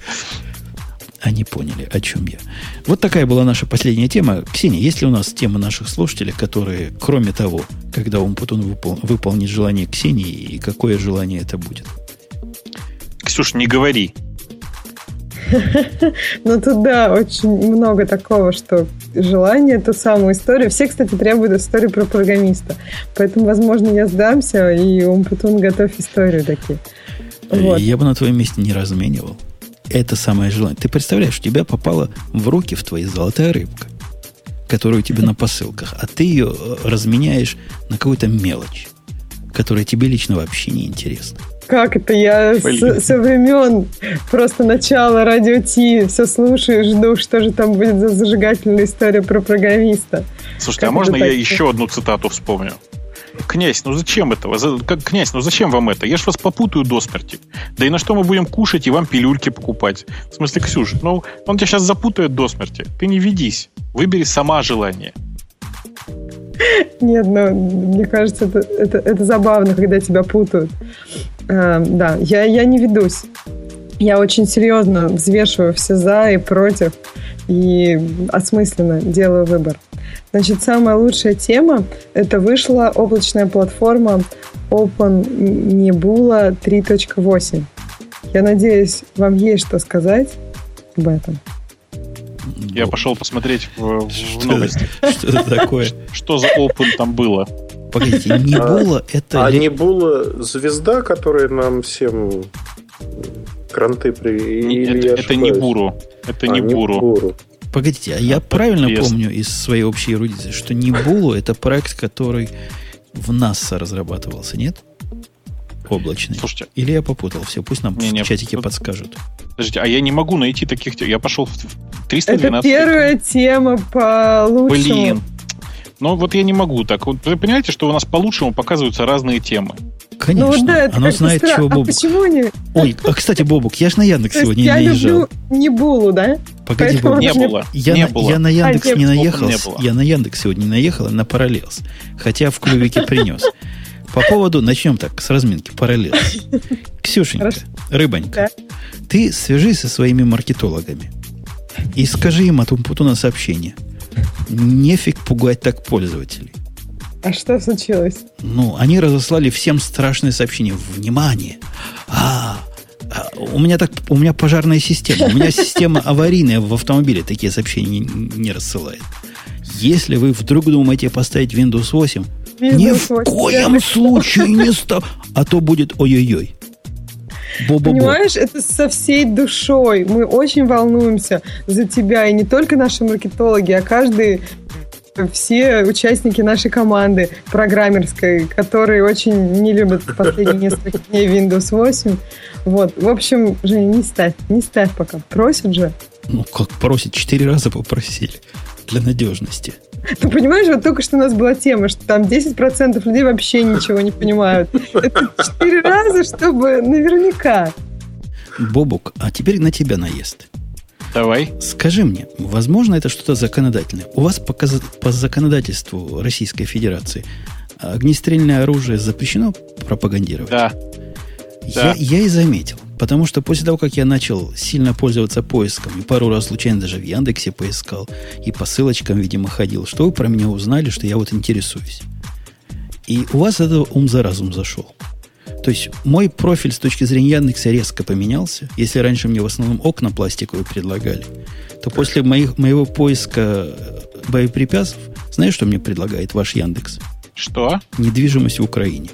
Они поняли, о чем я. Вот такая была наша последняя тема. Ксения, есть ли у нас тема наших слушателей, которые, кроме того, когда Умпутун выпол- выполнит желание Ксении, и какое желание это будет? Ксюш, не говори. Ну, тут, да, очень много такого, что желание, ту самую историю. Все, кстати, требуют историю про программиста. Поэтому, возможно, я сдамся, и Умпутун готовь историю такие. Вот. Я бы на твоем месте не разменивал. Это самое желание. Ты представляешь, у тебя попала в руки в твои золотая рыбка, которую тебе на посылках, а ты ее э, разменяешь на какую-то мелочь, которая тебе лично вообще не интересна. Как это? Я с, со времен просто начала радио Ти все слушаю, жду, что же там будет за зажигательная история про программиста. Слушайте, как а можно я так? еще одну цитату вспомню? Князь, ну зачем этого? Как, князь, ну зачем вам это? Я ж вас попутаю до смерти. Да и на что мы будем кушать и вам пилюльки покупать? В смысле, Ксюш, ну он тебя сейчас запутает до смерти. Ты не ведись. Выбери сама желание. Нет, ну, мне кажется, это, это, это забавно, когда тебя путают. Э, да, я, я не ведусь. Я очень серьезно взвешиваю все за и против и осмысленно делаю выбор. Значит, самая лучшая тема – это вышла облачная платформа Open Nebula 3.8. Я надеюсь, вам есть что сказать об этом. Я пошел посмотреть в, в новости. Что это такое? Что за Open там было? Погодите, Небула а, это... А Небула звезда, которая нам всем кранты при... Это, это не Буру. Это а, не Буру. Погодите, а я правильно помню из своей общей эрудиции, что Небулу это проект, который в НАСА разрабатывался, нет? Облачный. Слушайте. Или я попутал все, пусть нам не, в не, чатике тут... подскажут. Подождите, а я не могу найти таких... Я пошел в 312... Это первая тема по лучшему. Блин, но вот я не могу так. Вот вы понимаете, что у нас по-лучшему показываются разные темы. Конечно. Ну, да, Оно знает, стра... чего а Бобук. А почему не... Ой, а, кстати, Бобук, я же на Яндекс сегодня я наезжал. люблю не Булу, да? Погоди, Бобук. Не было. Я, не на, было. я на Яндекс а, не наехал. Не было. Я на Яндекс сегодня не наехал, а на Параллелс. Хотя в клювике принес. По поводу, начнем так, с разминки, Параллелс. Ксюшенька, Хорошо. рыбонька, да. ты свяжись со своими маркетологами и скажи им о том Путуна сообщение – Нефиг пугать так пользователей. А что случилось? Ну, они разослали всем страшное сообщение. Внимание! А, а, у меня так, у меня пожарная система, у меня система аварийная в автомобиле такие сообщения не, не рассылает. Если вы вдруг думаете поставить Windows 8, Windows ни в 8. коем случае не став, а то будет ой-ой-ой. Бо-бо-бо. Понимаешь, это со всей душой. Мы очень волнуемся за тебя. И не только наши маркетологи, а каждый все участники нашей команды программерской, которые очень не любят последние несколько дней Windows 8. Вот. В общем, Женя, не ставь, не ставь пока. Просят же. Ну, как просят? Четыре раза попросили. Для надежности. Ты понимаешь, вот только что у нас была тема, что там 10% людей вообще ничего не понимают. Это четыре раза, чтобы наверняка. Бобук, а теперь на тебя наезд. Давай. Скажи мне, возможно, это что-то законодательное? У вас по, по законодательству Российской Федерации огнестрельное оружие запрещено пропагандировать? Да. Я, я и заметил. Потому что после того, как я начал сильно пользоваться поиском, и пару раз случайно даже в Яндексе поискал, и по ссылочкам, видимо, ходил, что вы про меня узнали, что я вот интересуюсь. И у вас это ум за разум зашел. То есть мой профиль с точки зрения Яндекса резко поменялся. Если раньше мне в основном окна пластиковые предлагали, то после моих, моего поиска боеприпасов, знаешь, что мне предлагает ваш Яндекс? Что? Недвижимость в Украине.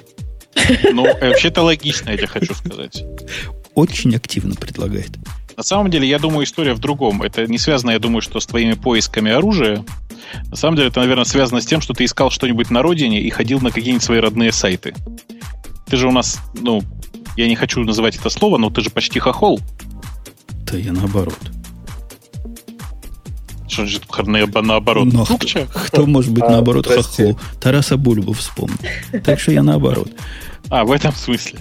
Ну, вообще-то логично, я тебе хочу сказать очень активно предлагает. На самом деле, я думаю, история в другом. Это не связано, я думаю, что с твоими поисками оружия. На самом деле, это, наверное, связано с тем, что ты искал что-нибудь на родине и ходил на какие-нибудь свои родные сайты. Ты же у нас, ну, я не хочу называть это слово, но ты же почти хохол. Да я наоборот. Что значит наоборот? Но кто, кто может быть а, наоборот хохол? Тараса Бульбу вспомнил. Так что я наоборот. А, в этом смысле.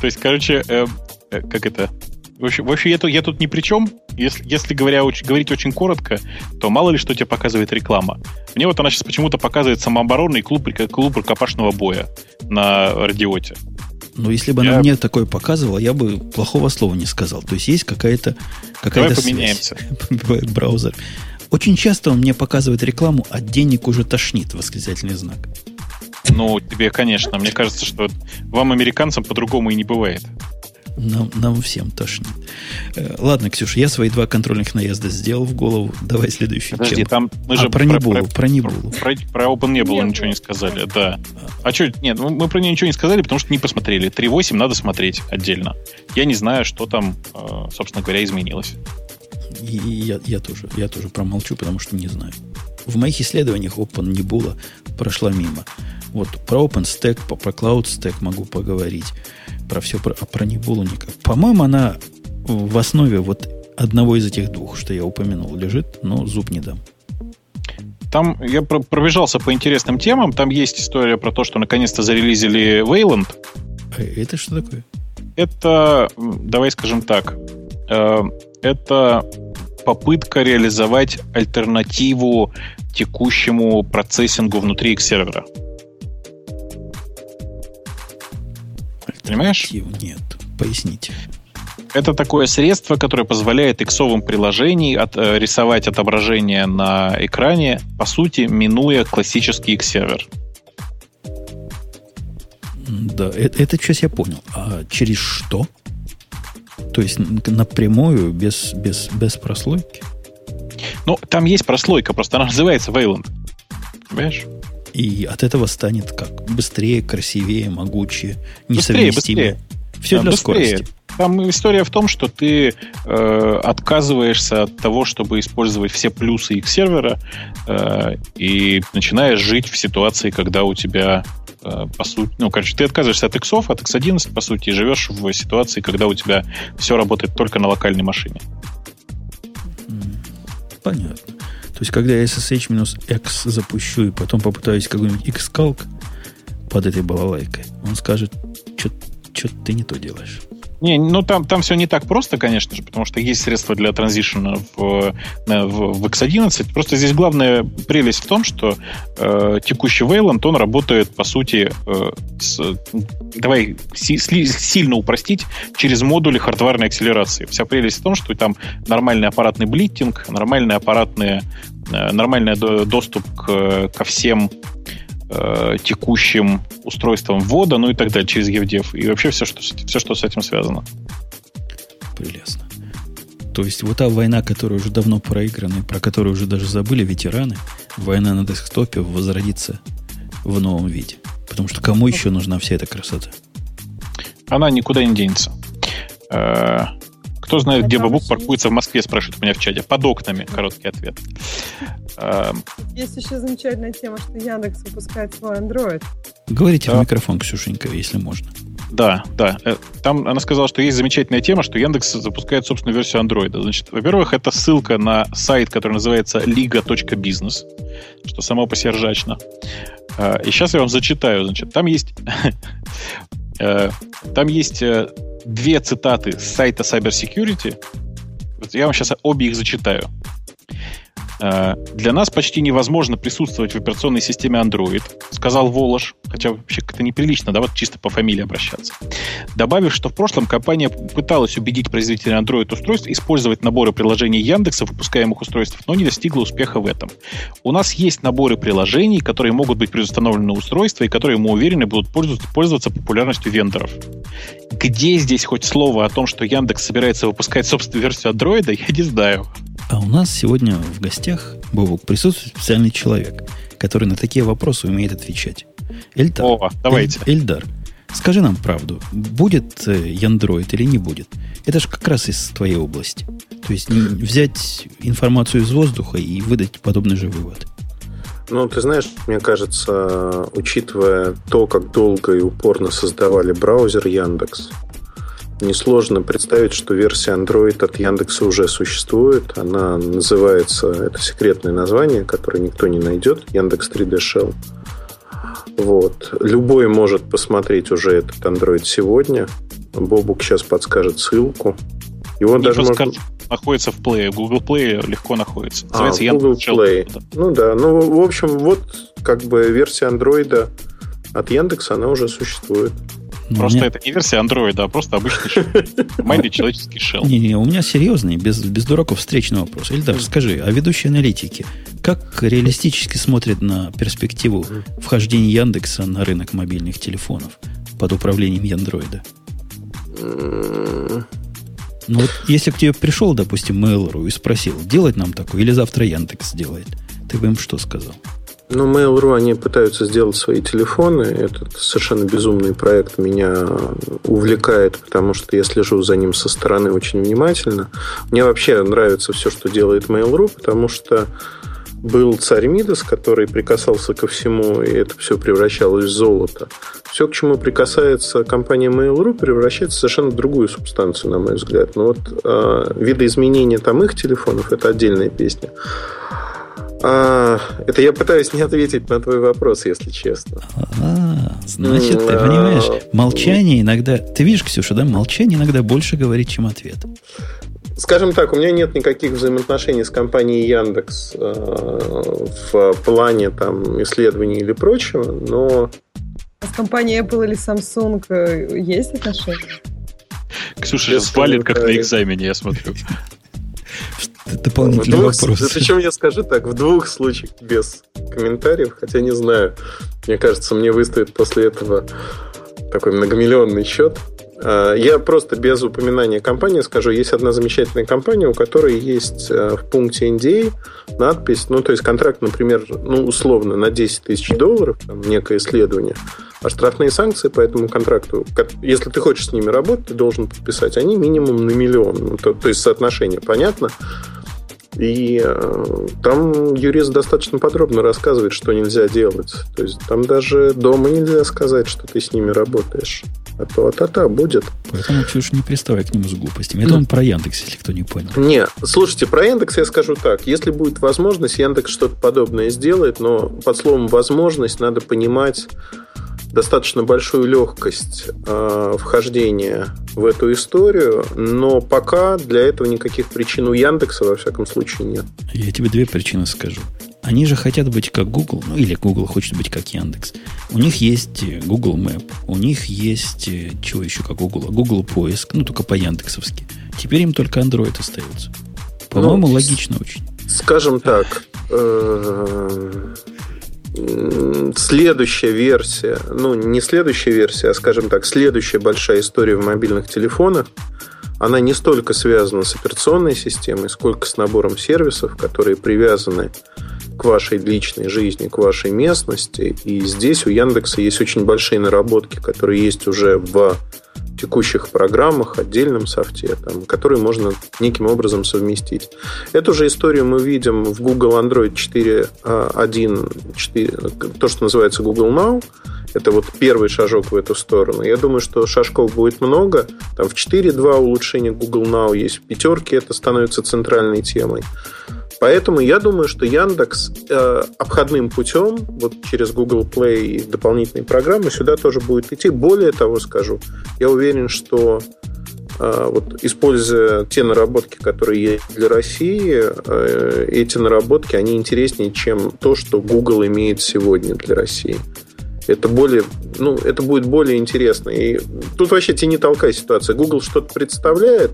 То есть, короче, Э, как это... В общем, в общем я, тут, я тут ни при чем. Если, если говоря, очень, говорить очень коротко, то мало ли что тебе показывает реклама. Мне вот она сейчас почему-то показывает самооборонный клуб, клуб рукопашного боя на радиоте. Ну, если бы я... она мне такое показывала, я бы плохого слова не сказал. То есть есть какая-то какая Давай поменяемся. браузер. Очень часто он мне показывает рекламу, а денег уже тошнит, восклицательный знак. Ну, тебе, конечно. Мне кажется, что вам, американцам, по-другому и не бывает. Нам, нам всем тошнит. Э, ладно, Ксюша, я свои два контрольных наезда сделал в голову. Давай следующий. Подожди, тему. там мы а же про Небулу, про, про Небулу. Про, про Open не было, ничего не сказали, да. А что, нет, ну, мы про нее ничего не сказали, потому что не посмотрели. 3.8 надо смотреть отдельно. Я не знаю, что там, э, собственно говоря, изменилось. И я, я, тоже, я тоже промолчу, потому что не знаю. В моих исследованиях Open Nebula прошла мимо. Вот про OpenStack, по- про CloudStack могу поговорить. Про все, про, а про Nebula никак. По-моему, она в основе вот одного из этих двух, что я упомянул, лежит, но зуб не дам. Там я про- пробежался по интересным темам. Там есть история про то, что наконец-то зарелизили Wayland. А это что такое? Это, давай скажем так, э, это попытка реализовать альтернативу текущему процессингу внутри X-сервера. Понимаешь? Альтернативу Нет. Поясните. Это такое средство, которое позволяет иксовым приложениям от, э, рисовать отображение на экране, по сути, минуя классический X-сервер. Да, это, это сейчас я понял. А через что? То есть напрямую, без, без, без прослойки? Ну, там есть прослойка, просто она называется Wayland. Понимаешь? И от этого станет как? Быстрее, красивее, могучее, Быстрее, несовместимее. Все Да, для быстрее. скорости. Там история в том, что ты э, отказываешься от того, чтобы использовать все плюсы их сервера э, и начинаешь жить в ситуации, когда у тебя э, по сути, ну, короче, ты отказываешься от иксов, от X11, по сути, и живешь в ситуации, когда у тебя все работает только на локальной машине. Понятно. То есть, когда я SSH-X запущу и потом попытаюсь какой-нибудь Xcalc под этой балалайкой, он скажет, что ты не то делаешь. Не, ну там, там все не так просто, конечно же, потому что есть средства для транзишена в, в, в X11. Просто здесь главная прелесть в том, что э, текущий Wayland, он работает, по сути, э, с, давай си- сли- сильно упростить, через модули хардварной акселерации. Вся прелесть в том, что там нормальный аппаратный блиттинг, нормальный аппаратный, э, нормальный до- доступ к- ко всем э, текущим устройствам ввода, ну и так далее, через EVDEV. И вообще все, что, все, что с этим связано. Прелестно. То есть вот та война, которая уже давно проиграна, про которую уже даже забыли ветераны, война на десктопе возродится в новом виде. Потому что кому еще нужна вся эта красота? Она никуда не денется. Кто знает, где Бабук паркуется в Москве, спрашивает у меня в чате. Под окнами, короткий ответ. Э, Есть еще замечательная тема, что Яндекс выпускает свой Android. Говорите Да. в микрофон, Ксюшенька, если можно. Да, да. Э, Там она сказала, что есть замечательная тема, что Яндекс запускает собственную версию Android. Значит, во-первых, это ссылка на сайт, который называется liga.business, что само по себе ржачно. Э, И сейчас я вам зачитаю. Значит, там есть... э, Там есть две цитаты с сайта Cyber Security. Вот Я вам сейчас обе их зачитаю. Э, Для нас почти невозможно присутствовать в операционной системе Android, сказал Волош, хотя вообще как-то неприлично, да, вот чисто по фамилии обращаться. Добавив, что в прошлом компания пыталась убедить производителей Android-устройств использовать наборы приложений Яндекса выпускаемых устройствах, но не достигла успеха в этом. У нас есть наборы приложений, которые могут быть предустановлены на устройства и которые, мы уверены, будут пользоваться, пользоваться популярностью вендоров. Где здесь хоть слово о том, что Яндекс собирается выпускать собственную версию Android, я не знаю. А у нас сегодня в гостях, Бобук, присутствует специальный человек, который на такие вопросы умеет отвечать. Эльдар. О, давайте. Эль- Эльдар, скажи нам правду. Будет э, Яндроид или не будет? Это же как раз из твоей области. То есть взять информацию из воздуха и выдать подобный же вывод. Ну, ты знаешь, мне кажется, учитывая то, как долго и упорно создавали браузер Яндекс, несложно представить, что версия Android от Яндекса уже существует. Она называется, это секретное название, которое никто не найдет, Яндекс 3D Shell. Вот. Любой может посмотреть уже этот Android сегодня. Бобук сейчас подскажет ссылку. Его Не даже можно... подскажу. Находится в Play. Google Play легко находится. А, Называется в Google Яндекс. Play. Ну да, ну в общем, вот как бы версия андроида от Яндекса, она уже существует. Но у Просто это не версия Android, а просто обычный нормальный человеческий shell. Не-не, у меня серьезный, без, без дураков встречный вопрос. Эльдар, скажи, а ведущие аналитики как реалистически смотрят на перспективу вхождения Яндекса на рынок мобильных телефонов под управлением Яндроида? Ну вот если к тебе пришел, допустим, Mail.ru и спросил, делать нам такое, или завтра Яндекс сделает, ты бы им что сказал? Ну, Mail.ru, они пытаются сделать свои телефоны. Этот совершенно безумный проект меня увлекает, потому что я слежу за ним со стороны очень внимательно. Мне вообще нравится все, что делает Mail.ru, потому что был царь Мидас, который прикасался ко всему, и это все превращалось в золото. Все, к чему прикасается компания Mail.ru, превращается в совершенно другую субстанцию, на мой взгляд. Но вот э, видоизменения там их телефонов – это отдельная песня. А, это я пытаюсь не ответить на твой вопрос, если честно. А, значит, ты понимаешь, молчание иногда... Ты видишь, Ксюша, да? Молчание иногда больше говорит, чем ответ. Скажем так, у меня нет никаких взаимоотношений с компанией Яндекс э, в плане там, исследований или прочего, но... А с компанией Apple или Samsung э, есть отношения? Ксюша сейчас валит, как на экзамене, я смотрю. Дополнительный двух, вопрос. Причем я скажу так, в двух случаях без комментариев, хотя не знаю. Мне кажется, мне выставит после этого такой многомиллионный счет. А, я просто без упоминания компании скажу, есть одна замечательная компания, у которой есть э, в пункте NDA надпись, ну, то есть контракт, например, ну, условно, на 10 тысяч долларов, там, некое исследование, а штрафные санкции по этому контракту, если ты хочешь с ними работать, ты должен подписать, они минимум на миллион. Ну, то, то есть соотношение понятно. И э, там юрист достаточно подробно рассказывает, что нельзя делать. То есть там даже дома нельзя сказать, что ты с ними работаешь. А то а-та-та будет. Поэтому, Ксюша, не приставай к нему с глупостями. Это он про Яндекс, если кто не понял. Не, слушайте, про Яндекс я скажу так. Если будет возможность, Яндекс что-то подобное сделает, но под словом «возможность» надо понимать достаточно большую легкость э, вхождения в эту историю, но пока для этого никаких причин у Яндекса, во всяком случае, нет. Я тебе две причины скажу. Они же хотят быть как Google, ну или Google хочет быть как Яндекс. У них есть Google Map, у них есть, э, чего еще как Google, Google поиск, ну только по Яндексовски. Теперь им только Android остается. По-моему, ну, логично очень. Скажем так, э, следующая версия, ну, не следующая версия, а, скажем так, следующая большая история в мобильных телефонах, она не столько связана с операционной системой, сколько с набором сервисов, которые привязаны к вашей личной жизни, к вашей местности. И здесь у Яндекса есть очень большие наработки, которые есть уже в текущих программах, отдельном софте, там, которые можно неким образом совместить. Эту же историю мы видим в Google Android 4.1, 4, то, что называется Google Now. Это вот первый шажок в эту сторону. Я думаю, что шажков будет много. Там в 4.2 улучшение Google Now есть, в пятерке это становится центральной темой. Поэтому я думаю, что Яндекс э, обходным путем, вот через Google Play и дополнительные программы, сюда тоже будет идти. Более того скажу, я уверен, что э, вот, используя те наработки, которые есть для России, э, эти наработки, они интереснее, чем то, что Google имеет сегодня для России. Это более, ну, это будет более интересно. И тут вообще тяни толкай ситуация. Google что-то представляет,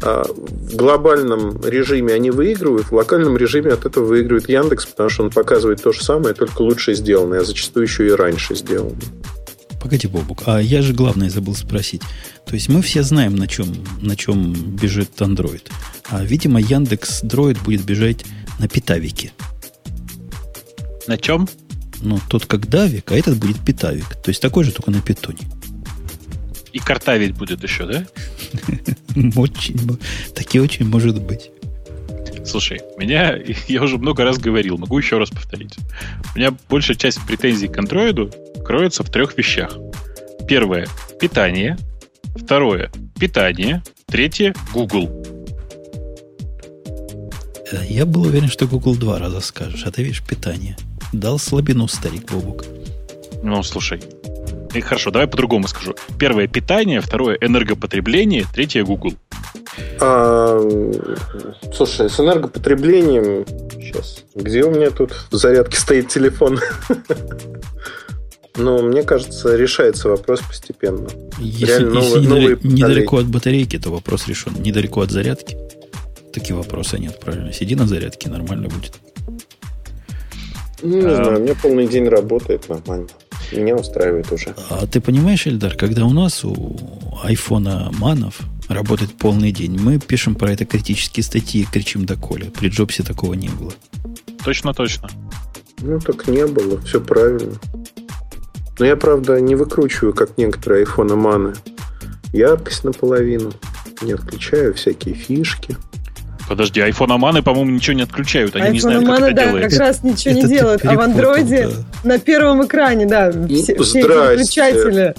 в глобальном режиме они выигрывают, в локальном режиме от этого выигрывает Яндекс, потому что он показывает то же самое, только лучше сделанное, а зачастую еще и раньше сделанное. Погоди, Бобук, а я же главное забыл спросить. То есть мы все знаем, на чем, на чем бежит Android. А, видимо, Яндекс Дроид будет бежать на питавике. На чем? Ну, тот как Давик, а этот будет питавик. То есть такой же, только на питоне. И картавить будет еще, да? Очень, таки очень может быть. Слушай, меня, я уже много раз говорил, могу еще раз повторить. У меня большая часть претензий к андроиду кроется в трех вещах. Первое – питание. Второе – питание. Третье – Google. Э, я был уверен, что Google два раза скажешь, а ты видишь питание. Дал слабину старик Бобук. Ну, слушай, и хорошо, давай по-другому скажу. Первое питание, второе энергопотребление, третье Google. А, слушай, с энергопотреблением сейчас. Где у меня тут в зарядке стоит телефон? Ну, мне кажется, решается вопрос постепенно. Если, Реально, если новые, новые недалеко от батарейки, то вопрос решен. Недалеко от зарядки, такие вопросы нет, правильно. Сиди на зарядке, нормально будет. Ну, не а... знаю, у меня полный день работает нормально. Меня устраивает уже. А ты понимаешь, Эльдар, когда у нас у айфона манов работать полный день. Мы пишем про это критические статьи и кричим до Коля. При Джобсе такого не было. Точно, точно. Ну, так не было, все правильно. Но я, правда, не выкручиваю, как некоторые айфоны маны. Яркость наполовину. Не отключаю всякие фишки. Подожди, iPhone Аманы, по-моему, ничего не отключают. Они не знают, как это да, делается. как раз ничего Это не делают. А в андроиде да. на первом экране, да, все, Ну, все эти выключатели.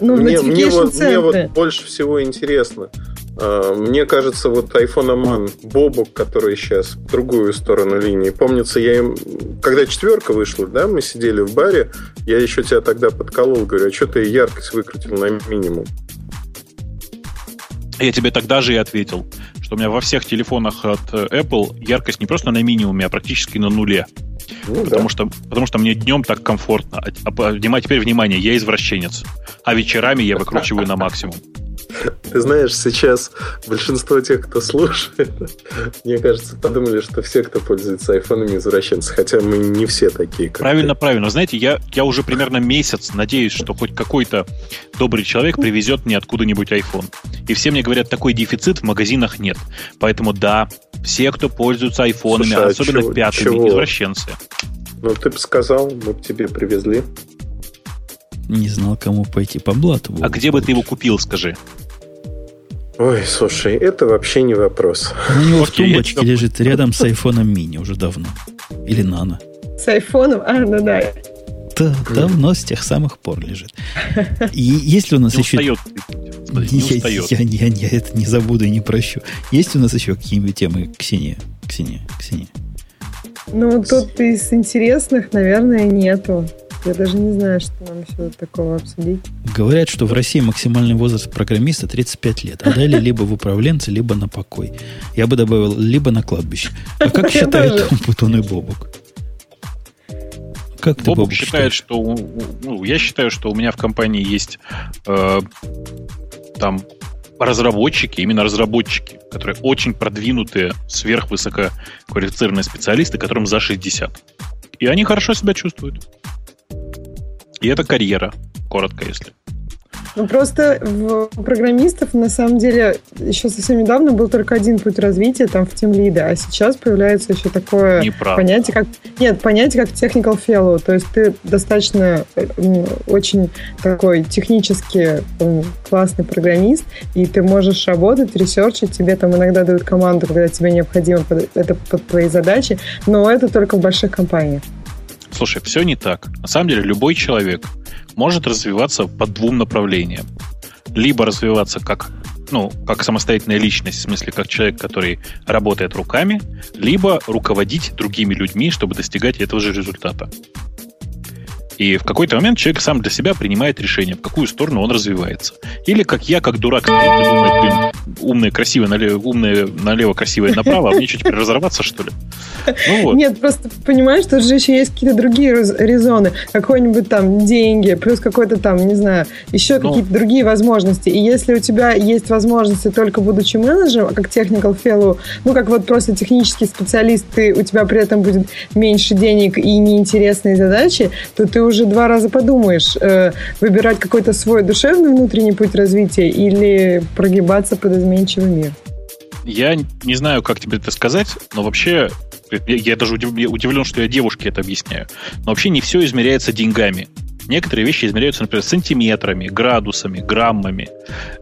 Ну, мне, мне, вот, мне вот больше всего интересно. А, Мне кажется, вот iPhone Аман, Бобок, который сейчас в другую сторону линии. Помнится, я им, когда четверка вышла, да, мы сидели в баре, я еще тебя тогда подколол, говорю, а что ты яркость выкрутил на минимум? Я тебе тогда же и ответил, что у меня во всех телефонах от э, Apple яркость не просто на минимуме, а практически на нуле. Ну, Потому, да. что, потому что мне днем так комфортно. А, а, внима- теперь внимание, я извращенец. А вечерами я выкручиваю на максимум. Ты знаешь, сейчас большинство тех, кто слушает, мне кажется, подумали, что все, кто пользуется айфонами, извращенцы. Хотя мы не все такие. Как Правильно, правильно. Знаете, я, я уже примерно месяц надеюсь, что хоть какой-то добрый человек привезет мне откуда-нибудь iPhone. И все мне говорят, такой дефицит в магазинах нет. Поэтому да, все, кто пользуются айфонами, Слушай, а особенно чего- пятыми, чего? извращенцы. ты. Ну, ты бы сказал, мы бы тебе привезли. Не знал, кому пойти по блату. А где бы ты его купил, скажи? Ой, слушай, это вообще не вопрос. У него в Окей, я тумбочке лежит рядом с айфоном мини уже давно. Или нано. С айфоном, а, ну да. Да, давно, с тех самых пор лежит. И есть ли у нас Не еще... устает. Смотри, не я, устает. я, я, я это не забуду и не прощу. Есть у нас еще какие-нибудь темы, Ксения? Ксения, Ксения. Ну, тут из интересных, наверное, нету. Я даже не знаю, что нам еще такого обсудить. Говорят, что в России максимальный возраст программиста 35 лет. А далее либо в управленце, либо на покой. Я бы добавил, либо на кладбище. А как считает. Путун и Бобук? Как ты, Бобук, считает, что ну, я считаю, что у меня в компании есть э, там разработчики, именно разработчики, которые очень продвинутые, сверхвысококвалифицированные специалисты, которым за 60. И они хорошо себя чувствуют. И это карьера, коротко, если. Ну, просто в- программистов, на самом деле, еще совсем недавно был только один путь развития, там, в тимлида, а сейчас появляется еще такое Неправда. понятие, как... Нет, понятие, как technical fellow, то есть ты достаточно э, м, очень такой технически м, классный программист, и ты можешь работать, ресерчить, тебе там иногда дают команду, когда тебе необходимо под- это под твои задачи, но это только в больших компаниях. Слушай, все не так. На самом деле любой человек может развиваться по двум направлениям. Либо развиваться как, ну, как самостоятельная личность, в смысле, как человек, который работает руками, либо руководить другими людьми, чтобы достигать этого же результата. И в какой-то момент человек сам для себя принимает решение, в какую сторону он развивается. Или как я, как дурак, думает, блин, умное, красивое налево, умное налево, красивое направо, а мне что, теперь разорваться, что ли? Ну вот. Нет, просто понимаешь, тут же еще есть какие-то другие рез- резоны. Какой-нибудь там деньги, плюс какой-то там, не знаю, еще Ну. какие-то другие возможности. И если у тебя есть возможности только будучи менеджером, а как technical fellow, ну, как вот просто технический специалист, ты, у тебя при этом будет меньше денег и неинтересные задачи, то ты уже два раза подумаешь, э, выбирать какой-то свой душевный внутренний путь развития или прогибаться под изменчивый мир. Я не знаю, как тебе это сказать, но вообще я, я даже удивлен, что я девушке это объясняю. Но вообще не все измеряется деньгами. Некоторые вещи измеряются, например, сантиметрами, градусами, граммами.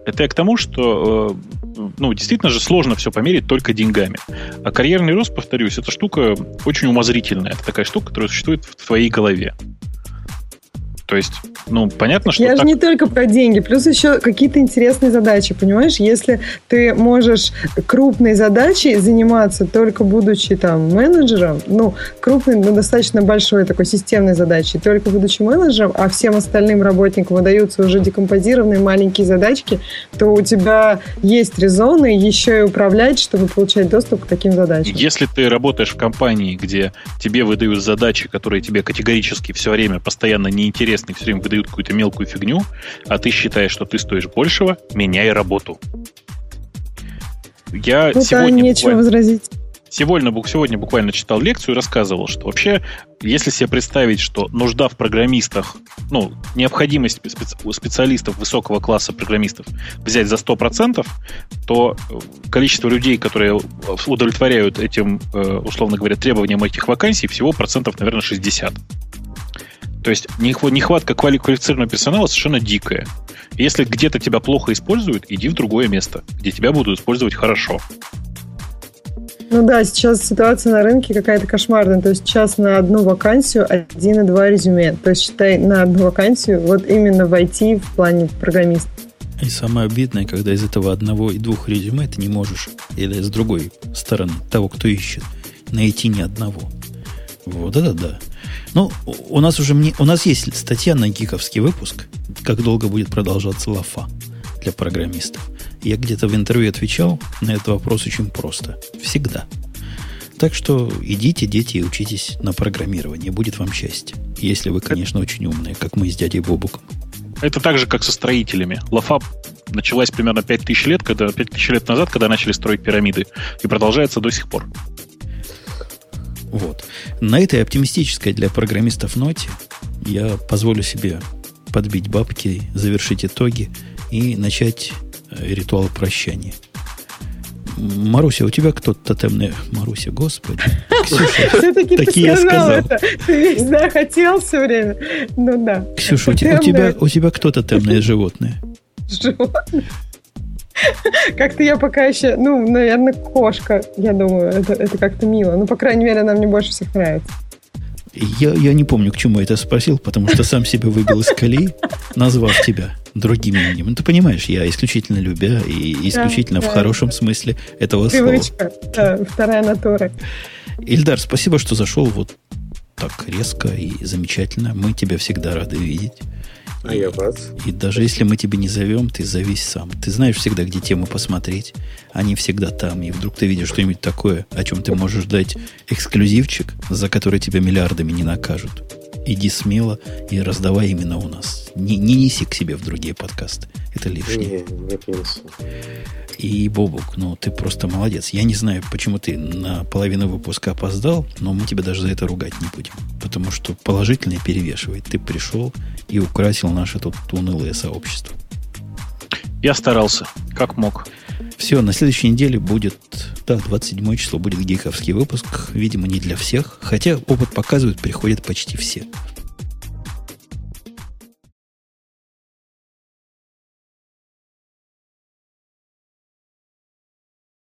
Это я к тому, что э, ну, действительно же сложно все померить только деньгами. А карьерный рост, повторюсь, это штука очень умозрительная. Это такая штука, которая существует в твоей голове. То есть, ну, понятно, что Я так- же не только про деньги, плюс еще какие-то интересные задачи, понимаешь? Если ты можешь крупной задачей заниматься только будучи там менеджером, ну, крупной, но достаточно большой такой системной задачей, только будучи менеджером, а всем остальным работникам выдаются уже декомпозированные маленькие задачки, то у тебя есть резоны еще и управлять, чтобы получать доступ к таким задачам. Если ты работаешь в компании, где тебе выдают задачи, которые тебе категорически все время постоянно неинтересны, все время выдают какую-то мелкую фигню, а ты считаешь, что ты стоишь большего, меняй работу. Я Ну, да, сегодня, нечего буквально, возразить. Сегодня, сегодня буквально читал лекцию и рассказывал, что вообще, если себе представить, что нужда в программистах, ну, необходимость специалистов высокого класса программистов взять за 100%, то количество людей, которые удовлетворяют этим, э, условно говоря, требованиям этих вакансий, всего процентов, наверное, 60. То есть нехватка квалифицированного персонала совершенно дикая. Если где-то тебя плохо используют, иди в другое место, где тебя будут использовать хорошо. Ну да, сейчас ситуация на рынке какая-то кошмарная. То есть сейчас на одну вакансию один и два резюме. То есть считай на одну вакансию вот именно в IT в плане программиста. И самое обидное, когда из этого одного и двух резюме ты не можешь, или с другой стороны, того, кто ищет, найти ни одного. Вот это да. Ну, у нас уже мне, у нас есть статья на гиковский выпуск, как долго будет продолжаться лафа для программистов. Я где-то в интервью отвечал на этот вопрос очень просто. Всегда. Так что идите, дети, и учитесь на программировании. Будет вам счастье. Если вы, конечно, очень умные, как мы с дядей Бобуком. Это так же, как со строителями. Лафа началась примерно 5000 лет, когда, 5000 лет назад, когда начали строить пирамиды, и продолжается до сих пор. Вот. На этой оптимистической для программистов ноте я позволю себе подбить бабки, завершить итоги и начать э, ритуал прощания. Маруся, у тебя кто тотемный... Маруся, господи. Ксюша, Все-таки ты сказал, сказал это. Ты весь, да, хотел все время. Ну да. Ксюша, у тебя, у тебя кто тотемное животное? Животное? Как-то я пока еще, ну, наверное, кошка, я думаю, это, это как-то мило. Ну, по крайней мере, она мне больше всех нравится. Я, я не помню, к чему я это спросил, потому что сам себя выбил из колеи, назвав тебя другим именем. Ну, ты понимаешь, я исключительно любя и исключительно да, в да, хорошем да. смысле этого Привычка, слова. Да, вторая натура. Ильдар, спасибо, что зашел вот так резко и замечательно. Мы тебя всегда рады видеть. А я вас. И даже если мы тебя не зовем, ты зовись сам. Ты знаешь всегда, где тему посмотреть. Они всегда там. И вдруг ты видишь что-нибудь такое, о чем ты можешь дать эксклюзивчик, за который тебя миллиардами не накажут. Иди смело и раздавай именно у нас. Не, не неси к себе в другие подкасты. Это лишнее. Не, не несу. И Бобук, ну ты просто молодец. Я не знаю, почему ты на половину выпуска опоздал, но мы тебя даже за это ругать не будем. Потому что положительное перевешивает. Ты пришел и украсил наше тут унылое сообщество. Я старался, как мог. Все, на следующей неделе будет, да, 27 число будет гиковский выпуск. Видимо, не для всех. Хотя опыт показывает, приходят почти все.